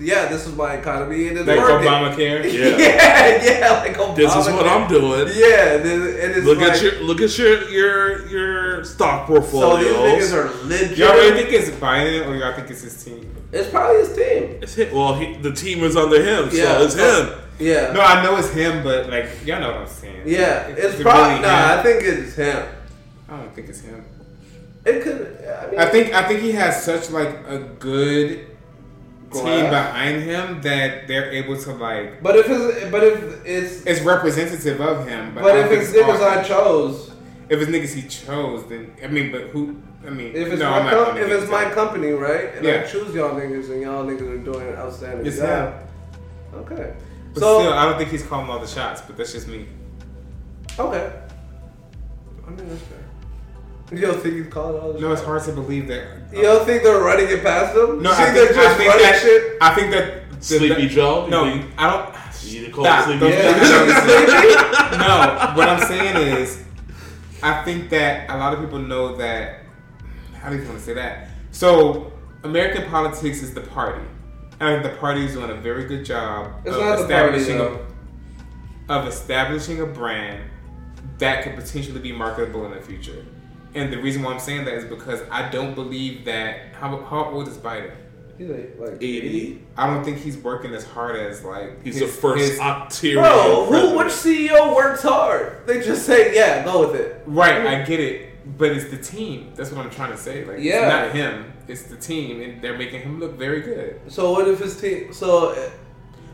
yeah. This is my economy, and it's Like working. Obamacare. Yeah. yeah, yeah. Like Obama. This is what I'm doing. Yeah, and it's Look like, at your look at your your your stock portfolio. So these niggas are legit. Y'all really think it's Biden or y'all think it's his team? it's probably his team. it's him. Well, he, the team is under him, Yeah. so it's him. Yeah. No, I know it's him, but like y'all know what I'm saying. Yeah, Is it's it probably really nah. I think it's him. I don't think it's him. It could. I, mean, I think I think he has such like a good team behind him that they're able to like. But if it's but if it's It's representative of him, but, but if it's niggas I chose, if it's niggas he chose, then I mean, but who? I mean, if it's no, my com- if it's my company, right, and I Yeah. choose y'all niggas and y'all niggas are doing an outstanding It's job. him. Okay. But so still, I don't think he's calling all the shots. But that's just me. okay. I mean that's fair. You don't think he's calling all the No, it's hard to believe that. Uh, you don't think they're running it past him? No, you I think think, they're just I think running that, shit? I think that the- Sleepy the- Joe. You No, think- I don't. You need to call Stop. Sleepy Don't- Yeah. no, what I'm saying is, I think that a lot of people know that. How do you want to say that? So, American politics is the party. And I think the party is doing a very good job It's of not the party, establishing a, of establishing a brand that could potentially be marketable in the future. And the reason why I'm saying that is because I don't believe that. How, how old is Biden? He's like, like 80. I don't think he's working as hard as like He's his- the first his- Ontario Bro, who, which CEO works hard? They just say, yeah, go with it. Right, I get it, but it's the team. That's what I'm trying to say. Like, Yeah. it's not him. It's the team, and they're making him look very good. So what if his team? So uh,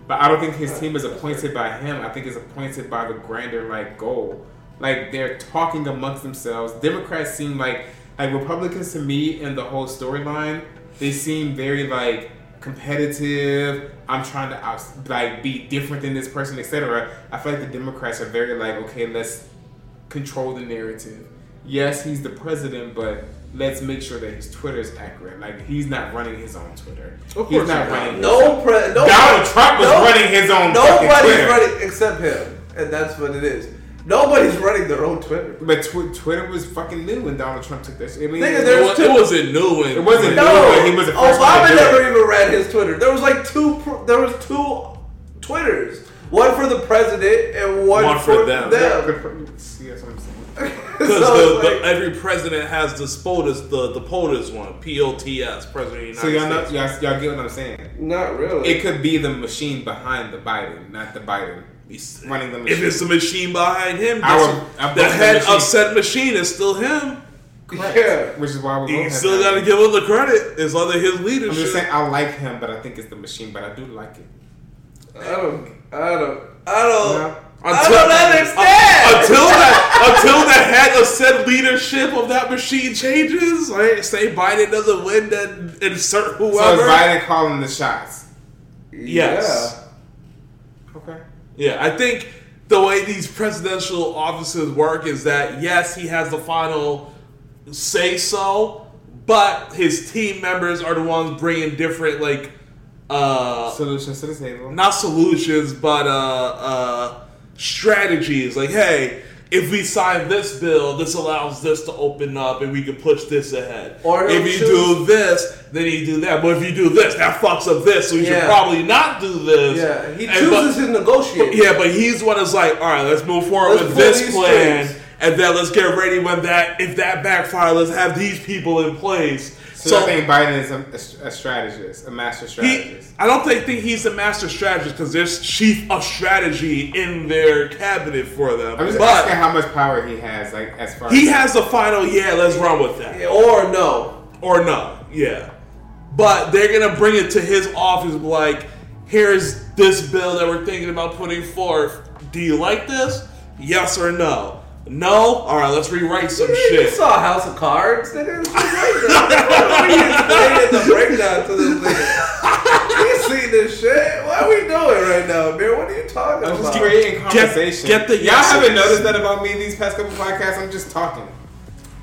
But I don't think his team is appointed by him. I think it's appointed by the grander like goal. Like they're talking amongst themselves. Democrats seem like like Republicans to me in the whole storyline. They seem very like competitive. I'm trying to out, like be different than this person, etc. I feel like the Democrats are very like okay, let's control the narrative. Yes, he's the president, but let's make sure that his Twitter is accurate. Like he's not running his own Twitter. Of he's course not not. running. no, pre- no Donald Trump was no- running his own fucking Nobody's Twitter. running except him, and that's what it is. Nobody's running their own Twitter. But tw- Twitter was fucking new when Donald Trump took this. I mean, Nigga, it, there was was, two- it wasn't new. When, It wasn't when- new. No, but he was the first Obama never it. even ran his Twitter. There was like two. There was two Twitters. One for the president and one, One for them. See, that's what I'm saying. Because So the, it's the, like- every president has the POTUS, the the POTUS one, P O T S, President of the So United y'all know, States. y'all, y'all get what I'm saying. Not really. It could be the machine behind the Biden, not the Biden running the machine. If it's the machine behind him, Our- our the head machine. of said machine is still him. yeah. Which is why we You still got to give him the credit. It's under his I'm leadership. just saying, I like him, but I think it's the machine. But I do like it. I don't. I don't. I don't. No. I don't understand. until that until the head of said leadership of that machine changes, right? Say Biden doesn't win, then insert So whoever. is Biden calling the shots? Yes. Okay. Yeah, I think the way these presidential offices work is that yes, he has the final say so, but his team members are the ones bringing different like uh Solutions to the table. not solutions, but uh, uh, strategies. Like, hey, if we sign this bill, this allows this to open up, and we can push this ahead. Or if you choose- do this, then you do that. But if you do this, that fucks up this, so you Yeah. should probably not do this. Yeah. He And but- chooses to negotiate. yeah, but he's one that's like, all right, let's move forward Let's with this plan, strings. and then let's get ready when that if that backfire, let's have these people in place. So, I think Biden is a, a strategist, a master He, strategist. I don't think, think he's a master strategist because there's chief of strategy in their cabinet for them. I'm just but asking how much power he has, like as far he as has the final. Yeah, let's run with that. Or no. Or no, yeah. But they're gonna bring it to his office. Like, here's this bill that we're thinking about putting forth. Do you like this? Yes or no? No. All right, let's rewrite some You shit. saw House of Cards, nigga. It's just right there. What are you explaining the breakdown to this nigga? You see this shit. What are we doing right now, man? What are you talking about? I'm just creating conversation. get the Y'all yeses. haven't noticed that about me these past couple podcasts. I'm just talking.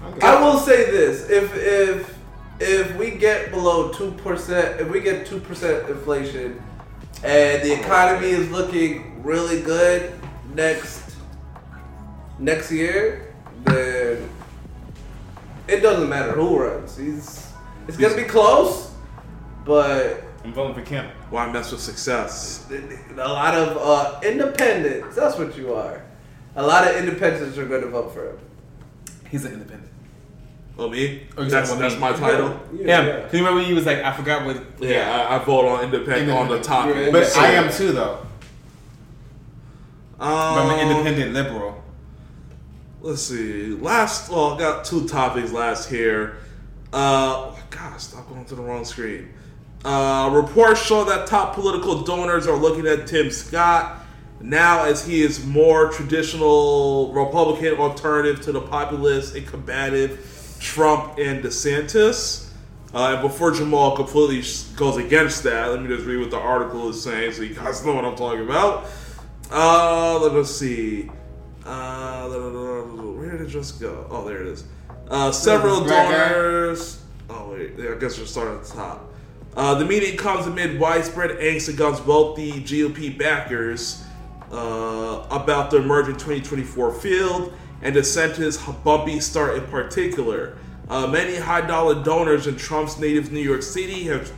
I'm. I will say this: if if if we get below two percent, if we get two percent inflation, and the economy is looking really good next next year, then it doesn't matter who runs. He's it's gonna be close, but I'm voting for Kim. Why mess with success? a lot of uh, independents. That's what you are. A lot of independents are going to vote for him. He's an independent. Oh, me? Oh, that's talking that's about my title. Yeah, Yeah. yeah. Can you remember you was like, I forgot what. Yeah, I, I vote on independent on the Independent. topic. You're But I am too, though. Um, I'm an independent liberal. Let's see. Last, well, I got two topics last here. Uh, oh, God, stop going to the wrong screen. Uh, reports show that top political donors are looking at Tim Scott now as he is more traditional Republican alternative to the populist and combative Trump and DeSantis. Uh, and before Jamaal completely goes against that, let me just read what the article is saying so you guys know what I'm talking about. Uh, let us see. Uh, where did it just go? Oh, there it is. Uh, several This black guy? donors. Oh wait, I guess we're starting at the top. Uh, the meeting comes amid widespread angst against wealthy GOP backers uh, about the emerging 2024 field and DeSantis' bumpy start in particular. Uh, many high-dollar donors in Trump's native New York City have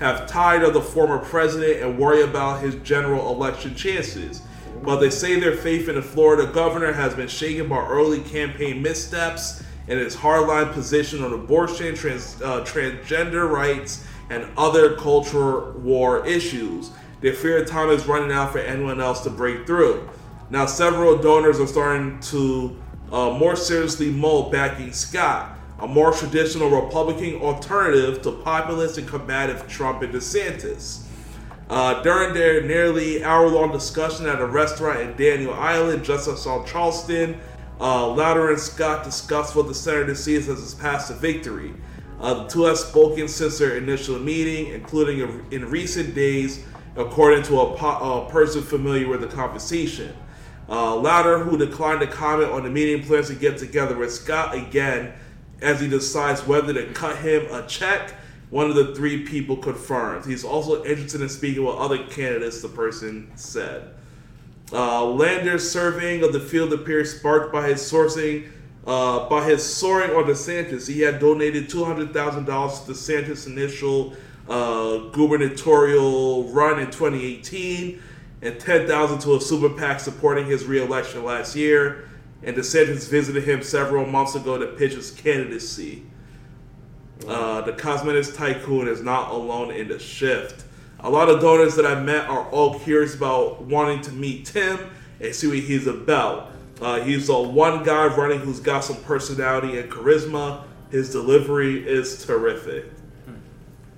have tired of the former president and worry about his general election chances. But they say their faith in the Florida governor has been shaken by early campaign missteps and his hardline position on abortion, trans, uh, transgender rights, and other culture war issues. They fear time is running out for anyone else to break through. Now, several donors are starting to uh, more seriously mull backing Scott, a more traditional Republican alternative to populist and combative Trump and DeSantis. Uh, during their nearly hour-long discussion at a restaurant in Daniel Island, just outside Charleston, uh, Lauder and Scott discussed what the senator sees as his path to victory. Uh, the two have spoken since their initial meeting, including in recent days, according to a, po- a person familiar with the conversation. Uh, Lauder, who declined to comment on the meeting, plans to get together with Scott again as he decides whether to cut him a check. One of the three people confirmed. He's also interested in speaking with other candidates, the person said. Uh, Lauder's surveying of the field appears sparked by his sourcing, uh, by his soaring on DeSantis. He had donated two hundred thousand dollars to DeSantis' initial uh, gubernatorial run in 2018, and $10,000 to a super PAC supporting his reelection last year. And DeSantis visited him several months ago to pitch his candidacy. Uh, the cosmetics tycoon is not alone in the shift. A lot of donors that I met are all curious about wanting to meet Tim and see what he's about. Uh, he's the one guy running who's got some personality and charisma. His delivery is terrific.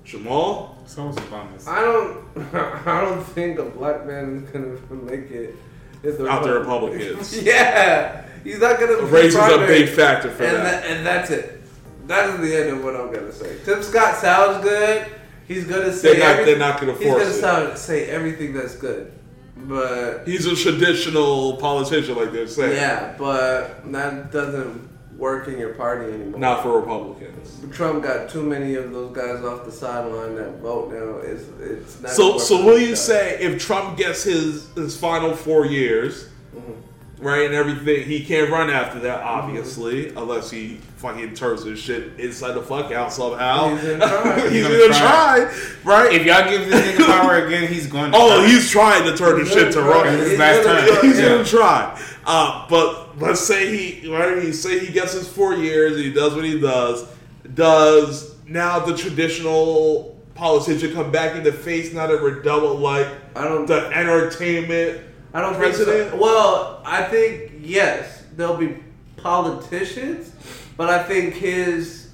Jamaal? So was Obama's. I don't. I don't think a black man is gonna make it. If Out the Republicans. yeah, he's not gonna. be Race is a big factor for and that. tha- and that's it. That is the end of what I'm gonna say. Tim Scott sounds good. He's gonna say. They're not- they're not gonna force He's gonna it. sound, say everything that's good, but He's a traditional politician, like they're saying. yeah, but that doesn't work in your party anymore. Not for Republicans. Trump got too many of those guys off the sideline that vote now. It's it's not. So, so will you say if Trump gets his his final four years, Mm-hmm. Right, and everything, he can't run after that, obviously, unless he fucking turns his shit inside the fuck out somehow. He's gonna try. he's He's gonna, gonna try, right? If y'all give this nigga power again, he's going to. oh, he's trying to turn the shit to gonna run. This He's last gonna time. He's Yeah. gonna try. Uh, but let's say he right, he say he gets his four years he does what he does. Does now the traditional politician come back in the face now that we're double like I don't. the entertainment I don't president? think so. Well, I think yes, there'll be politicians, but I think his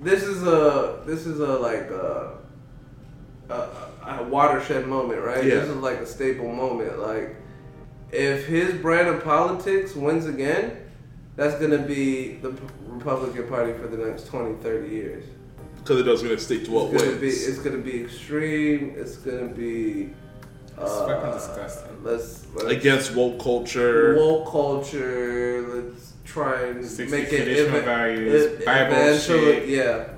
this is a this is a like a, a, a watershed moment, right? Yeah. This is like a staple moment. Like if his brand of politics wins again, that's gonna be the Republican Party for the next 20, 30 years. because it doesn't gonna stick to what It's gonna be wins. it's gonna be extreme. It's gonna be uh, fucking disgusting. Let's, let's Against woke culture. woke culture. Let's try and make it traditional values, e- Bible eventually- shit. Yeah,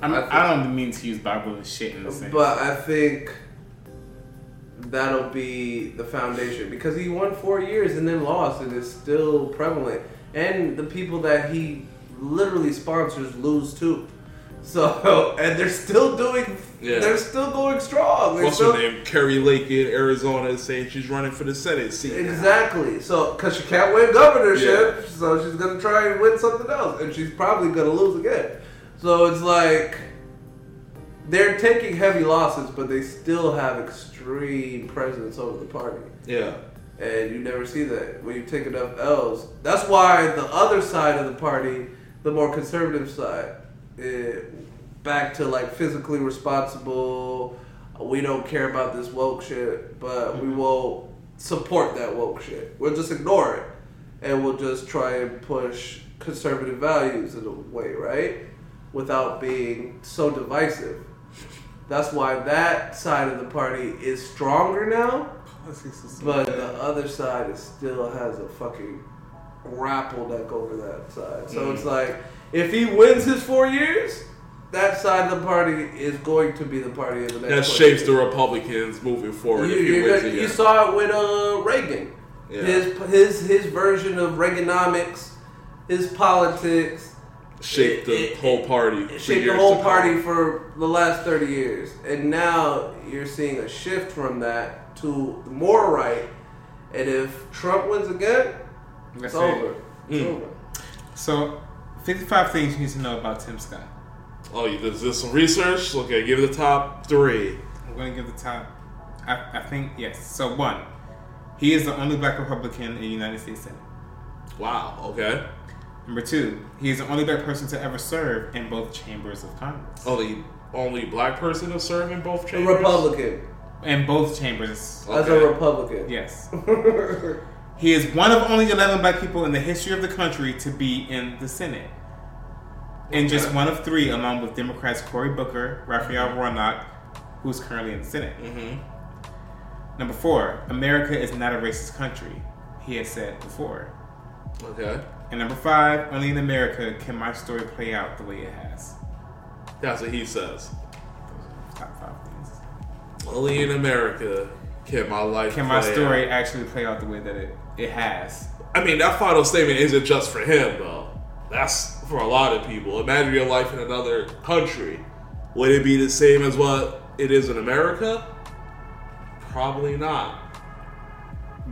I'm, I think- I don't mean to use Bible and shit in the same. but I think that'll be the foundation because he won four years and then lost, and it's still prevalent. And the people that he literally sponsors lose too. So and they're still doing. Yeah. They're still going strong. They're What's still- her name? Kari Lake in Arizona is saying she's running for the Senate seat. Exactly. So, because she can't win governorship, so she's gonna try and win something else, and she's probably gonna lose again. So it's like they're taking heavy losses, but they still have extreme presence over the party, Yeah. and you never see that when you take enough L's. That's why the other side of the party, the more conservative side, back to like physically responsible. We don't care about this woke shit, but we will support that woke shit. We'll just ignore it, and we'll just try and push conservative values in a way, right? Without being so divisive. That's why that side of the party is stronger now, but the other side is still has a fucking grapple neck over that side. So it's like if he wins his four years, that side of the party is going to be the party of the next. That 20 shapes the. Republicans moving forward You, if he you- wins you saw it with uh, Reagan. Yeah. His his his version of Reaganomics, his politics Shaped the it- it- whole party. it for shaped the whole to come. party for the last 30 years. And now you're seeing a shift from that to the more right. And if Trump wins again, That's it's it. over. It's Mm. over. So, 55 things you need to know about Tim Scott. Oh, you did this some research? Okay, give it the top three. I'm going to give the top. I, I think, yes. So, one, he is the only black Republican in the United States Senate. Wow. Okay. Number two, he is the only black person to ever serve in both chambers of Congress. Oh, only only black person to serve in both A chambers. Republican. In both chambers. As a Republican. Yes. he is one of only 11 black people in the history of the country to be in the Senate. And just one of three, along with Democrats Cory Booker, Raphael Warnock, who's currently in the Senate. Mm-hmm. Number four, America is not a racist country, he has said before. Okay. And number five, only in America can my story play out the way it has. That's what he says. Top five things. Only in America can my life. Can my story out. actually play out the way that it, it has? I mean, that final statement isn't just for him, though. That's for a lot of people. Imagine your life in another country. Would it be the same as what it is in America? Probably not.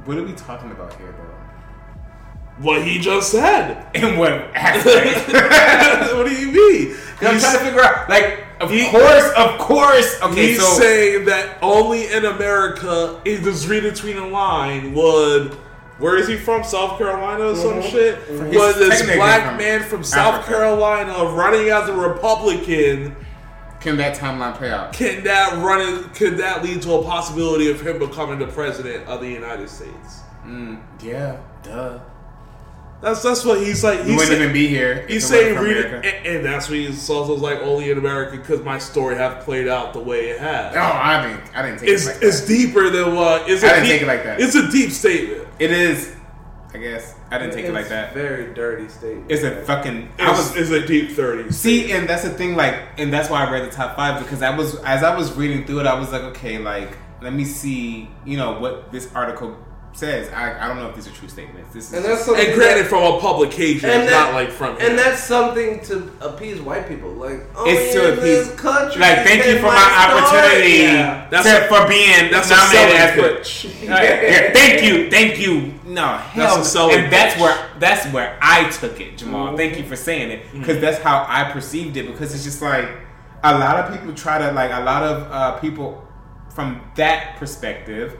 What are we talking about here, though? What he just said. In what aspect? what do you mean? I'm trying to figure out. Like, of He- course, of course. Okay, He's so saying that only in America, is just read between the line, would where is he from? South Carolina or some shit? He's Was this black man from South Africa. Carolina running as a Republican? can that timeline play out? Can that run? it- Could that lead to a possibility of him becoming the president of the United States? Mm, yeah, duh. That's that's what he's like. He He's wouldn't say- even be here. He's saying read it, and, and that's what he's also like only in America because my story have played out the way it has. No, I didn't. I didn't take it's it like it's deeper than what. It's I a didn't deep, take it like that. It's a deep statement. It is. I guess I didn't take it like It's that. Very dirty statement. It's a fucking. I was it's a deep thirties. See, and that's the thing, like, and that's why I read the top five because I was, as I was reading through it, I was like, okay, like, let me see, you know, what this article says. I, I don't know if these are true statements. This is And that's something And granted, from a publication, And it's that- not like from. And him. that's something to appease white people. Like, oh, It's to yeah, appease- this country. like, thank you for my story. opportunity Yeah. That's to- a- for being that's a nominated as selling pitch. Right, yeah, thank you, thank you. No, hell, a selling and that's pitch. where that's where I took it, Jamaal. Mm-hmm. Thank you for saying it because that's how I perceived it. Because it's just like a lot of people try to like a lot of uh, people from that perspective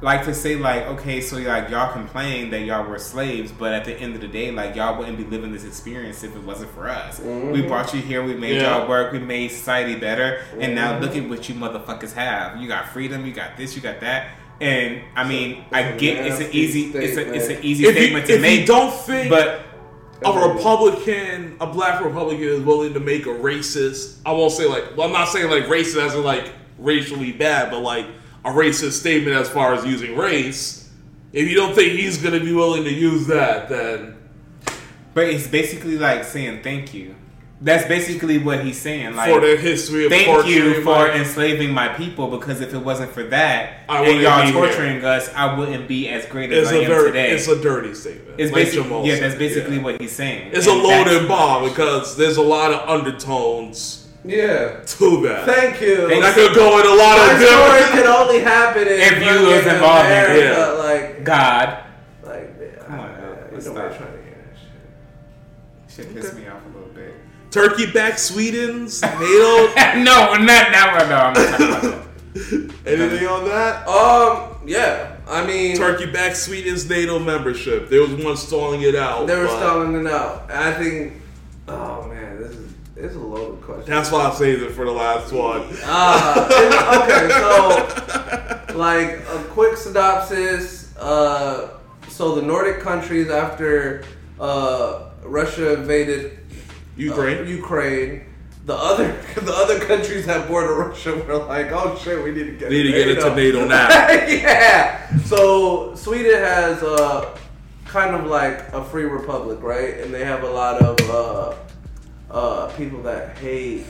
like to say like okay so like y'all complain that y'all were slaves but at the end of the day like y'all wouldn't be living this experience if it wasn't for us we mm-hmm. brought you here we made Yeah. y'all work we made society better and now mm-hmm. look at what you motherfuckers have you got freedom you got this you got that and i mean i it's a get it's an nasty easy it's a it's an easy if you, statement to if make you don't think, but a Republican, a black Republican is willing to make a racist. I won't say like. Well, I'm not saying like racist as in like racially bad, but like a racist statement as far as using race. If you don't think he's going to be willing to use that, then But it's basically like saying thank you. That's basically what he's saying. Like for the history of Thank you for enslaving my people because if it wasn't for that I and wouldn't y'all be here. torturing us, I wouldn't be as great as It's I a am very, today. it's a dirty statement. It's like basically yeah, said, that's basically yeah. what he's saying. It's a And that's- loaded bomb because there's a lot of undertones Yeah. Too bad. Thank you. and that could go in a lot My of story different. can only happen in If you was involved in it. America, Yeah. Like, God. like, man, Come on, I- now, I- let's nobody stop. trying to hear that shit. Shit pissed me off a little bit. Turkey back Sweden's NATO. no, not that one. No, I'm not talking about that. Anything on that? Um, yeah. I mean, Turkey back Sweden's NATO membership. There was one stalling it out. they were but stalling it out. I think, oh man, this is it's a loaded question. That's why I saved it for the last one. Uh, okay, so like a quick synopsis. Uh, so the Nordic countries after uh, Russia invaded Ukraine. uh, Ukraine. The other the other countries that border Russia were like, oh shit, we need to get Need to get into NATO now. yeah. So Sweden has uh, kind of like a free republic, right? And they have a lot of uh, people that hate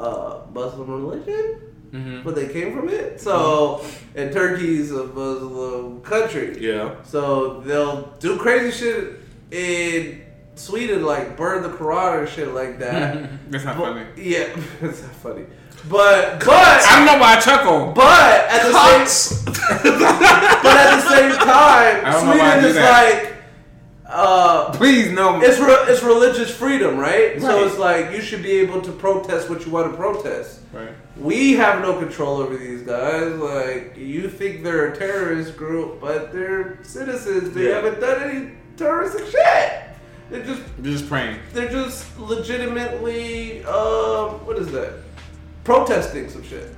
uh, Muslim religion, Mm-hmm. but they came from it. So, and Turkey's a Muslim country. Yeah. So they'll do crazy shit in Sweden, like burn the Quran or shit like that. That's not But- funny. Yeah, it's not funny. But but I don't know why I chuckle. but at the same but at the same time, I don't know why I Sweden is that. like uh Please no. it's re- it's religious freedom, right? So it's like you should be able to protest what you want to protest. Right. We have no control over these guys. Like you think they're a terrorist group, but they're citizens. They Yeah. haven't done any terroristic shit. They're just You're just praying. they're just legitimately um what is that? Protesting some shit.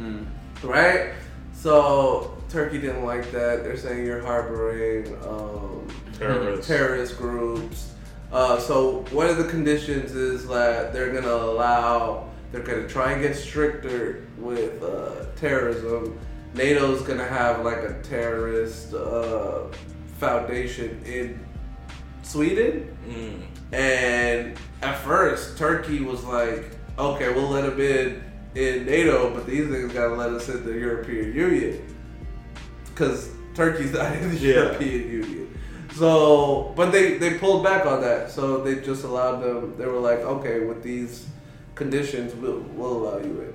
Right? So Turkey didn't like that. They're saying you're harboring um, Terrorists. terrorist groups. Uh, so one of the conditions is that they're gonna allow, they're gonna try and get stricter with uh, terrorism. NATO's gonna have like a terrorist uh, foundation in Sweden. Mm. And at first, Turkey was like, okay, we'll let them in in NATO, but these niggas gotta let us in the European Union. Because Turkey's not in the Yeah. European Union. So, but they, they pulled back on that. So they just allowed them, they were like, okay, with these conditions, we'll, we'll allow you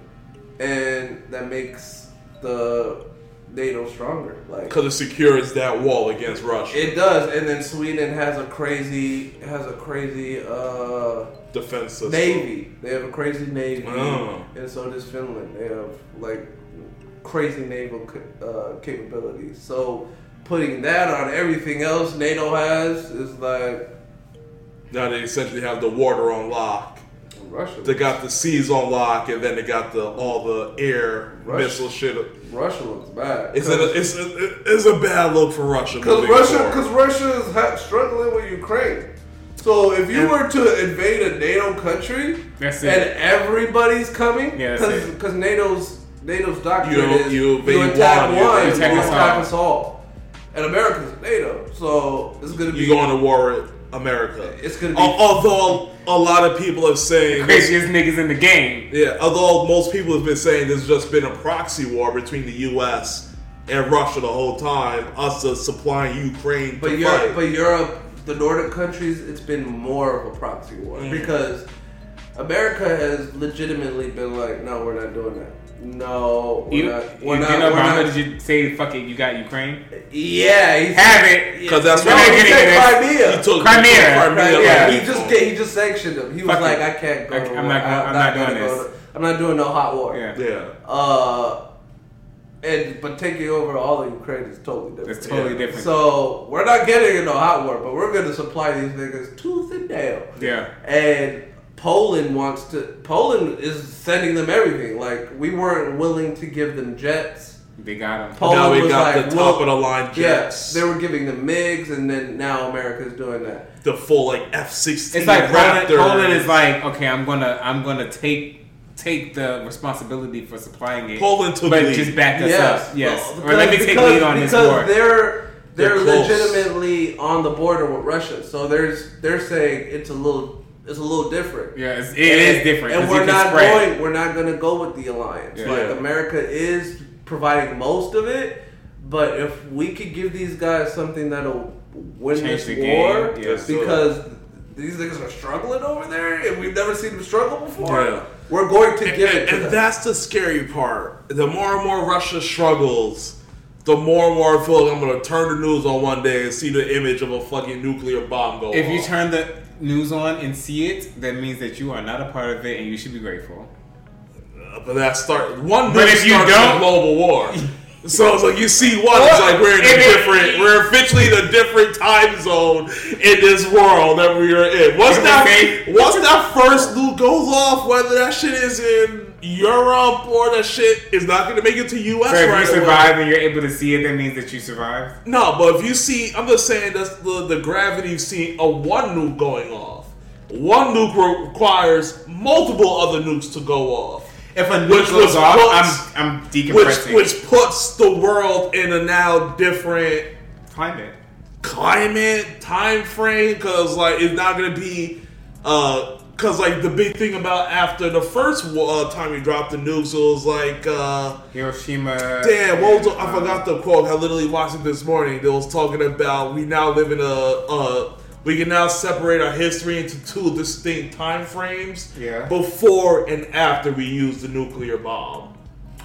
in. And that makes the NATO stronger. Like, Because it secures that wall against Russia. it does, and then Sweden has a crazy has a crazy uh, Defense system. navy. They have a crazy navy, Oh. and so does Finland. They have like crazy naval uh, capabilities. So putting that on everything else NATO has is like Now they essentially have the water on lock. Russia. They got the seas on lock, and then they got the all the air Russia. missile shit. Russia looks bad. It's a, it's a, it's a bad look for Russia. Because Russia, because Russia is ha- struggling with Ukraine. So if you And- were to invade a NATO country, That's and everybody's coming, Yeah, because NATO's NATO's doctrine You is you invade attack one, you one, invade all. attack us all. And America's NATO, so it's gonna be you going to war with America. It's gonna be- Al- Although a lot of people have saying, Craziest niggas in the game. yeah. Although most people have been saying there's just been a proxy war between the U.S. and Russia the whole time. Us uh, supplying Ukraine But to Europe, fight. but Europe, the Nordic countries, it's been more of a proxy war Mm. because America has legitimately been like, no, we're not doing that. No, we're You, not. you, We're not. did we're Obama, not- did you say, fuck it, you got Ukraine? Yeah, he's, Have it. Because that's no, what he getting said. Crimea. he took Crimea. Crimea yeah, he just he just sanctioned him. He was Fuck like, it. I can't go. I- to I'm war. not going- I'm not gonna doing this. to- I'm not doing no hot war. Yeah. Yeah. Uh, and but taking over all of Ukraine is totally different. It's totally Yeah. different. So we're not getting into a hot war, but we're going to supply these niggas tooth and nail. yeah. And Poland wants to. Poland is sending them everything. Like we weren't willing to give them jets They got them. Poland now we was got like, the top well, of the line jets. Yeah, they were giving them MiGs, and then now America's doing that. the full like F sixteen. It's like Poland, Raptor. Poland is like, okay, I'm gonna I'm gonna take take the responsibility for supplying it. Poland took but lead. just back us Yes, up. Yes. Well, or let me take because- lead on this war. they're they're, They're legitimately on the border with Russia, so there's they're saying it's a little it's a little different. Yeah, it's, it is different. And we're not spread. going. We're not going to go with the alliance. Yeah. Like America is providing most of it, but if we could give these guys something that'll win Change this the war, game, yeah. because these niggas are struggling over there, and we've never seen them struggle before. Yeah. We're going to and, give and- it to and them. that's the scary part. The more and more Russia struggles, the more and more I feel like I'm gonna turn the news on one day and see the image of a fucking nuclear bomb go If off. you turn the news on and see it, that means that you are not a part of it, and you should be grateful. Uh, but that start one But if you don't- global war. So it's like you see one, it's like we're in a different, we're officially in a different time zone in this world that we are in. Once If that once that first nuke goes off, whether that shit is in Europe or that shit is not going to make it to U.S. So if right you away. survive and you're able to see it, that means that you survived. No, but if you see, I'm just saying that's the the gravity of seeing a one nuke going off. One nuke re- requires multiple other nukes to go off. If a nuke Which goes was off, puts- I'm I'm which which puts the world in a now different climate. climate time frame because like it's not gonna be uh because like the big thing about after the first uh, time we dropped the nukes it was like uh Hiroshima. damn what was I um, forgot the quote I literally watched it this morning they was talking about we now live in a uh we can now separate our history into two distinct time frames Yeah. before and after we use the nuclear bomb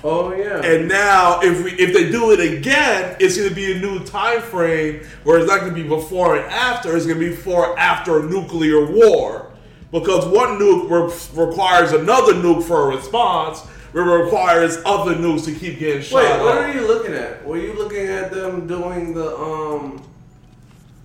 oh yeah. and now, if we if they do it again, it's going to be a new time frame where it's not going to be before and after. It's going to be before after a nuclear war, because one nuke re- requires another nuke for a response. It requires other nukes to keep getting shot. Wait, what are you looking at? Were you looking at them doing the um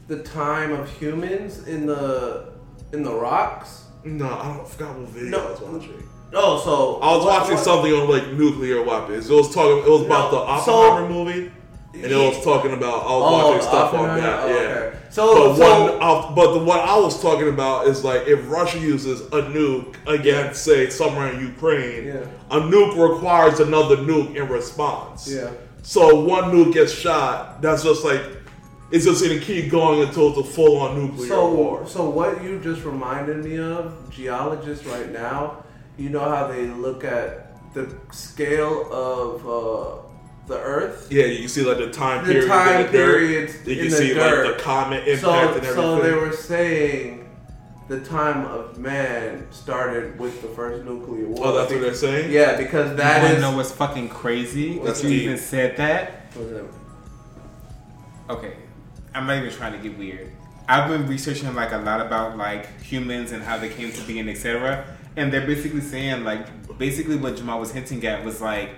the time of humans in the in the rocks? No, I don't forgot what video No. I was watching. Oh, so I was what- watching what- something on like nuclear weapons. It was talking. It was about the Oppenheimer so- movie, and it was talking about. I was Oh, watching stuff on that. Oh, yeah. okay. So, but so one, but the, what I was talking about is like if Russia uses a nuke against, say, somewhere in Ukraine, Yeah. a nuke requires another nuke in response. Yeah. So one nuke gets shot. That's just like it's just gonna keep going until it's a full-on nuclear so war. so what you just reminded me of geologists right now. You know how they look at the scale of uh, the Earth. Yeah, you can see like the time The period. time in the dirt. periods You in can the see dirt. like the comet impact So, and everything. so they were saying the time of man started with the first nuclear war. Oh, that's what they're saying. Yeah, because You that wanna is. know what's fucking crazy? What's that you deep? even said that. That? Okay, I'm not even trying to get weird. I've been researching like a lot about like humans and how they came to be and etc. And they're basically saying like basically what Jamaal was hinting at was like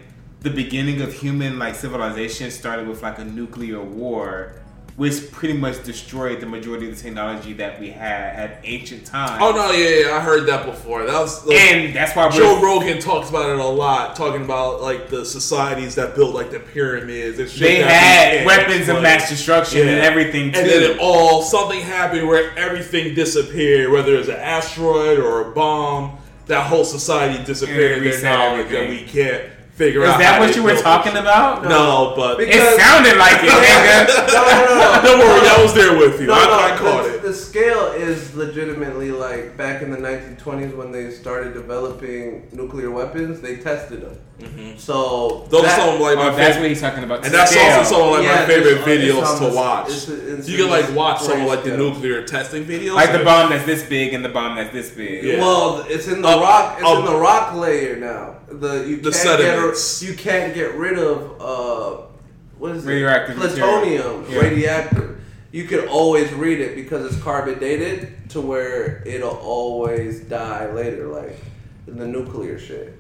the beginning of human like civilization started with like a nuclear war, which pretty much destroyed the majority of the technology that we had at ancient times. Oh no, yeah, yeah, I heard that before. That was like, And that's why Joe Rogan talks about it a lot, talking about like the societies that built like the pyramids and shit. they had weapons of mass destruction and everything too. And then it all something happened where everything disappeared, whether it was an asteroid or a bomb. That whole society disappeared. And And it their reset knowledge that we can't figure Is out. that how what you were talking it. about? No, but Because- It sounded like it, nigga. No, no, no. don't worry, I was there with you. No, I, no, I caught the, it. the scale is legitimately like back in the 1920s when they started developing nuclear weapons, they tested them. Mm-hmm. So Those that- are like my Oh, that's what he's talking about. And that's Scale. also some of like Yeah, my favorite it's- it's videos on to watch. it's- it's- you can like watch some of like the nuclear testing videos. like the bomb that's this big and the bomb that's this big. Yeah. Well, it's in the rock. It's in the rock layer now. The you The can't sediments. Get, you can't get rid of uh, what is Radioactive it? Plutonium. Yeah. radioactive. You can always read it because it's carbon dated to where it'll always die later, like in the nuclear shit.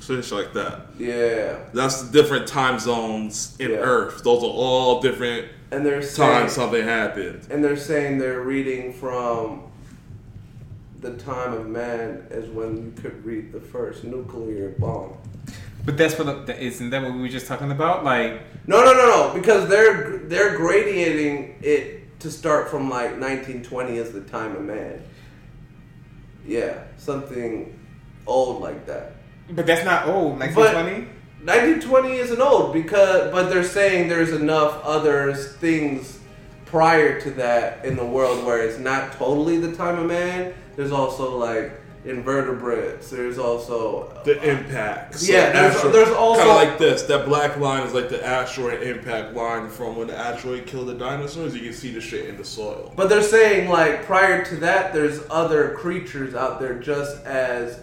Shit like that. Yeah, That's the different time zones in Yeah. Earth. Those are all different and they're saying, times something happened. and they're saying they're reading from the time of man as when you could read the first nuclear bomb. But that's what the, isn't that what we were just talking about? Like No, no, no, no. Because they're they're gradiating it to start from like 1920 as the time of man. Yeah, something old like that. But that's not old. But 1920. 1920 isn't old because, but they're saying there's enough other things prior to that in the world where it's not totally the time of man. There's also like invertebrates. There's also The impact. Yeah, there's- there's also- kind of like this. That black line is like the asteroid impact line from when the asteroid killed the dinosaurs. You can see the shit in the soil. But they're saying like prior to that, there's other creatures out there just as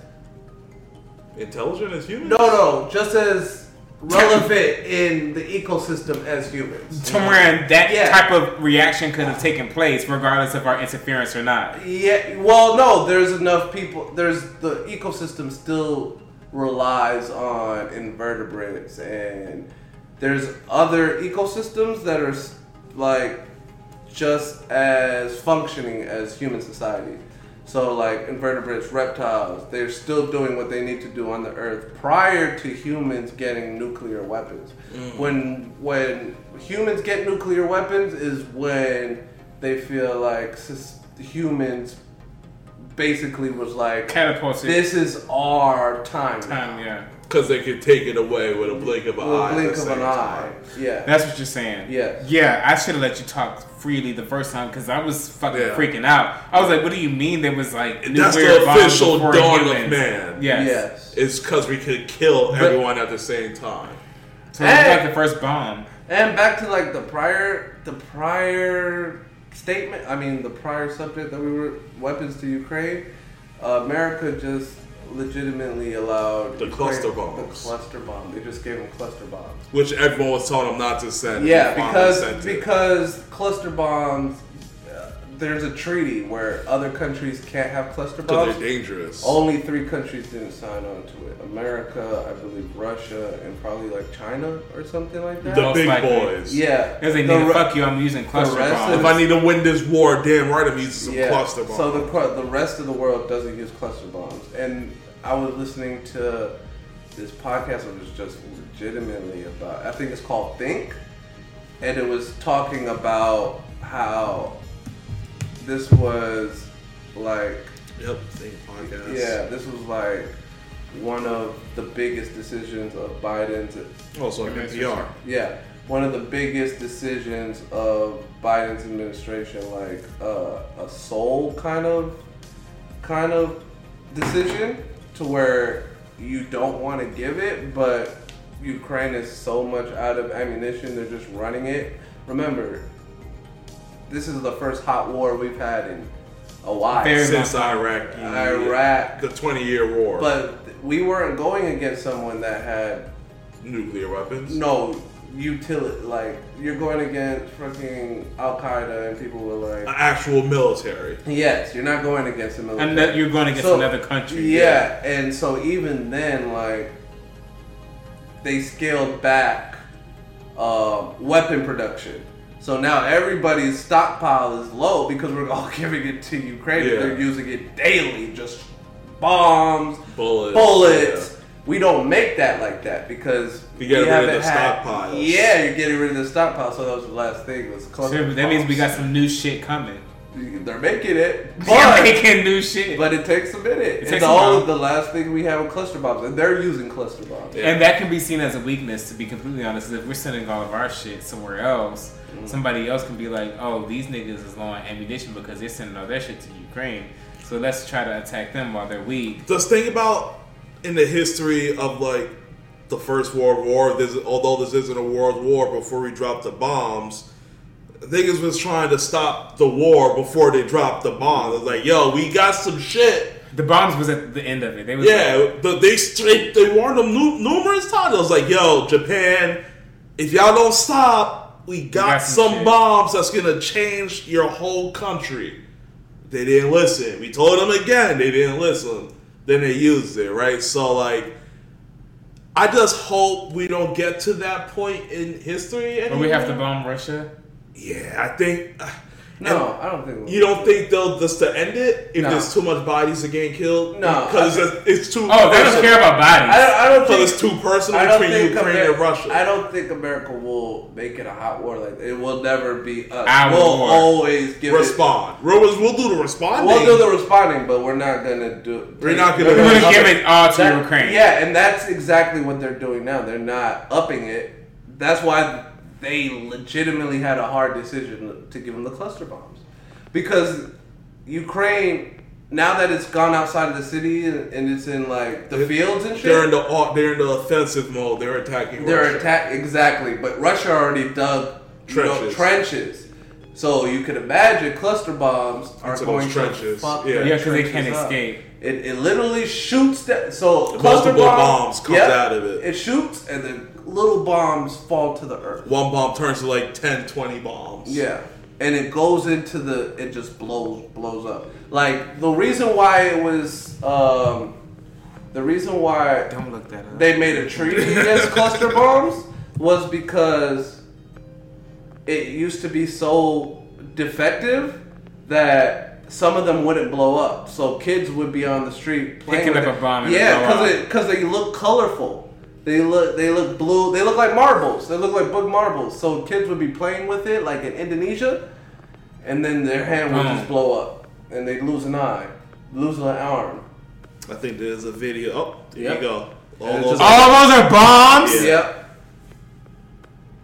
Intelligent as humans. no, no, just as relevant in the ecosystem as humans. Tomorrow, that Yeah. type of reaction could have taken place regardless of our interference or not. Yeah, well, no, there's enough people. There's the ecosystem still relies on invertebrates, and there's other ecosystems that are like just as functioning as human society. So, like invertebrates, reptiles, they're still doing what they need to do on the Earth prior to humans getting nuclear weapons. Mm. When when humans get nuclear weapons is when they feel like sus- humans basically was like, Catapulted. this is our time. time, yeah. Because they could take it away with a blink of an With a eye. at blink of same an eye. Yeah. That's what you're saying. Yeah. Yeah, I should have let you talk freely the first time because I was fucking Yeah. freaking out. I was like, "What do you mean there was like And That's nuclear the official before dawn humans? of man. Yes. Yes. It's because we could kill But- everyone at the same time. So it was like the first bomb. And back to like the prior, the prior statement. I mean, the prior subject that we were weapons to Ukraine. Uh, America just legitimately allowed The Ukraine- cluster bombs. The cluster bomb. They just gave them cluster bombs. Which everyone was telling them not to send. Yeah, and they because it. because cluster bombs. uh, There's a treaty where other countries can't have cluster bombs. they're dangerous. Only three countries didn't sign on to it: America, I believe, Russia, and probably like China or something like that. the Most big likely. boys. yeah, Because they The need to re- fuck you. I'm using cluster rest bombs. of If I need to win this war, damn right I'm using some yeah. cluster bombs. So the the rest of the world doesn't use cluster bombs, and I was listening to this podcast that was just legitimately about. I think it's called Think, and it was talking about how this was like yep, Think podcast. yeah, this was like one of the biggest decisions of Biden's Also on NPR. yeah, one of the biggest decisions of Biden's administration, like uh, a soul kind of, kind of decision, to where you don't want to give it, but Ukraine is so much out of ammunition, they're just running it. Remember, this is the first hot war we've had in a while. Very Since Iraq. Iraq. The 20 year war. But we weren't going against someone that had nuclear weapons. No, utility. Like you're going against fucking Al Qaeda and people were An like, actual military. yes, you're not going against the military. and that you're going against So, another country. Yeah, and so even then, like they scaled back uh, weapon production. So now everybody's stockpile is low because we're all giving it to Ukraine. Yeah. They're using it daily, just bombs, Bullets. bullets. We don't make that like that because You get we rid of haven't the had- stockpiles. Yeah, you're getting rid of the stockpile. So that was the last thing. Was So cluster that means we got some new shit coming. They're making it, But, They're but making new shit. but it takes a minute. It It's takes a all while. the last thing we have are cluster bombs, and they're using cluster bombs. Yeah. And that can be seen as a weakness, to be completely honest. If we're sending all of our shit somewhere else, Mm. somebody else can be like, "Oh, these niggas is low on ammunition because they're sending all their shit to Ukraine." So let's try to attack them while they're weak. Just think about in the history of like the First World War. This, although this isn't a world war, before we dropped the bombs, niggas was trying to stop the war before they dropped the bombs. It was like, yo, we got some shit. The bombs was at the end of it. They was Yeah, the, they straight they warned them numerous times. It was like, yo, Japan, if y'all don't stop, we got, got some some bombs that's gonna change your whole country. They didn't listen. We told them again, they didn't listen. Then they used it, right? So like, I just hope we don't get to that point in history But anymore. we have to bomb Russia. Yeah, I think uh, No, I don't think. You don't think they'll just to end it if No. there's too much bodies are getting killed? No, because it's, it's too. Oh, they don't care about bodies. I don't, I don't think it's too personal I don't between think Ukraine Amer- and Russia. I don't think America will make it a hot war like that. It will never be us. Our we'll war. always give respond. We'll, we'll do the responding. we'll do the responding, but we're not gonna do. We're not gonna- We're gonna Okay. give it all to That- Ukraine. Yeah, and that's exactly what they're doing now. They're not upping it. That's why they legitimately had a hard decision to give them the cluster bombs, because Ukraine. Now that it's gone outside of the city and and it's in like the fields and shit, They're in the they're in the offensive mode. They're attacking. They're Russia. attack exactly, but Russia already dug you know, Trenches. trenches. So you could imagine cluster bombs are Into going those trenches, to fuck yeah. their Yeah, 'cause they can't up. escape. It, it literally shoots that. So The cluster multiple bomb- bombs comes yep, out of it. It shoots and then little bombs fall to the earth. One bomb turns to like 10, 20 bombs. Yeah, and it goes into the. It just blows blows up. Like the reason why it was. Um, the reason why Don't look that up. they made a treaty against cluster bombs was because it used to be so defective that some of them wouldn't blow up. So kids would be on the street playing Picking with up it. a bomb and yeah, blow because up. because they look colorful. They look they look blue. They look like marbles. They look like bug marbles. So kids would be playing with it like in Indonesia, and then their hand would Boom. just blow up, and they'd lose an eye, lose an arm. I think there's a video. Oh, there Yep. you go. All those- just- All those are bombs. Yeah. Yep.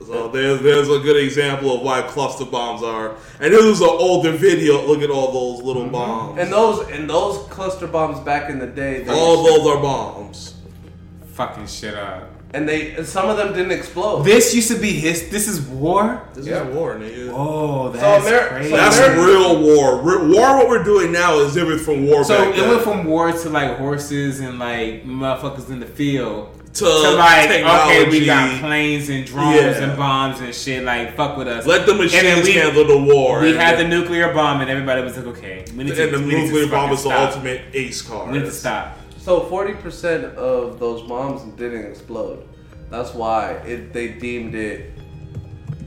So there's there's a good example of why cluster bombs are. And this is an older video. Look at all those little bombs. Mm-hmm. And those and those cluster bombs back in the day, all those are bombs. Fucking shit up. and they some of them didn't explode. This used to be his. This is war. This Yeah. is war, nigga. Oh, that's Ameri- crazy. so That's real war. Re- war. What we're doing now is different from war. So back it then. went from war to like horses and like motherfuckers in the field to, to like technology. okay, we got planes and drones Yeah. and bombs and shit. Like fuck with us. Let the And machines we- handle the war. We and had the nuclear bomb and everybody was like, okay, we need to. and the we need to nuclear bomb fucking is the ultimate ace card. We need to stop. So forty percent of those bombs didn't explode. That's why it they deemed it.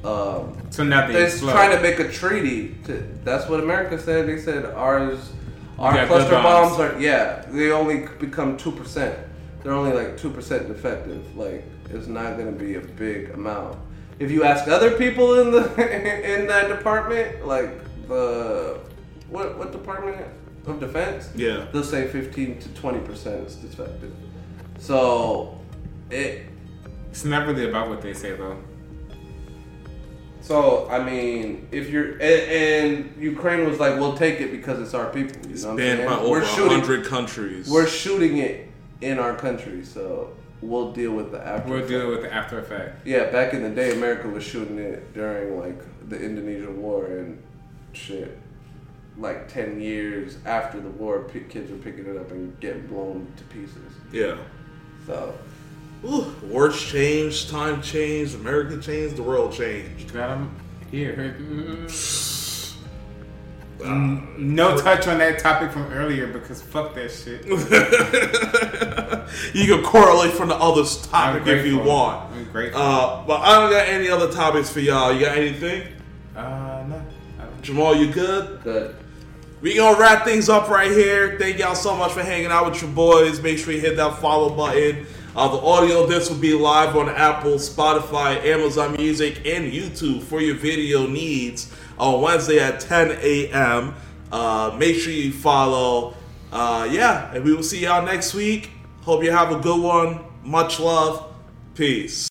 Um, So now they they're explode. trying to make a treaty. To, that's what America said. They said ours, our cluster bombs. bombs. are yeah. They only become two percent. They're only like two percent defective. Like it's not going to be a big amount. If you ask other people in the in that department, like the what what department of defense? Yeah. they'll say 15 to 20 percent is defective. So it. It's not really about what they say though. So I mean, if you're and, and Ukraine was like, we'll take it because it's our people. You It's know what I'm banned by over we're shooting. hundred countries. We're shooting it in our country, so we'll deal with the after. We'll deal with the after effect. Yeah, back in the day, America was shooting it during like the Indonesian War and shit. Like ten years after the war, p- kids were picking it up and getting blown to pieces. yeah. So Ooh, wars changed, time changed, America changed, the world changed. Got 'em here. Mm, no touch on that topic from earlier because fuck that shit. you can correlate from the other topic if you want. I'm grateful. Uh, but I don't got any other topics for y'all. You got anything? Uh, no. Jamaal, you good? good. We gonna wrap things up right here. Thank y'all so much for hanging out with your boys. Make sure you hit that follow button. Uh, the audio this will be live on Apple, Spotify, Amazon Music, and YouTube for your video needs on Wednesday at 10 a.m. Uh, make sure you follow. Uh, yeah, and we will see y'all next week. Hope you have a good one. Much love. Peace.